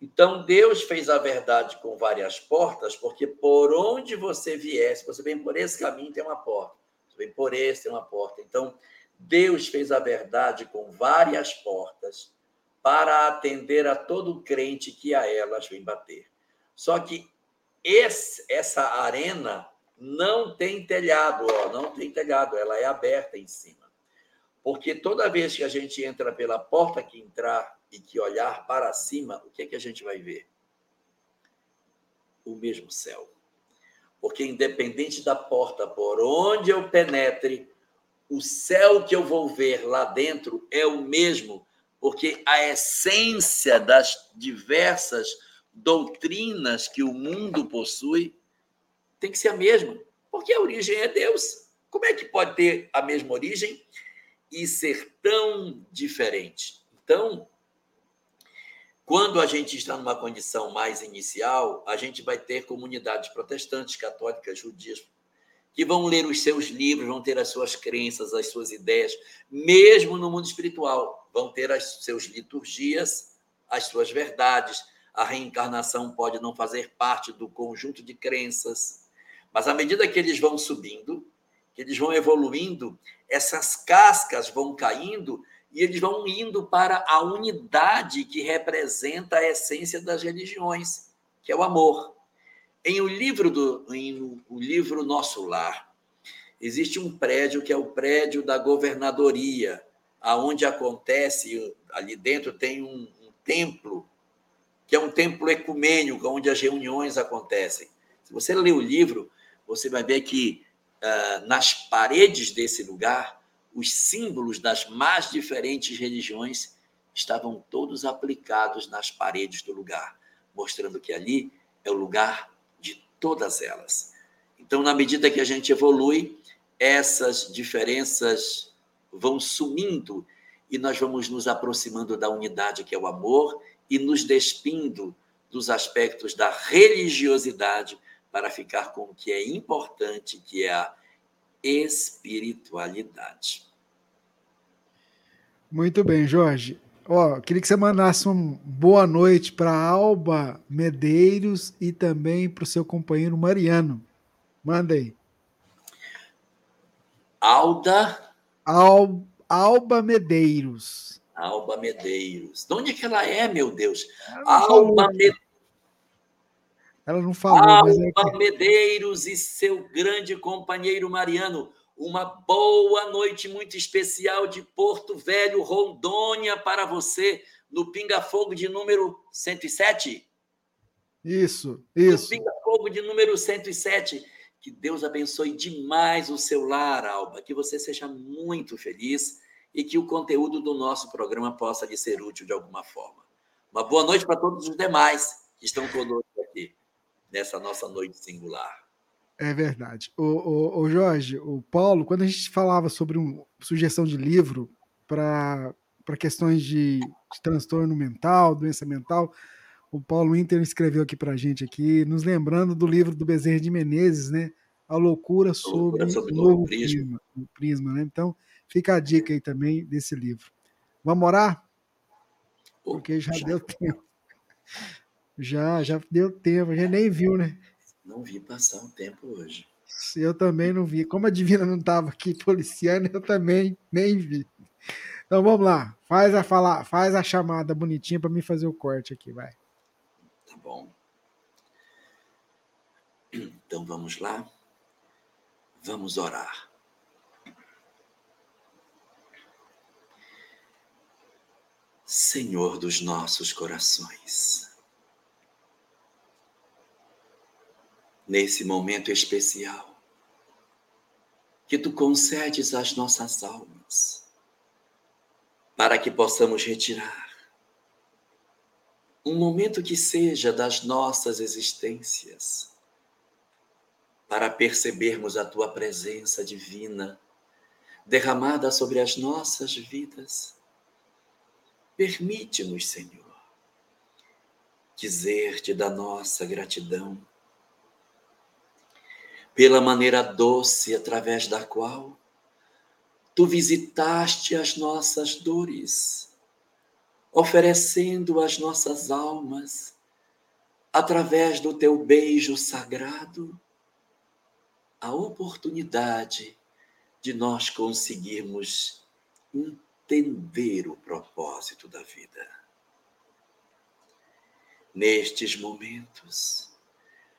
[SPEAKER 5] Então Deus fez a verdade com várias portas, porque por onde você viesse, você vem por esse caminho, tem uma porta vem por esse uma porta. Então, Deus fez a verdade com várias portas para atender a todo crente que a elas vem bater. Só que esse, essa arena não tem telhado, ó, não tem telhado, ela é aberta em cima. Porque toda vez que a gente entra pela porta que entrar e que olhar para cima, o que é que a gente vai ver? O mesmo céu. Porque, independente da porta por onde eu penetre, o céu que eu vou ver lá dentro é o mesmo, porque a essência das diversas doutrinas que o mundo possui tem que ser a mesma, porque a origem é Deus. Como é que pode ter a mesma origem e ser tão diferente? Então, quando a gente está numa condição mais inicial, a gente vai ter comunidades protestantes, católicas, judias, que vão ler os seus livros, vão ter as suas crenças, as suas ideias, mesmo no mundo espiritual, vão ter as suas liturgias, as suas verdades. A reencarnação pode não fazer parte do conjunto de crenças, mas à medida que eles vão subindo, que eles vão evoluindo, essas cascas vão caindo e eles vão indo para a unidade que representa a essência das religiões, que é o amor. Em o livro do em o livro Nosso Lar, existe um prédio que é o prédio da governadoria, aonde acontece ali dentro tem um, um templo que é um templo ecumênico, onde as reuniões acontecem. Se você ler o livro, você vai ver que uh, nas paredes desse lugar, os símbolos das mais diferentes religiões estavam todos aplicados nas paredes do lugar, mostrando que ali é o lugar de todas elas. Então, na medida que a gente evolui, essas diferenças vão sumindo e nós vamos nos aproximando da unidade que é o amor e nos despindo dos aspectos da religiosidade para ficar com o que é importante, que é a espiritualidade.
[SPEAKER 3] Muito bem, Jorge. Ó, queria que você mandasse uma boa noite para Alba Medeiros e também para o seu companheiro Mariano. Manda aí.
[SPEAKER 5] Alda.
[SPEAKER 3] Al, Alba Medeiros.
[SPEAKER 5] Alba Medeiros. De onde é que ela é, meu Deus? Alba Medeiros.
[SPEAKER 3] Ela não falou.
[SPEAKER 5] Alba é Medeiros e seu grande companheiro Mariano. Uma boa noite muito especial de Porto Velho, Rondônia, para você, no Pinga Fogo de número 107.
[SPEAKER 3] Isso, isso.
[SPEAKER 5] No Pinga Fogo de número 107. Que Deus abençoe demais o seu lar, Alba. Que você seja muito feliz e que o conteúdo do nosso programa possa lhe ser útil de alguma forma. Uma boa noite para todos os demais que estão conosco nessa nossa noite singular.
[SPEAKER 3] É verdade. O, o, o Jorge, o Paulo, quando a gente falava sobre uma sugestão de livro para questões de, de transtorno mental, doença mental, o Paulo Inter escreveu aqui para a gente aqui, nos lembrando do livro do Bezerra de Menezes, né? A loucura sobre, sobre o novo prisma, prisma, prisma, né? Então, fica a dica aí também desse livro. Vamos orar? Porque já, já. deu *laughs* tempo. Já, já deu tempo, já nem viu, né?
[SPEAKER 5] Não vi passar o tempo hoje.
[SPEAKER 3] Eu também não vi. Como a Divina não estava aqui *laughs* policiando, eu também nem vi. Então vamos lá, faz a fala, faz a chamada bonitinha para mim fazer o corte aqui, vai.
[SPEAKER 5] Tá bom. Então vamos lá. Vamos orar. Senhor dos nossos corações, nesse momento especial, que tu concedes às nossas almas, para que possamos retirar um momento que seja das nossas existências, para percebermos a tua presença divina derramada sobre as nossas vidas. Permite-nos, Senhor, dizer-te da nossa gratidão pela maneira doce através da qual tu visitaste as nossas dores oferecendo as nossas almas, através do teu beijo sagrado, a oportunidade de nós conseguirmos entender o propósito da vida. Nestes momentos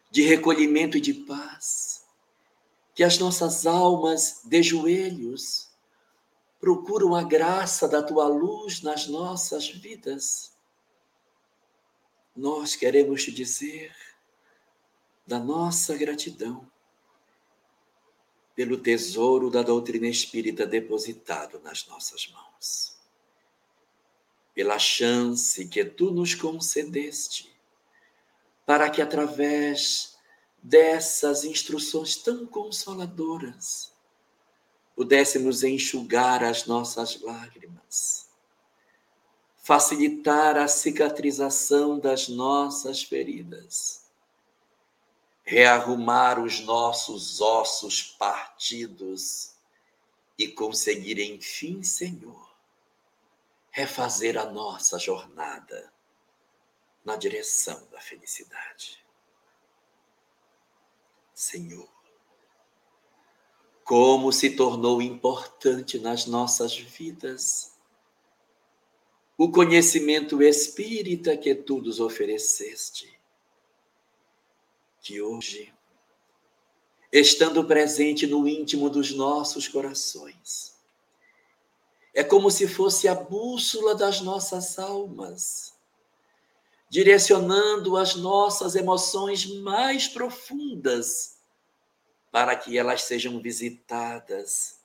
[SPEAKER 5] de recolhimento e de paz, que as nossas almas de joelhos procuram a graça da tua luz nas nossas vidas. Nós queremos te dizer da nossa gratidão pelo tesouro da doutrina espírita depositado nas nossas mãos, pela chance que tu nos concedeste, para que através dessas instruções tão consoladoras, pudéssemos enxugar as nossas lágrimas, facilitar a cicatrização das nossas feridas, rearrumar os nossos ossos partidos e conseguir, enfim, Senhor, refazer a nossa jornada na direção da felicidade. Senhor, como se tornou importante nas nossas vidas o conhecimento espírita que tu nos ofereceste. Que hoje, estando presente no íntimo dos nossos corações, é como se fosse a bússola das nossas almas, direcionando as nossas emoções mais profundas para que elas sejam visitadas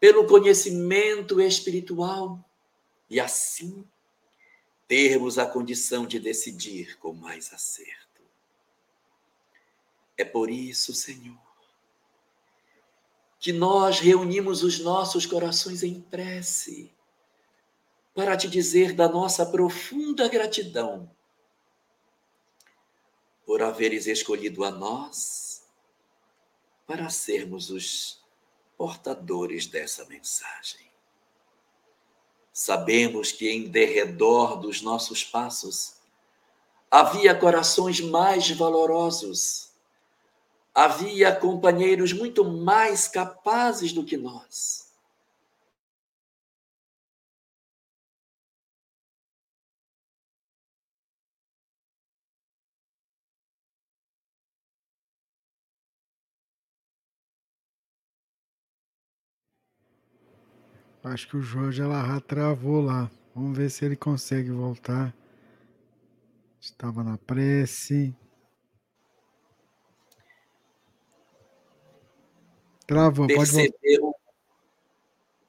[SPEAKER 5] pelo conhecimento espiritual e assim termos a condição de decidir com mais acerto. É por isso, Senhor, que nós reunimos os nossos corações em prece para te dizer da nossa profunda gratidão por haveres escolhido a nós para sermos os portadores dessa mensagem. Sabemos que em derredor dos nossos passos havia corações mais valorosos, havia companheiros muito mais capazes do que nós
[SPEAKER 3] Acho que o Jorge Alahá travou lá. Vamos ver se ele consegue voltar. Estava na prece. Travou, percebeu, pode voltar.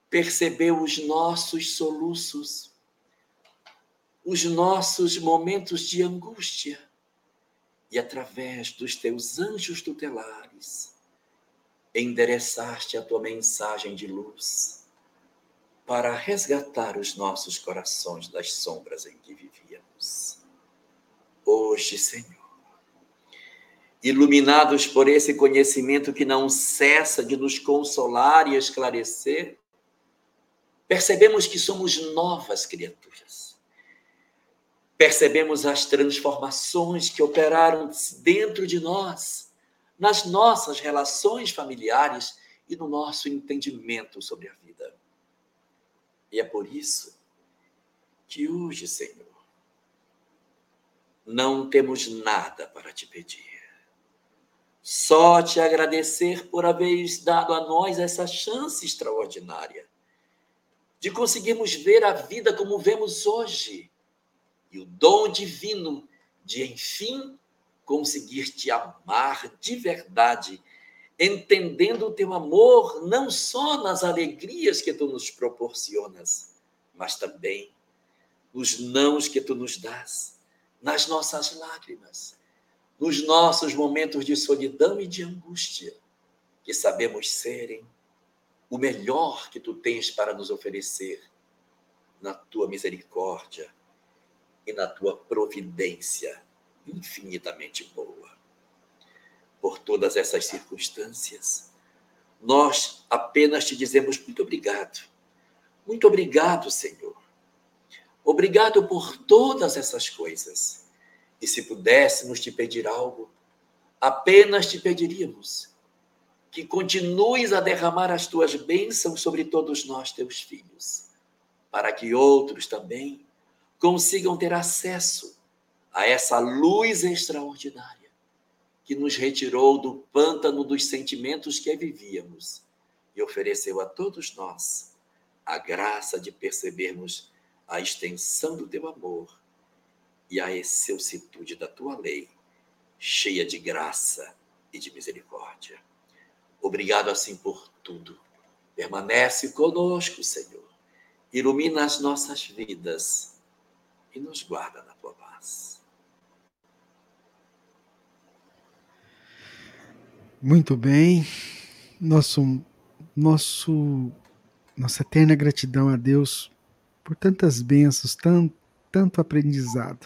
[SPEAKER 5] Percebeu os nossos soluços, os nossos momentos de angústia, e através dos teus anjos tutelares, endereçaste a tua mensagem de luz para resgatar os nossos corações das sombras em que vivíamos. Hoje, Senhor, iluminados por esse conhecimento que não cessa de nos consolar e esclarecer, percebemos que somos novas criaturas. Percebemos as transformações que operaram dentro de nós, nas nossas relações familiares e no nosso entendimento sobre a vida. E é por isso que hoje, Senhor, não temos nada para te pedir. Só te agradecer por haveres dado a nós essa chance extraordinária de conseguirmos ver a vida como vemos hoje e o dom divino de, enfim, conseguir te amar de verdade entendendo o teu amor não só nas alegrias que tu nos proporcionas, mas também nos nãos que tu nos dás, nas nossas lágrimas, nos nossos momentos de solidão e de angústia, que sabemos serem o melhor que tu tens para nos oferecer na tua misericórdia e na tua providência infinitamente boa por todas essas circunstâncias. Nós apenas te dizemos muito obrigado. Muito obrigado, Senhor. Obrigado por todas essas coisas. E se pudéssemos te pedir algo, apenas te pediríamos que continues a derramar as tuas bênçãos sobre todos nós, teus filhos, para que outros também consigam ter acesso a essa luz extraordinária que nos retirou do pântano dos sentimentos que vivíamos e ofereceu a todos nós a graça de percebermos a extensão do teu amor e a excelsitude da tua lei, cheia de graça e de misericórdia. Obrigado assim por tudo. Permanece conosco, Senhor. Ilumina as nossas vidas e nos guarda na tua paz.
[SPEAKER 3] Muito bem. Nosso, nosso, nossa eterna gratidão a Deus por tantas bênçãos, tanto, tanto aprendizado.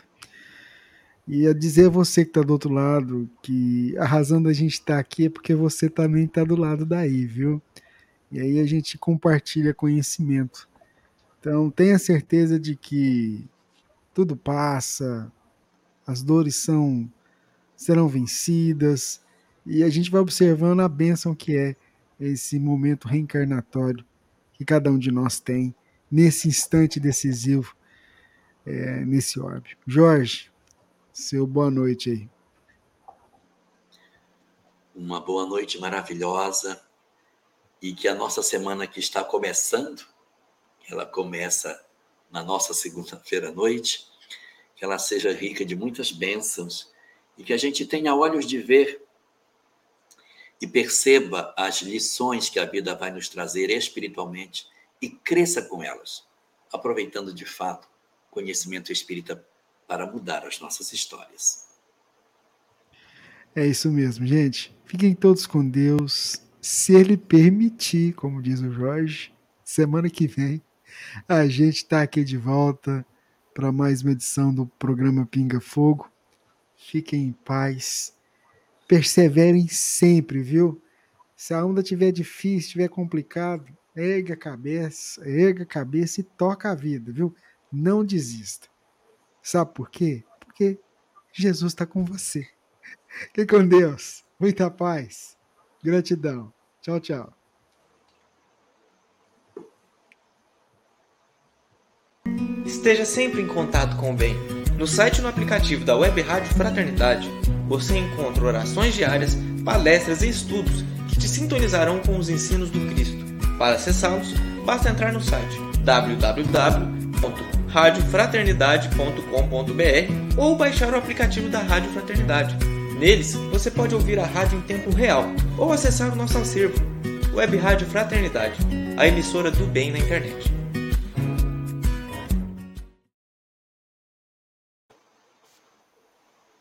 [SPEAKER 3] E a dizer a você que está do outro lado que a razão da gente estar tá aqui é porque você também está do lado daí, viu? E aí a gente compartilha conhecimento. Então tenha certeza de que tudo passa, as dores são serão vencidas e a gente vai observando a bênção que é esse momento reencarnatório que cada um de nós tem nesse instante decisivo, é, nesse orbe. Jorge, seu boa noite aí.
[SPEAKER 5] Uma boa noite maravilhosa e que a nossa semana que está começando, ela começa na nossa segunda-feira à noite, que ela seja rica de muitas bênçãos e que a gente tenha olhos de ver e perceba as lições que a vida vai nos trazer espiritualmente e cresça com elas, aproveitando de fato o conhecimento espírita para mudar as nossas histórias.
[SPEAKER 3] É isso mesmo, gente. Fiquem todos com Deus. Se Ele permitir, como diz o Jorge, semana que vem a gente está aqui de volta para mais uma edição do programa Pinga Fogo. Fiquem em paz. Perseverem sempre, viu? Se a onda estiver difícil, estiver complicado, erga a cabeça, erga a cabeça e toca a vida, viu? Não desista. Sabe por quê? Porque Jesus está com você. *laughs* Fique com Deus. Muita paz. Gratidão. Tchau, tchau.
[SPEAKER 2] Esteja sempre em contato com o bem. No site e no aplicativo da Web Rádio Fraternidade, você encontra orações diárias, palestras e estudos que te sintonizarão com os ensinos do Cristo. Para acessá-los, basta entrar no site www.radiofraternidade.com.br ou baixar o aplicativo da Rádio Fraternidade. Neles, você pode ouvir a rádio em tempo real ou acessar o nosso acervo, Web Rádio Fraternidade, a emissora do bem na internet.